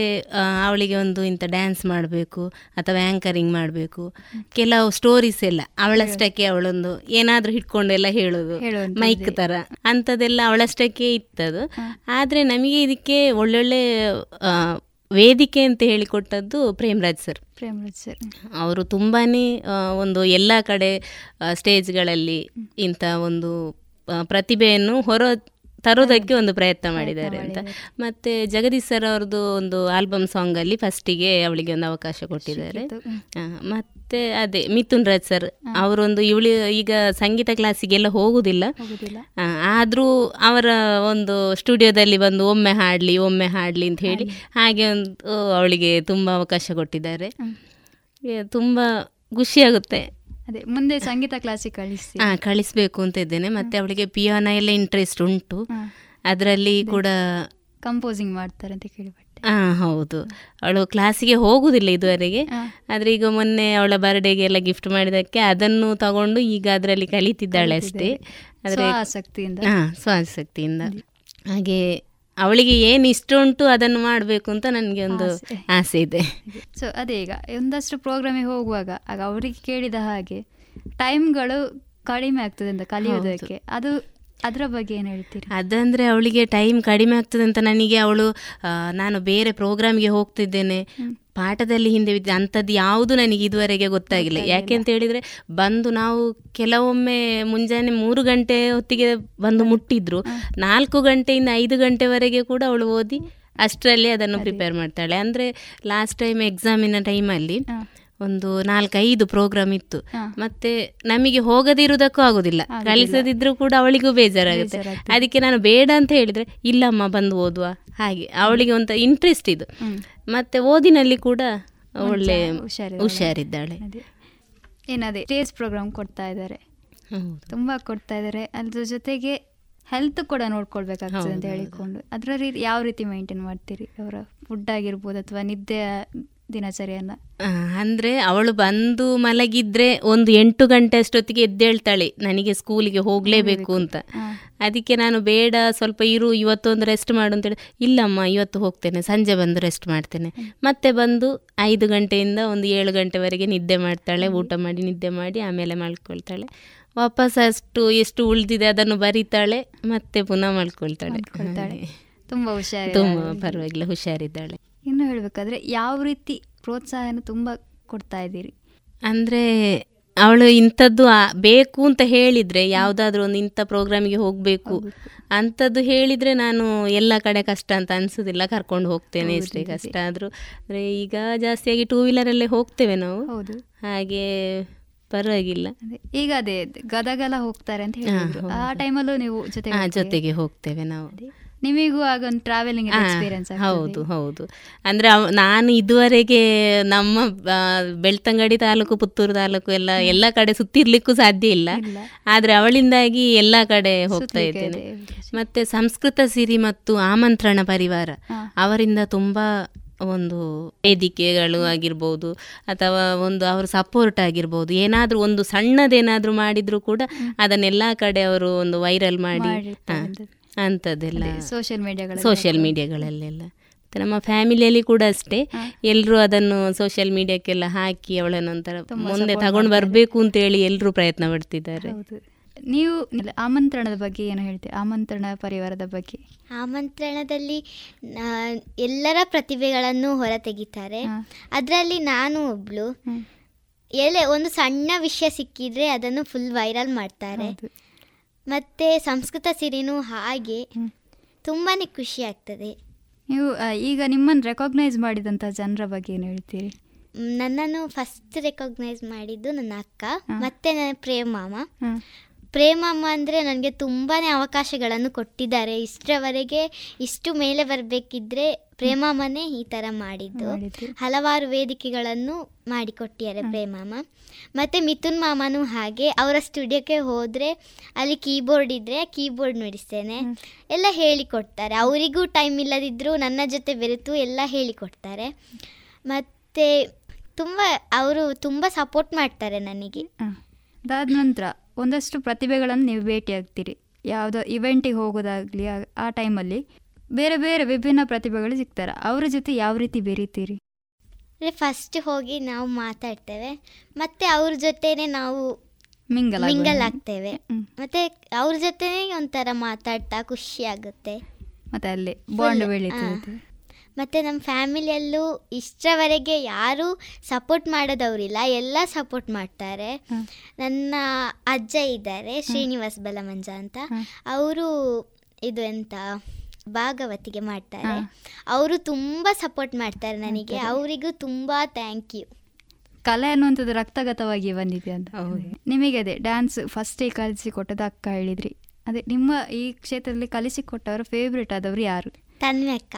ಅವಳಿಗೆ ಒಂದು ಇಂಥ ಡ್ಯಾನ್ಸ್ ಮಾಡಬೇಕು ಅಥವಾ ಆ್ಯಂಕರಿಂಗ್ ಮಾಡಬೇಕು. ಕೆಲವು ಸ್ಟೋರೀಸ್ ಎಲ್ಲ ಅವಳಷ್ಟಕ್ಕೆ ಅವಳೊಂದು ಏನಾದರೂ ಹಿಡ್ಕೊಂಡೆಲ್ಲ ಹೇಳೋದು. ಮೈಕ್ ಥರ ಅಂಥದ್ದೆಲ್ಲ ಅವಳಷ್ಟಕ್ಕೆ ಇತ್ತದು. ಆದರೆ ನಮಗೆ ಇದಕ್ಕೆ ಒಳ್ಳೊಳ್ಳೆ ವೇದಿಕೆ ಅಂತ ಹೇಳಿಕೊಟ್ಟದ್ದು ಪ್ರೇಮರಾಜ್ ಸರ್. ಪ್ರೇಮರಾಜ್ ಸರ್. ಅವರು ತುಂಬಾ ಒಂದು ಎಲ್ಲ ಕಡೆ ಸ್ಟೇಜ್ಗಳಲ್ಲಿ ಇಂಥ ಒಂದು ಪ್ರತಿಭೆಯನ್ನು ಹೊರ ತರೋದಕ್ಕೆ ಒಂದು ಪ್ರಯತ್ನ ಮಾಡಿದ್ದಾರೆ ಅಂತ. ಮತ್ತೆ ಜಗದೀಶ್ ಸರ್ ಅವ್ರದ್ದು ಒಂದು ಆಲ್ಬಮ್ ಸಾಂಗ್ ಅಲ್ಲಿ ಫಸ್ಟಿಗೆ ಅವಳಿಗೆ ಒಂದು ಅವಕಾಶ ಕೊಟ್ಟಿದ್ದಾರೆ. ಮತ್ತೆ ಅದೇ ಮಿಥುನ್ ರಾಜ್ ಸರ್ ಅವರೊಂದು ಇವಳಿ ಈಗ ಸಂಗೀತ ಕ್ಲಾಸಿಗೆಲ್ಲ ಹೋಗುದಿಲ್ಲ. ಆದ್ರೂ ಅವರ ಒಂದು ಸ್ಟುಡಿಯೋದಲ್ಲಿ ಬಂದು ಒಮ್ಮೆ ಹಾಡ್ಲಿ ಒಮ್ಮೆ ಹಾಡ್ಲಿ ಅಂತ ಹೇಳಿ ಹಾಗೆ ಒಂದು ಅವಳಿಗೆ ತುಂಬಾ ಅವಕಾಶ ಕೊಟ್ಟಿದ್ದಾರೆ. ತುಂಬ ಖುಷಿಯಾಗುತ್ತೆ. ಅದೇ ಮುಂದೆ ಸಂಗೀತ ಕ್ಲಾಸಿಗೆ ಕಳಿಸಿ. ಹಾ ಕಳಿಸ್ಬೇಕು ಅಂತ ಇದ್ದೇನೆ. ಮತ್ತೆ ಅವಳಿಗೆ ಪಿಯಾನ ಎಲ್ಲ ಇಂಟ್ರೆಸ್ಟ್ ಉಂಟು. ಅದರಲ್ಲಿ ಕೂಡ ಕಂಪೋಸಿಂಗ್ ಮಾಡ್ತಾರೆ ಅಂತ ಕೇಳಿಬಿಟ್ಟೆ ಹಾ ಹೌದು. ಅವಳು ಕ್ಲಾಸಿಗೆ ಹೋಗುದಿಲ್ಲ ಇದುವರೆಗೆ. ಆದ್ರೆ ಈಗ ಮೊನ್ನೆ ಅವಳ ಬರ್ಡೇಗೆ ಎಲ್ಲ ಗಿಫ್ಟ್ ಮಾಡಿದಕ್ಕೆ ಅದನ್ನು ತಗೊಂಡು ಈಗ ಅದರಲ್ಲಿ ಕಲಿತಿದ್ದಾಳೆ ಅಷ್ಟೇ. ಆದ್ರೆ ಆಸಕ್ತಿಯಿಂದ. ಹಾ ಸ್ವಾಸಕ್ತಿಯಿಂದ ಹಾಗೆ ಅವಳಿಗೆ ಏನು ಇಷ್ಟ ಉಂಟು ಅದನ್ನು ಮಾಡಬೇಕು ಅಂತ ನನಗೆ ಒಂದು ಆಸೆ. ಇದೆ. ಸೊ ಅದೇ ಈಗ ಒಂದಷ್ಟು ಪ್ರೋಗ್ರಾಮಿಗೆ ಹೋಗುವಾಗ ಆಗ ಅವರಿಗೆ ಕೇಳಿದ ಹಾಗೆ ಟೈಮ್ಗಳು ಕಡಿಮೆ ಆಗ್ತದೆ ಅಂತ ಕಲಿಯೋದಕ್ಕೆ ಅದು ಅದರ ಬಗ್ಗೆ ಏನು ಹೇಳ್ತೀರಿ? ಅದಂದರೆ ಅವಳಿಗೆ ಟೈಮ್ ಕಡಿಮೆ ಆಗ್ತದೆ ಅಂತ ನನಗೆ ಅವಳು ನಾನು ಬೇರೆ ಪ್ರೋಗ್ರಾಮ್ಗೆ ಹೋಗ್ತಿದ್ದೇನೆ. ಪಾಠದಲ್ಲಿ ಹಿಂದೆ ಬಿದ್ದ ಅಂಥದ್ದು ಯಾವುದು ನನಗೆ ಇದುವರೆಗೆ ಗೊತ್ತಾಗಿಲ್ಲ. ಯಾಕೆ ಅಂತ ಹೇಳಿದ್ರೆ ಬಂದು ನಾವು ಕೆಲವೊಮ್ಮೆ ಮುಂಜಾನೆ ಮೂರು ಗಂಟೆ ಹೊತ್ತಿಗೆ ಬಂದು ಮುಟ್ಟಿದ್ರು. ನಾಲ್ಕು ಗಂಟೆಯಿಂದ ಐದು ಗಂಟೆವರೆಗೆ ಕೂಡ ಅವಳು ಓದಿ ಅಷ್ಟರಲ್ಲಿ ಅದನ್ನು ಪ್ರಿಪೇರ್ ಮಾಡ್ತಾಳೆ. ಅಂದರೆ ಲಾಸ್ಟ್ ಟೈಮ್ ಎಕ್ಸಾಮಿನ ಟೈಮಲ್ಲಿ ಒಂದು ನಾಲ್ಕೈದು ಪ್ರೋಗ್ರಾಮ್ ಇತ್ತು. ಮತ್ತೆ ನಮಗೆ ಹೋಗದಿರುವುದಕ್ಕೂ ಆಗುದಿಲ್ಲ. ಕಳಿಸದಿದ್ರು ಕೂಡ ಅವಳಿಗೂ ಬೇಜಾರಾಗುತ್ತೆ. ಅದಕ್ಕೆ ನಾನು ಬೇಡ ಅಂತ ಹೇಳಿದ್ರೆ ಇಲ್ಲಮ್ಮ ಬಂದು ಓದುವ. ಹಾಗೆ. ಅವಳಿಗೆ ಒಂದು ಇಂಟ್ರೆಸ್ಟ್ ಇದು. ಮತ್ತೆ ಓದಿನಲ್ಲಿ ಕೂಡ ಒಳ್ಳೆ ಹುಷಾರಿದ್ದಾಳೆ. ಏನದೇ ಸ್ಟೇಜ್ ಪ್ರೋಗ್ರಾಮ್ ಕೊಡ್ತಾ ಇದ್ದಾರೆ. ತುಂಬಾ ಕೊಡ್ತಾ ಇದ್ದಾರೆ. ಅದ್ರ ಜೊತೆಗೆ ಹೆಲ್ತ್ ಕೂಡ ನೋಡ್ಕೊಳ್ಬೇಕಾಗ್ತದೆ ಅಂತ ಹೇಳಿಕೊಂಡು. ಅದರ ರೀತಿ ಯಾವ ರೀತಿ ಮೈಂಟೈನ್ ಮಾಡ್ತೀರಿ? ಅವರ ಫುಡ್ ಆಗಿರ್ಬೋದು ಅಥವಾ ನಿದ್ದೆಯ ದಿನಚರಿಯನ್ನ. ಅಂದ್ರೆ ಅವಳು ಬಂದು ಮಲಗಿದ್ರೆ ಒಂದು ಎಂಟು ಗಂಟೆ ಅಷ್ಟೊತ್ತಿಗೆ ಎದ್ದೇಳ್ತಾಳೆ ನನಗೆ ಸ್ಕೂಲಿಗೆ ಹೋಗ್ಲೇಬೇಕು ಅಂತ. ಅದಕ್ಕೆ ನಾನು ಬೇಡ ಸ್ವಲ್ಪ ಇರು ಇವತ್ತೊಂದು ರೆಸ್ಟ್ ಮಾಡು ಅಂತೇಳಿ ಇಲ್ಲಮ್ಮ ಇವತ್ತು ಹೋಗ್ತೇನೆ ಸಂಜೆ ಬಂದು ರೆಸ್ಟ್ ಮಾಡ್ತೇನೆ. ಮತ್ತೆ ಬಂದು ಐದು ಗಂಟೆಯಿಂದ ಒಂದು ಏಳು ಗಂಟೆವರೆಗೆ ನಿದ್ದೆ ಮಾಡ್ತಾಳೆ ಊಟ ಮಾಡಿ ನಿದ್ದೆ ಮಾಡಿ ಆಮೇಲೆ ಮಾಡ್ಕೊಳ್ತಾಳೆ ವಾಪಸ್ ಅಷ್ಟು ಎಷ್ಟು ಉಳಿದಿದೆ ಅದನ್ನು ಬರಿತಾಳೆ ಮತ್ತೆ ಪುನಃ ಮಾಡ್ಕೊಳ್ತಾಳೆ ತುಂಬಾ ಹುಷಾರಿ ತುಂಬ ಪರವಾಗಿಲ್ಲ ಹುಷಾರಿದ್ದಾಳೆ. ಇನ್ನು ಹೇಳಬೇಕಾದ್ರೆ ಯಾವ ರೀತಿ ಪ್ರೋತ್ಸಾಹನ ತುಂಬ ಕೊಡ್ತಾ ಇದ್ದೀರಿ? ಅಂದರೆ ಅವಳು ಇಂಥದ್ದು ಬೇಕು ಅಂತ ಹೇಳಿದರೆ ಯಾವುದಾದ್ರೂ ಒಂದು ಇಂಥ ಪ್ರೋಗ್ರಾಮಿಗೆ ಹೋಗಬೇಕು. ಅಂಥದ್ದು ಹೇಳಿದರೆ ನಾನು ಎಲ್ಲ ಕಡೆ ಕಷ್ಟ ಅಂತ ಅನಿಸೋದಿಲ್ಲ ಕರ್ಕೊಂಡು ಹೋಗ್ತೇನೆ ಇಷ್ಟೇ ಕಷ್ಟ ಆದರೂ. ಅಂದರೆ ಈಗ ಜಾಸ್ತಿಯಾಗಿ ಟೂ ವೀಲರಲ್ಲೇ ಹೋಗ್ತೇವೆ ನಾವು. ಹಾಗೆ ಪರವಾಗಿಲ್ಲ. ಈಗ ಅದೇ ಗದಗಲ ಹೋಗ್ತಾರೆ ಅಂತ ಹೇಳಿ ಆ ಟೈಮಲ್ಲೂ ನೀವು ಜೊತೆಗೆ ಹೋಗ್ತೇವೆ ನಾವು. ನಿಮಗೂ ಆಗ ಒಂದು ಟ್ರಾವೆಲಿಂಗ್ ಎಕ್ಸ್ಪೀರಿಯನ್ಸ್ ಹೌದು ಹೌದು. ಅಂದ್ರೆ ನಾನು ಇದುವರೆಗೆ ನಮ್ಮ ಬೆಳ್ತಂಗಡಿ ತಾಲೂಕು ಪುತ್ತೂರು ತಾಲೂಕು ಎಲ್ಲ ಎಲ್ಲ ಕಡೆ ಸುತ್ತಿರ್ಲಿಕ್ಕೂ ಸಾಧ್ಯ ಇಲ್ಲ. ಆದ್ರೆ ಅವಳಿಂದಾಗಿ ಎಲ್ಲ ಕಡೆ ಹೋಗ್ತಾ ಇದ್ದೇನೆ. ಮತ್ತೆ ಸಂಸ್ಕೃತ ಸಿರಿ ಮತ್ತು ಆಮಂತ್ರಣ ಪರಿವಾರ ಅವರಿಂದ ತುಂಬಾ ಒಂದು ವೇದಿಕೆಗಳು ಆಗಿರ್ಬೋದು ಅಥವಾ ಒಂದು ಅವರು ಸಪೋರ್ಟ್ ಆಗಿರ್ಬೋದು. ಏನಾದರೂ ಒಂದು ಸಣ್ಣದೇನಾದರೂ ಮಾಡಿದರೂ ಕೂಡ ಅದನ್ನೆಲ್ಲ ಕಡೆ ಅವರು ಒಂದು ವೈರಲ್ ಮಾಡಿ ಅಂಥದ್ದೆಲ್ಲ ಸೋಷಿಯಲ್ ಮೀಡಿಯಾಗಳಲ್ಲಿ ಸೋಷಿಯಲ್ ಮೀಡಿಯಾಗಳಲ್ಲೆಲ್ಲ ಮತ್ತೆ ನಮ್ಮ ಫ್ಯಾಮಿಲಿಯಲ್ಲಿ ಕೂಡ ಅಷ್ಟೇ. ಎಲ್ಲರೂ ಅದನ್ನು ಸೋಷಿಯಲ್ ಮೀಡಿಯಾಕ್ಕೆಲ್ಲ ಹಾಕಿ ಅವಳನ್ನು ಒಂಥರ ಮುಂದೆ ತಗೊಂಡು ಬರಬೇಕು ಅಂತೇಳಿ ಎಲ್ಲರೂ ಪ್ರಯತ್ನ ಪಡ್ತಿದ್ದಾರೆ. ಹೌದು. ನೀವು ಆಮಂತ್ರಣದ ಬಗ್ಗೆ ಏನು ಹೇಳ್ತೀವಿ ಆಮಂತ್ರಣ ಪರಿವಾರದ ಬಗ್ಗೆ. ಆಮಂತ್ರಣದಲ್ಲಿ ಎಲ್ಲರ ಪ್ರತಿಭೆಗಳನ್ನು ಹೊರತೆಗಿತಾರೆ. ಅದರಲ್ಲಿ ನಾನು ಒಬ್ಳು. ಎಲೆ ಒಂದು ಸಣ್ಣ ವಿಷಯ ಸಿಕ್ಕಿದ್ರೆ ಅದನ್ನು ಫುಲ್ ವೈರಲ್ ಮಾಡ್ತಾರೆ. ಮತ್ತೆ ಸಂಸ್ಕೃತ ಸಿರಿನೂ ಹಾಗೆ ತುಂಬಾ ಖುಷಿ ಆಗ್ತದೆ ನೀವು ಈಗ ನಿಮ್ಮನ್ನು ರೆಕಾಗ್ನೈಸ್ ಮಾಡಿದಂಥ ಜನರ ಬಗ್ಗೆ ಏನು ಹೇಳ್ತೀರಿ? ನನ್ನನ್ನು ಫಸ್ಟ್ ರೆಕಾಗ್ನೈಸ್ ಮಾಡಿದ್ದು ನನ್ನ ಅಕ್ಕ ಮತ್ತೆ ನನ್ನ ಪ್ರೇಮಾಮ ಪ್ರೇಮಮ್ಮ ಅಂದರೆ ನನಗೆ ತುಂಬಾ ಅವಕಾಶಗಳನ್ನು ಕೊಟ್ಟಿದ್ದಾರೆ. ಇಷ್ಟರವರೆಗೆ ಇಷ್ಟು ಮೇಲೆ ಬರಬೇಕಿದ್ರೆ ಪ್ರೇಮಮ್ಮನೇ ಈ ಥರ ಮಾಡಿದ್ದು. ಹಲವಾರು ವೇದಿಕೆಗಳನ್ನು ಮಾಡಿಕೊಟ್ಟಿದ್ದಾರೆ ಪ್ರೇಮಮ್ಮ ಮತ್ತು ಮಿಥುನ್ ಮಾಮನೂ ಹಾಗೆ ಅವರ ಸ್ಟುಡಿಯೋಕ್ಕೆ ಹೋದರೆ ಅಲ್ಲಿ ಕೀಬೋರ್ಡ್ ಇದ್ದರೆ ಕೀಬೋರ್ಡ್ ನುಡಿಸ್ತೇನೆ. ಎಲ್ಲ ಹೇಳಿಕೊಡ್ತಾರೆ. ಅವರಿಗೂ ಟೈಮ್ ಇಲ್ಲದಿದ್ದರೂ ನನ್ನ ಜೊತೆ ಬೆರೆತು ಎಲ್ಲ ಹೇಳಿಕೊಡ್ತಾರೆ. ಮತ್ತು ತುಂಬ ಅವರು ತುಂಬ ಸಪೋರ್ಟ್ ಮಾಡ್ತಾರೆ ನನಗೆ. ಅದಾದ ನಂತರ ಒಂದಷ್ಟು ಪ್ರತಿಭೆಗಳನ್ನು ನೀವು ಭೇಟಿಯಾಗ್ತೀರಿ. ಯಾವುದೋ ಇವೆಂಟಿಗೆ ಹೋಗೋದಾಗಲಿ ಆ ಟೈಮಲ್ಲಿ ಬೇರೆ ಬೇರೆ ವಿಭಿನ್ನ ಪ್ರತಿಭೆಗಳು ಸಿಗ್ತಾರೆ. ಅವರ ಜೊತೆ ಯಾವ ರೀತಿ ಬೆರೀತೀರಿ? ಅಂದರೆ ಫಸ್ಟ್ ಹೋಗಿ ನಾವು ಮಾತಾಡ್ತೇವೆ. ಮತ್ತು ಅವ್ರ ಜೊತೆನೆ ನಾವು ಮಿಂಗಲ್ ಮಿಂಗಲ್ ಆಗ್ತೇವೆ. ಮತ್ತು ಅವ್ರ ಜೊತೆನೇ ಒಂಥರ ಮಾತಾಡ್ತಾ ಖುಷಿ ಆಗುತ್ತೆ. ಮತ್ತೆ ಅಲ್ಲಿ ಬಾಂಡ್ ಬೆಳೀತದೆ ಮತ್ತು ನಮ್ಮ ಫ್ಯಾಮಿಲಿಯಲ್ಲೂ ಇಷ್ಟರವರೆಗೆ ಯಾರೂ ಸಪೋರ್ಟ್ ಮಾಡೋದವರಿಲ್ಲ. ಎಲ್ಲ ಸಪೋರ್ಟ್ ಮಾಡ್ತಾರೆ. ನನ್ನ ಅಜ್ಜ ಇದ್ದಾರೆ ಶ್ರೀನಿವಾಸ್ ಬಲಮಂಜ ಅಂತ. ಅವರು ಇದು ಎಂತ ಭಾಗವತಿಗೆ ಮಾಡ್ತಾರೆ. ಅವರು ತುಂಬ ಸಪೋರ್ಟ್ ಮಾಡ್ತಾರೆ ನನಗೆ. ಅವರಿಗೂ ತುಂಬ ಥ್ಯಾಂಕ್ ಯು ಕಲೆ ಅನ್ನುವಂಥದ್ದು ರಕ್ತಗತವಾಗಿ ಬಂದಿದೆ ಅಂತ. ನಿಮಗೆ ಅದೇ ಡ್ಯಾನ್ಸ್ ಫಸ್ಟೇ ಕಲಿಸಿಕೊಟ್ಟದ ಅಕ್ಕ ಹೇಳಿದ್ರಿ. ಅದೇ ನಿಮ್ಮ ಈ ಕ್ಷೇತ್ರದಲ್ಲಿ ಕಲಿಸಿಕೊಟ್ಟವರು ಫೇವ್ರೇಟ್ ಆದವರು ಯಾರು? ತನ್ವೆ ಅಕ್ಕ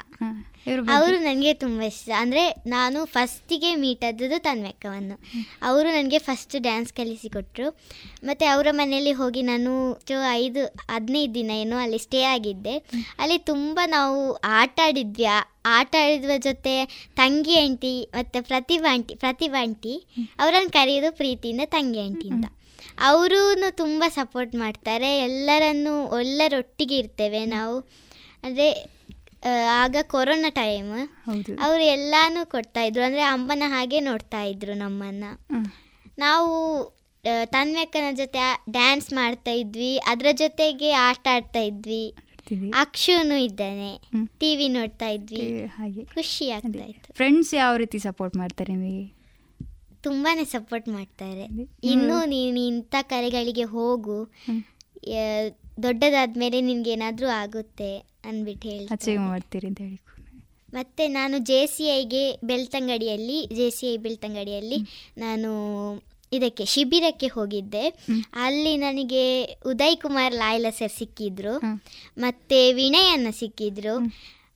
ಅವರು ನನಗೆ ತುಂಬ ಇಷ್ಟ. ಅಂದರೆ ನಾನು ಫಸ್ಟಿಗೆ ಮೀಟ್ ಆದದ್ದು ತನ್ಮೆಕ್ಕವನ್ನು ಅವರು ನನಗೆ ಫಸ್ಟ್ ಡ್ಯಾನ್ಸ್ ಕಲಿಸಿಕೊಟ್ರು ಮತ್ತು ಅವರ ಮನೆಯಲ್ಲಿ ಹೋಗಿ ನಾನು ಐದು, ಹದಿನೈದು ದಿನ ಏನು ಅಲ್ಲಿ ಸ್ಟೇ ಆಗಿದ್ದೆ. ಅಲ್ಲಿ ತುಂಬ ನಾವು ಆಟ ಆಡಿದ್ವಿ. ಆಟ ಆಡಿದ್ರ ಜೊತೆ ತಂಗಿ ಆಂಟಿ ಮತ್ತು ಪ್ರತಿಭಾ ಆಂಟಿ ಪ್ರತಿಭಾ ಆಂಟಿ, ಅವರನ್ನು ಕರೆಯೋದು ಪ್ರೀತಿಯಿಂದ ತಂಗಿ ಆಂಟಿ ಅಂತ. ಅವರೂ ತುಂಬ ಸಪೋರ್ಟ್ ಮಾಡ್ತಾರೆ. ಎಲ್ಲರನ್ನು ಎಲ್ಲರೊಟ್ಟಿಗೆ ಇರ್ತೇವೆ ನಾವು. ಅಂದರೆ ಆಗ ಕೊರೋನಾ ಟೈಮ್ ಅವರು ಎಲ್ಲಾನು ಕೊಡ್ತಾ ಇದ್ರು. ಅಂದ್ರೆ ಅಮ್ಮನ ಹಾಗೆ ನೋಡ್ತಾ ಇದ್ರು ನಮ್ಮನ್ನ. ನಾವು ತನ್ವೆಕ್ಕನ ಜೊತೆ ಡ್ಯಾನ್ಸ್ ಮಾಡ್ತಾ ಇದ್ವಿ. ಅದರ ಜೊತೆಗೆ ಆಟ ಆಡ್ತಾ ಇದ್ವಿ. ಅಕ್ಷುನು ಇದ್ದಾನೆ. ಟಿವಿ ನೋಡ್ತಾ ಇದ್ವಿ. ಹಾಗೆ. ಖುಷಿ ಆಗ್ತಾ ಇತ್ತು. ಫ್ರೆಂಡ್ಸ್ ಯಾವ ರೀತಿ ಸಪೋರ್ಟ್ ಮಾಡ್ತಾರೆ ನಿಮಗೆ? ತುಂಬಾನೇ ಸಪೋರ್ಟ್ ಮಾಡ್ತಾರೆ. ಇನ್ನು ನೀನು ಇಂಥ ಕರೆಗಳಿಗೆ ಹೋಗು. ದೊಡ್ಡದಾದ್ಮೇಲೆ ನಿನ್ಗೇನಾದರೂ ಆಗುತ್ತೆ. ಅಂದ್ಬಿಟ್ಟು ಹೇಳಿ ಅಚೀವ್ ಮಾಡ್ತೀರಿ ಅಂತ ಹೇಳಿ ಮತ್ತು ನಾನು ಜೆ ಸಿ ಐಗೆ ಬೆಳ್ತಂಗಡಿಯಲ್ಲಿ ಜೆ ಸಿ ಐ ಬೆಳ್ತಂಗಡಿಯಲ್ಲಿ ನಾನು ಇದಕ್ಕೆ ಶಿಬಿರಕ್ಕೆ ಹೋಗಿದ್ದೆ. ಅಲ್ಲಿ ನನಗೆ ಉದಯ್ ಕುಮಾರ್ ಲಾಯ್ಲ ಸರ್ ಸಿಕ್ಕಿದ್ರು. ಮತ್ತು ವಿನಯನ್ನ ಸಿಕ್ಕಿದ್ರು.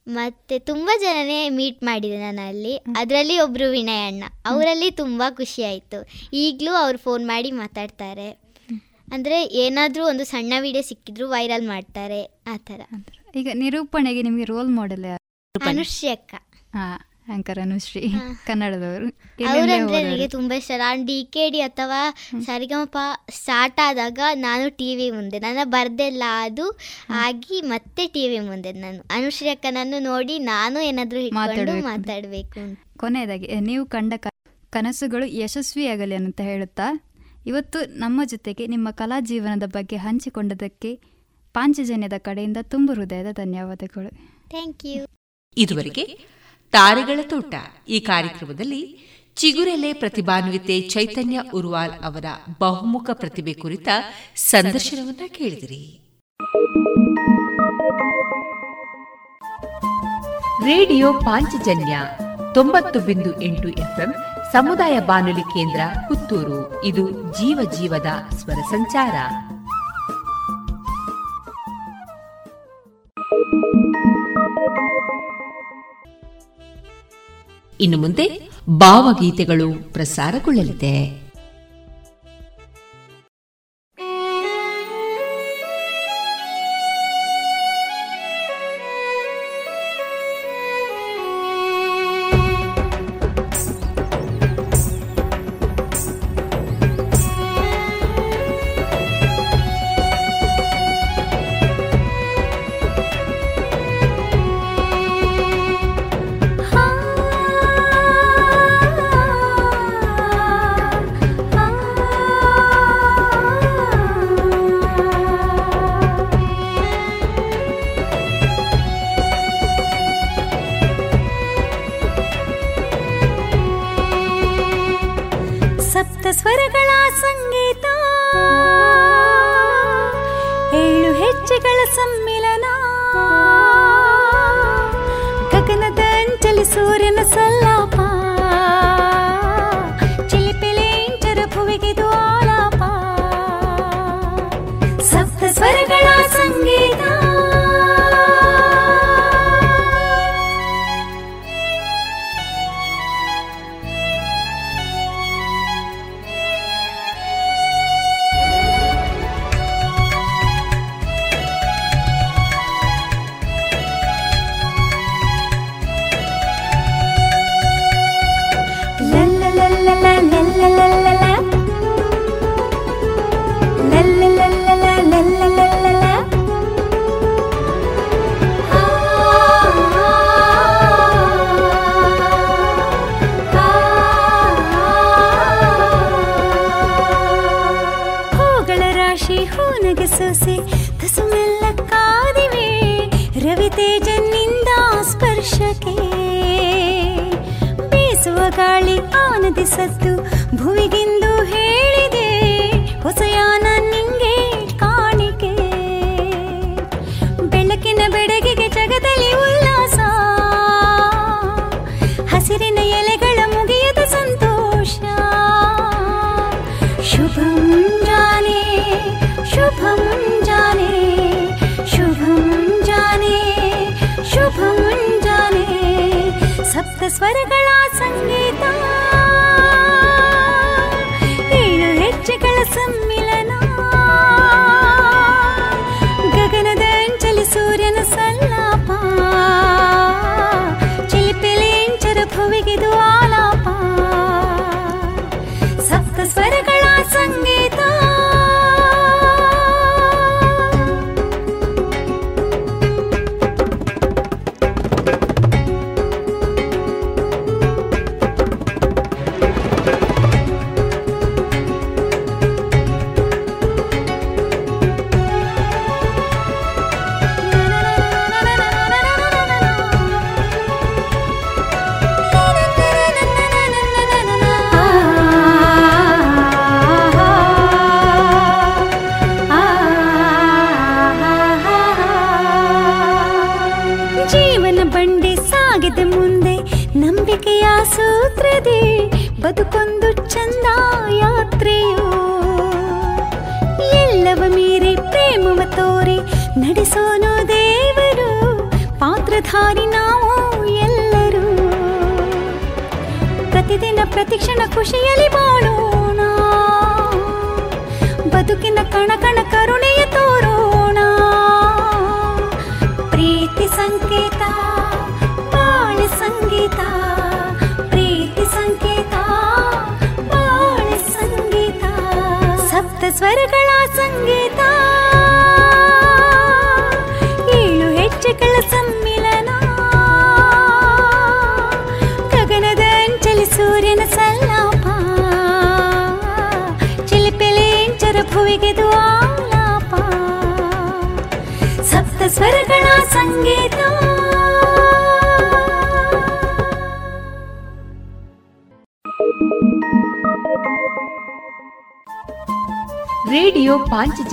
ಮತ್ತು ತುಂಬ ಜನನೇ ಮೀಟ್ ಮಾಡಿದೆ ನಾನು ಅಲ್ಲಿ ಅದರಲ್ಲಿ ಒಬ್ಬರು ವಿನಯ್ ಅಣ್ಣ ಅವರಲ್ಲಿ ತುಂಬ ಖುಷಿ ಆಯಿತು. ಈಗಲೂ ಅವ್ರು ಫೋನ್ ಮಾಡಿ ಮಾತಾಡ್ತಾರೆ. ಅಂದರೆ ಏನಾದರೂ ಒಂದು ಸಣ್ಣ ವಿಡಿಯೋ ಸಿಕ್ಕಿದ್ರು ವೈರಲ್ ಮಾಡ್ತಾರೆ. ಆ ಥರ. ಈಗ ನಿರೂಪಣೆಗೆ ನಿಮಗೆ ರೋಲ್ ಮಾಡೆಲ್ ಅನುಶ್ರೀ ಅಕ್ಕ. ಹಾ ಆಂಕರ್ ಅನುಶ್ರೀ ಕನ್ನಡದವರು. ಅವರಂದ್ರೆ ನನಗೆ ತುಂಬಾ ಇಷ್ಟ. ನಾನು ಡಿ ಕೆ ಡಿ ಅಥವಾ ಸರಿಗಮಪ ಸ್ಟಾರ್ಟ್ ಆದಾಗ ನಾನು ಟಿ ವಿ ಮುಂದೆ. ನನ್ನ ಬರ್ದೆಲ್ಲ ಅದು ಆಗಿ ಮತ್ತೆ ಟಿ ವಿ ಮುಂದೆ ನಾನು. ಅನುಶ್ರೀ ಅಕ್ಕನನ್ನು ನೋಡಿ ನಾನು ಏನಾದರೂ ಹಿಡ್ಕೊಂಡು ಮಾತಾಡಬೇಕು. ಕೊನೆಯದಾಗಿ ನೀವು ಕಂಡ ಕನಸುಗಳು ಯಶಸ್ವಿಯಾಗಲಿ ಅಂತ ಹೇಳುತ್ತಾ? ಇವತ್ತು ನಮ್ಮ ಜೊತೆಗೆ ನಿಮ್ಮ ಕಲಾ ಜೀವನದ ಬಗ್ಗೆ ಹಂಚಿಕೊಂಡದಕ್ಕೆ ಪಾಂಚಜನ್ಯದ ಕಡೆಯಿಂದ ತುಂಬ ಹೃದಯದ ಧನ್ಯವಾದಗಳು. ಥ್ಯಾಂಕ್ ಯು ಇದುವರೆಗೆ ತಾರೆಗಳ ತೋಟ. ಈ ಕಾರ್ಯಕ್ರಮದಲ್ಲಿ ಚಿಗುರೆಲೆ ಪ್ರತಿಭಾನ್ವಿತೆ ಚೈತನ್ಯ ಉರ್ವಾಲ್ ಅವರ ಬಹುಮುಖ ಪ್ರತಿಭೆ ಕುರಿತ ಸಂದರ್ಶನವನ್ನ ಕೇಳಿದಿರಿ. ರೇಡಿಯೋ ಪಾಂಚಜನ್ಯ ತೊಂಬತ್ತು ಬಿಂದು ಎಂಟು ಎಫ್ಎಂ ಸಮುದಾಯ ಬಾನುಲಿ ಕೇಂದ್ರ ಪುತ್ತೂರು. ಇದು ಜೀವ ಜೀವದ ಸ್ವರ ಸಂಚಾರ. ಇನ್ನು ಮುಂದೆ ಭಾವಗೀತೆಗಳು ಪ್ರಸಾರಗೊಳ್ಳಲಿದೆ.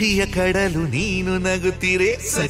ಖುಷಿಯ ಕಡಲು ನೀನು ನಗುತ್ತಿರೆ ಸರಿ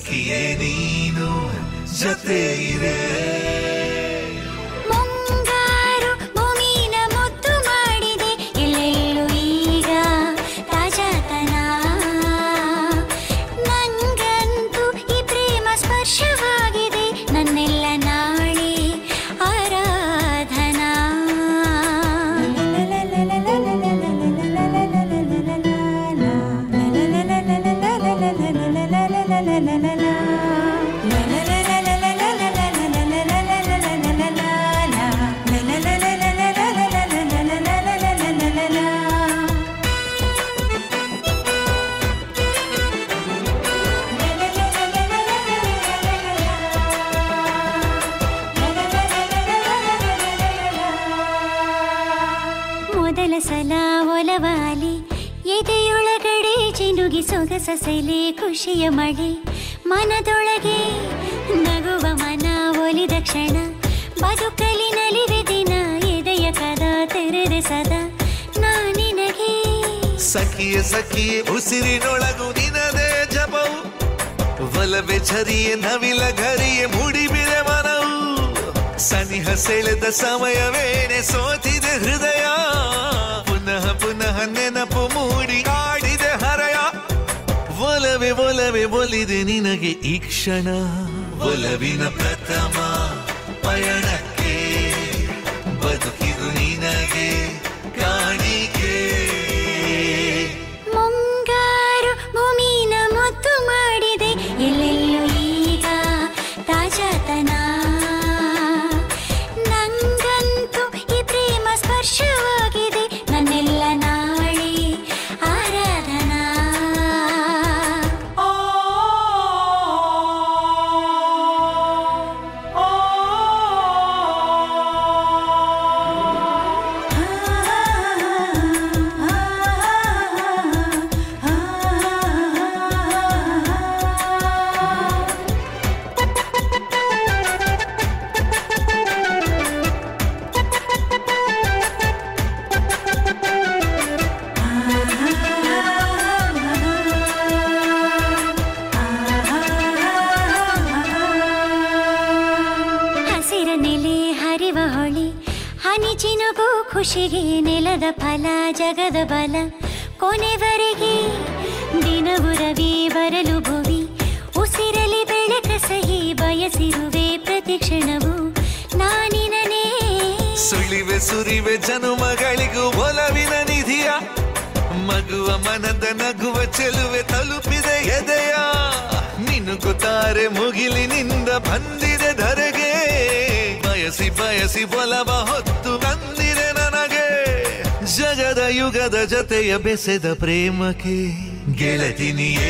చేసేద ప్రేమకి గెలతిని ఏ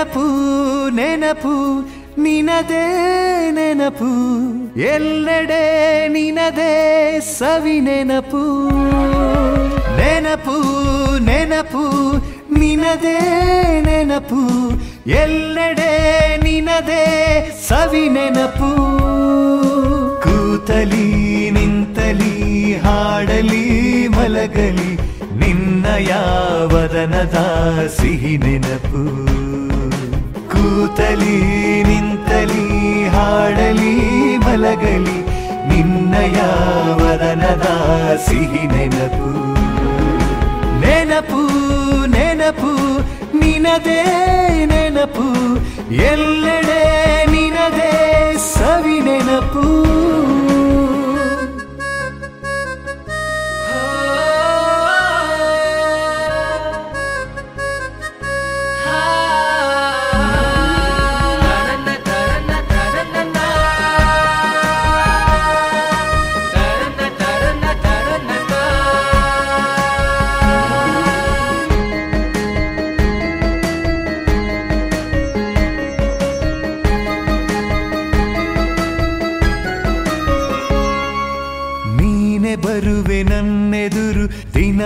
ನೆನಪು ನೆನಪು, ನಿನದೇ ನೆನಪು. ಎಲ್ಲೆಡೆ ನಿನದೇ ಸವಿ ನೆನಪು. ನೆನಪು ನೆನಪು, ನಿನದೇ ನೆನಪು. ಎಲ್ಲೆಡೆ ನಿನದೇ ಸವಿ ನೆನಪು. ಕೂತಲಿ, ನಿಂತಲಿ, ಹಾಡಲಿ, ಮಲಗಲಿ, ನಿನ್ನ ಯಾವದನದ ಸಿಹಿ ನೆನಪು. ಕೂತಲಿ, ನಿಂತಲಿ, ಹಾಡಲಿ, ಮಲಗಲಿ ನಿನ್ನಯ ವರನದ ಸಿಹಿ ನೆನಪು. ನೆನಪು ನೆನಪು, ನಿನದೇ ನೆನಪು, ಎಲ್ಲೆಡೆ ನಿನದೇ ಸವಿ ನೆನಪು.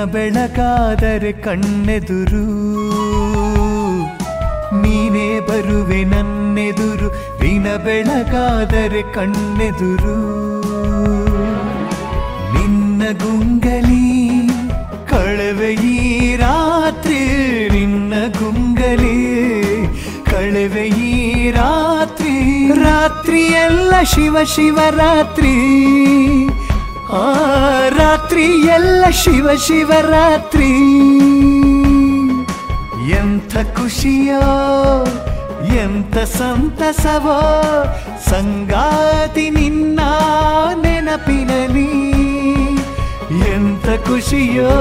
ಬೆಳಕಾದರೆ ಕಣ್ಣೆದುರು. ನೀನೇ ಬರುವೆ ನನ್ನೆದುರು. ದಿನ ಬೆಳಕಾದರೆ ಕಣ್ಣೆದುರು. ನಿನ್ನ ಗುಂಗಲಿ ಕಳವೆ ಈ ರಾತ್ರಿ, ನಿನ್ನ ಗುಂಗಲಿ ಕಳವೆ ಈ ರಾತ್ರಿ. ರಾತ್ರಿ ಎಲ್ಲ ಶಿವ ಶಿವರಾತ್ರಿ. ಆ ರಾತ್ರಿ ಎಲ್ಲ ಶಿವ ಶಿವರಾತ್ರಿ ಎಂಥ ಖುಷಿಯೋ ಎಂಥ ಸಂತಸವೋ ಸಂಗಾತಿ ನಿನ್ನ ನೆನಪಿನಲಿ ಎಂಥ ಖುಷಿಯೋ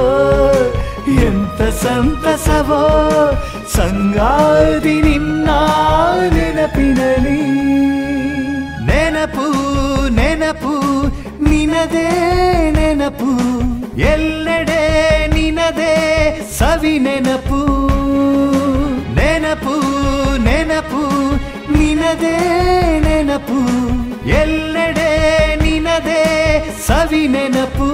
ಎಂಥ ಸಂತಸವೋ ಸಂಗಾತಿ ನಿನ್ನ ನೆನಪಿನಲಿ ನಿನದೇ ನೆನಪು ಎಲ್ಲೆಡೆ ನಿನದೇ ಸವಿ ನೆನಪು. ನೆನಪು ನೆನಪು ನಿನದೇ ನೆನಪು ಎಲ್ಲೆಡೆ ನಿನದೇ ಸವಿ ನೆನಪು.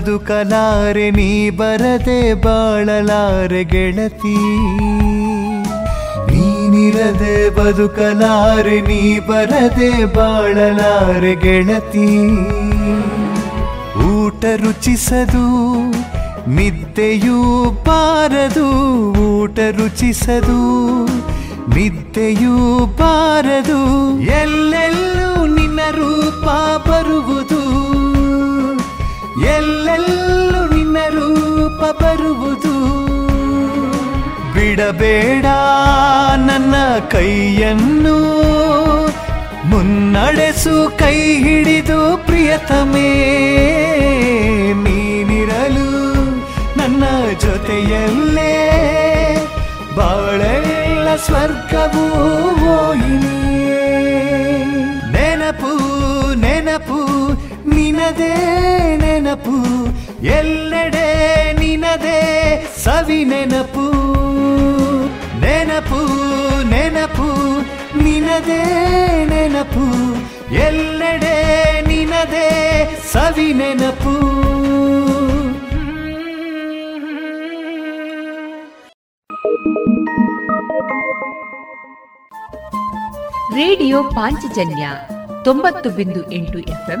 ಬದುಕಲಾರೆ ನೀ ಬರದೆ ಬಾಳಲಾರೆ ಗೆಳತಿ. ನೀನಿರದೆ ಬದುಕಲಾರೆ, ನೀ ಬರದೆ ಬಾಳಲಾರೆ ಗೆಳತಿ. ಊಟ ರುಚಿಸದು, ನಿದ್ದೆಯೂ ಬಾರದು. ಊಟ ರುಚಿಸದು, ನಿದ್ದೆಯೂ ಬಾರದು. ಎಲ್ಲೆಲ್ಲೂ ನಿನ್ನ ರೂಪ ಬರುವುದು. ಎಲ್ಲೆಲ್ಲೂ ನಿನ್ನ ರೂಪ ಬರುವುದು. ಬಿಡಬೇಡ ನನ್ನ ಕೈಯನ್ನು. ಮುನ್ನಡೆಸು ಕೈ ಹಿಡಿದು ಪ್ರಿಯತಮೇ. ನೀನಿರಲು ನನ್ನ ಜೊತೆಯಲ್ಲೇ. ಬಾಳೆಲ್ಲ ಸ್ವರ್ಗವೂ ನೆನಪು ನೆನಪು ನಿನದೇ ನೆನಪು, ಎಲ್ಲೆಡೆ ನಿನದೇ ಸವಿ ನೆನಪು. ನೆನಪು ನೆನಪು, ನಿನದೇ ನೆನಪು, ಎಲ್ಲೆಡೆ ನಿನದೇ ಸವಿ ನೆನಪು. ರೇಡಿಯೋ ಪಾಂಚಜನ್ಯ ತೊಂಬತ್ತು ಬಿಂದು ಎಂಟು ಎಫ್ಎಂ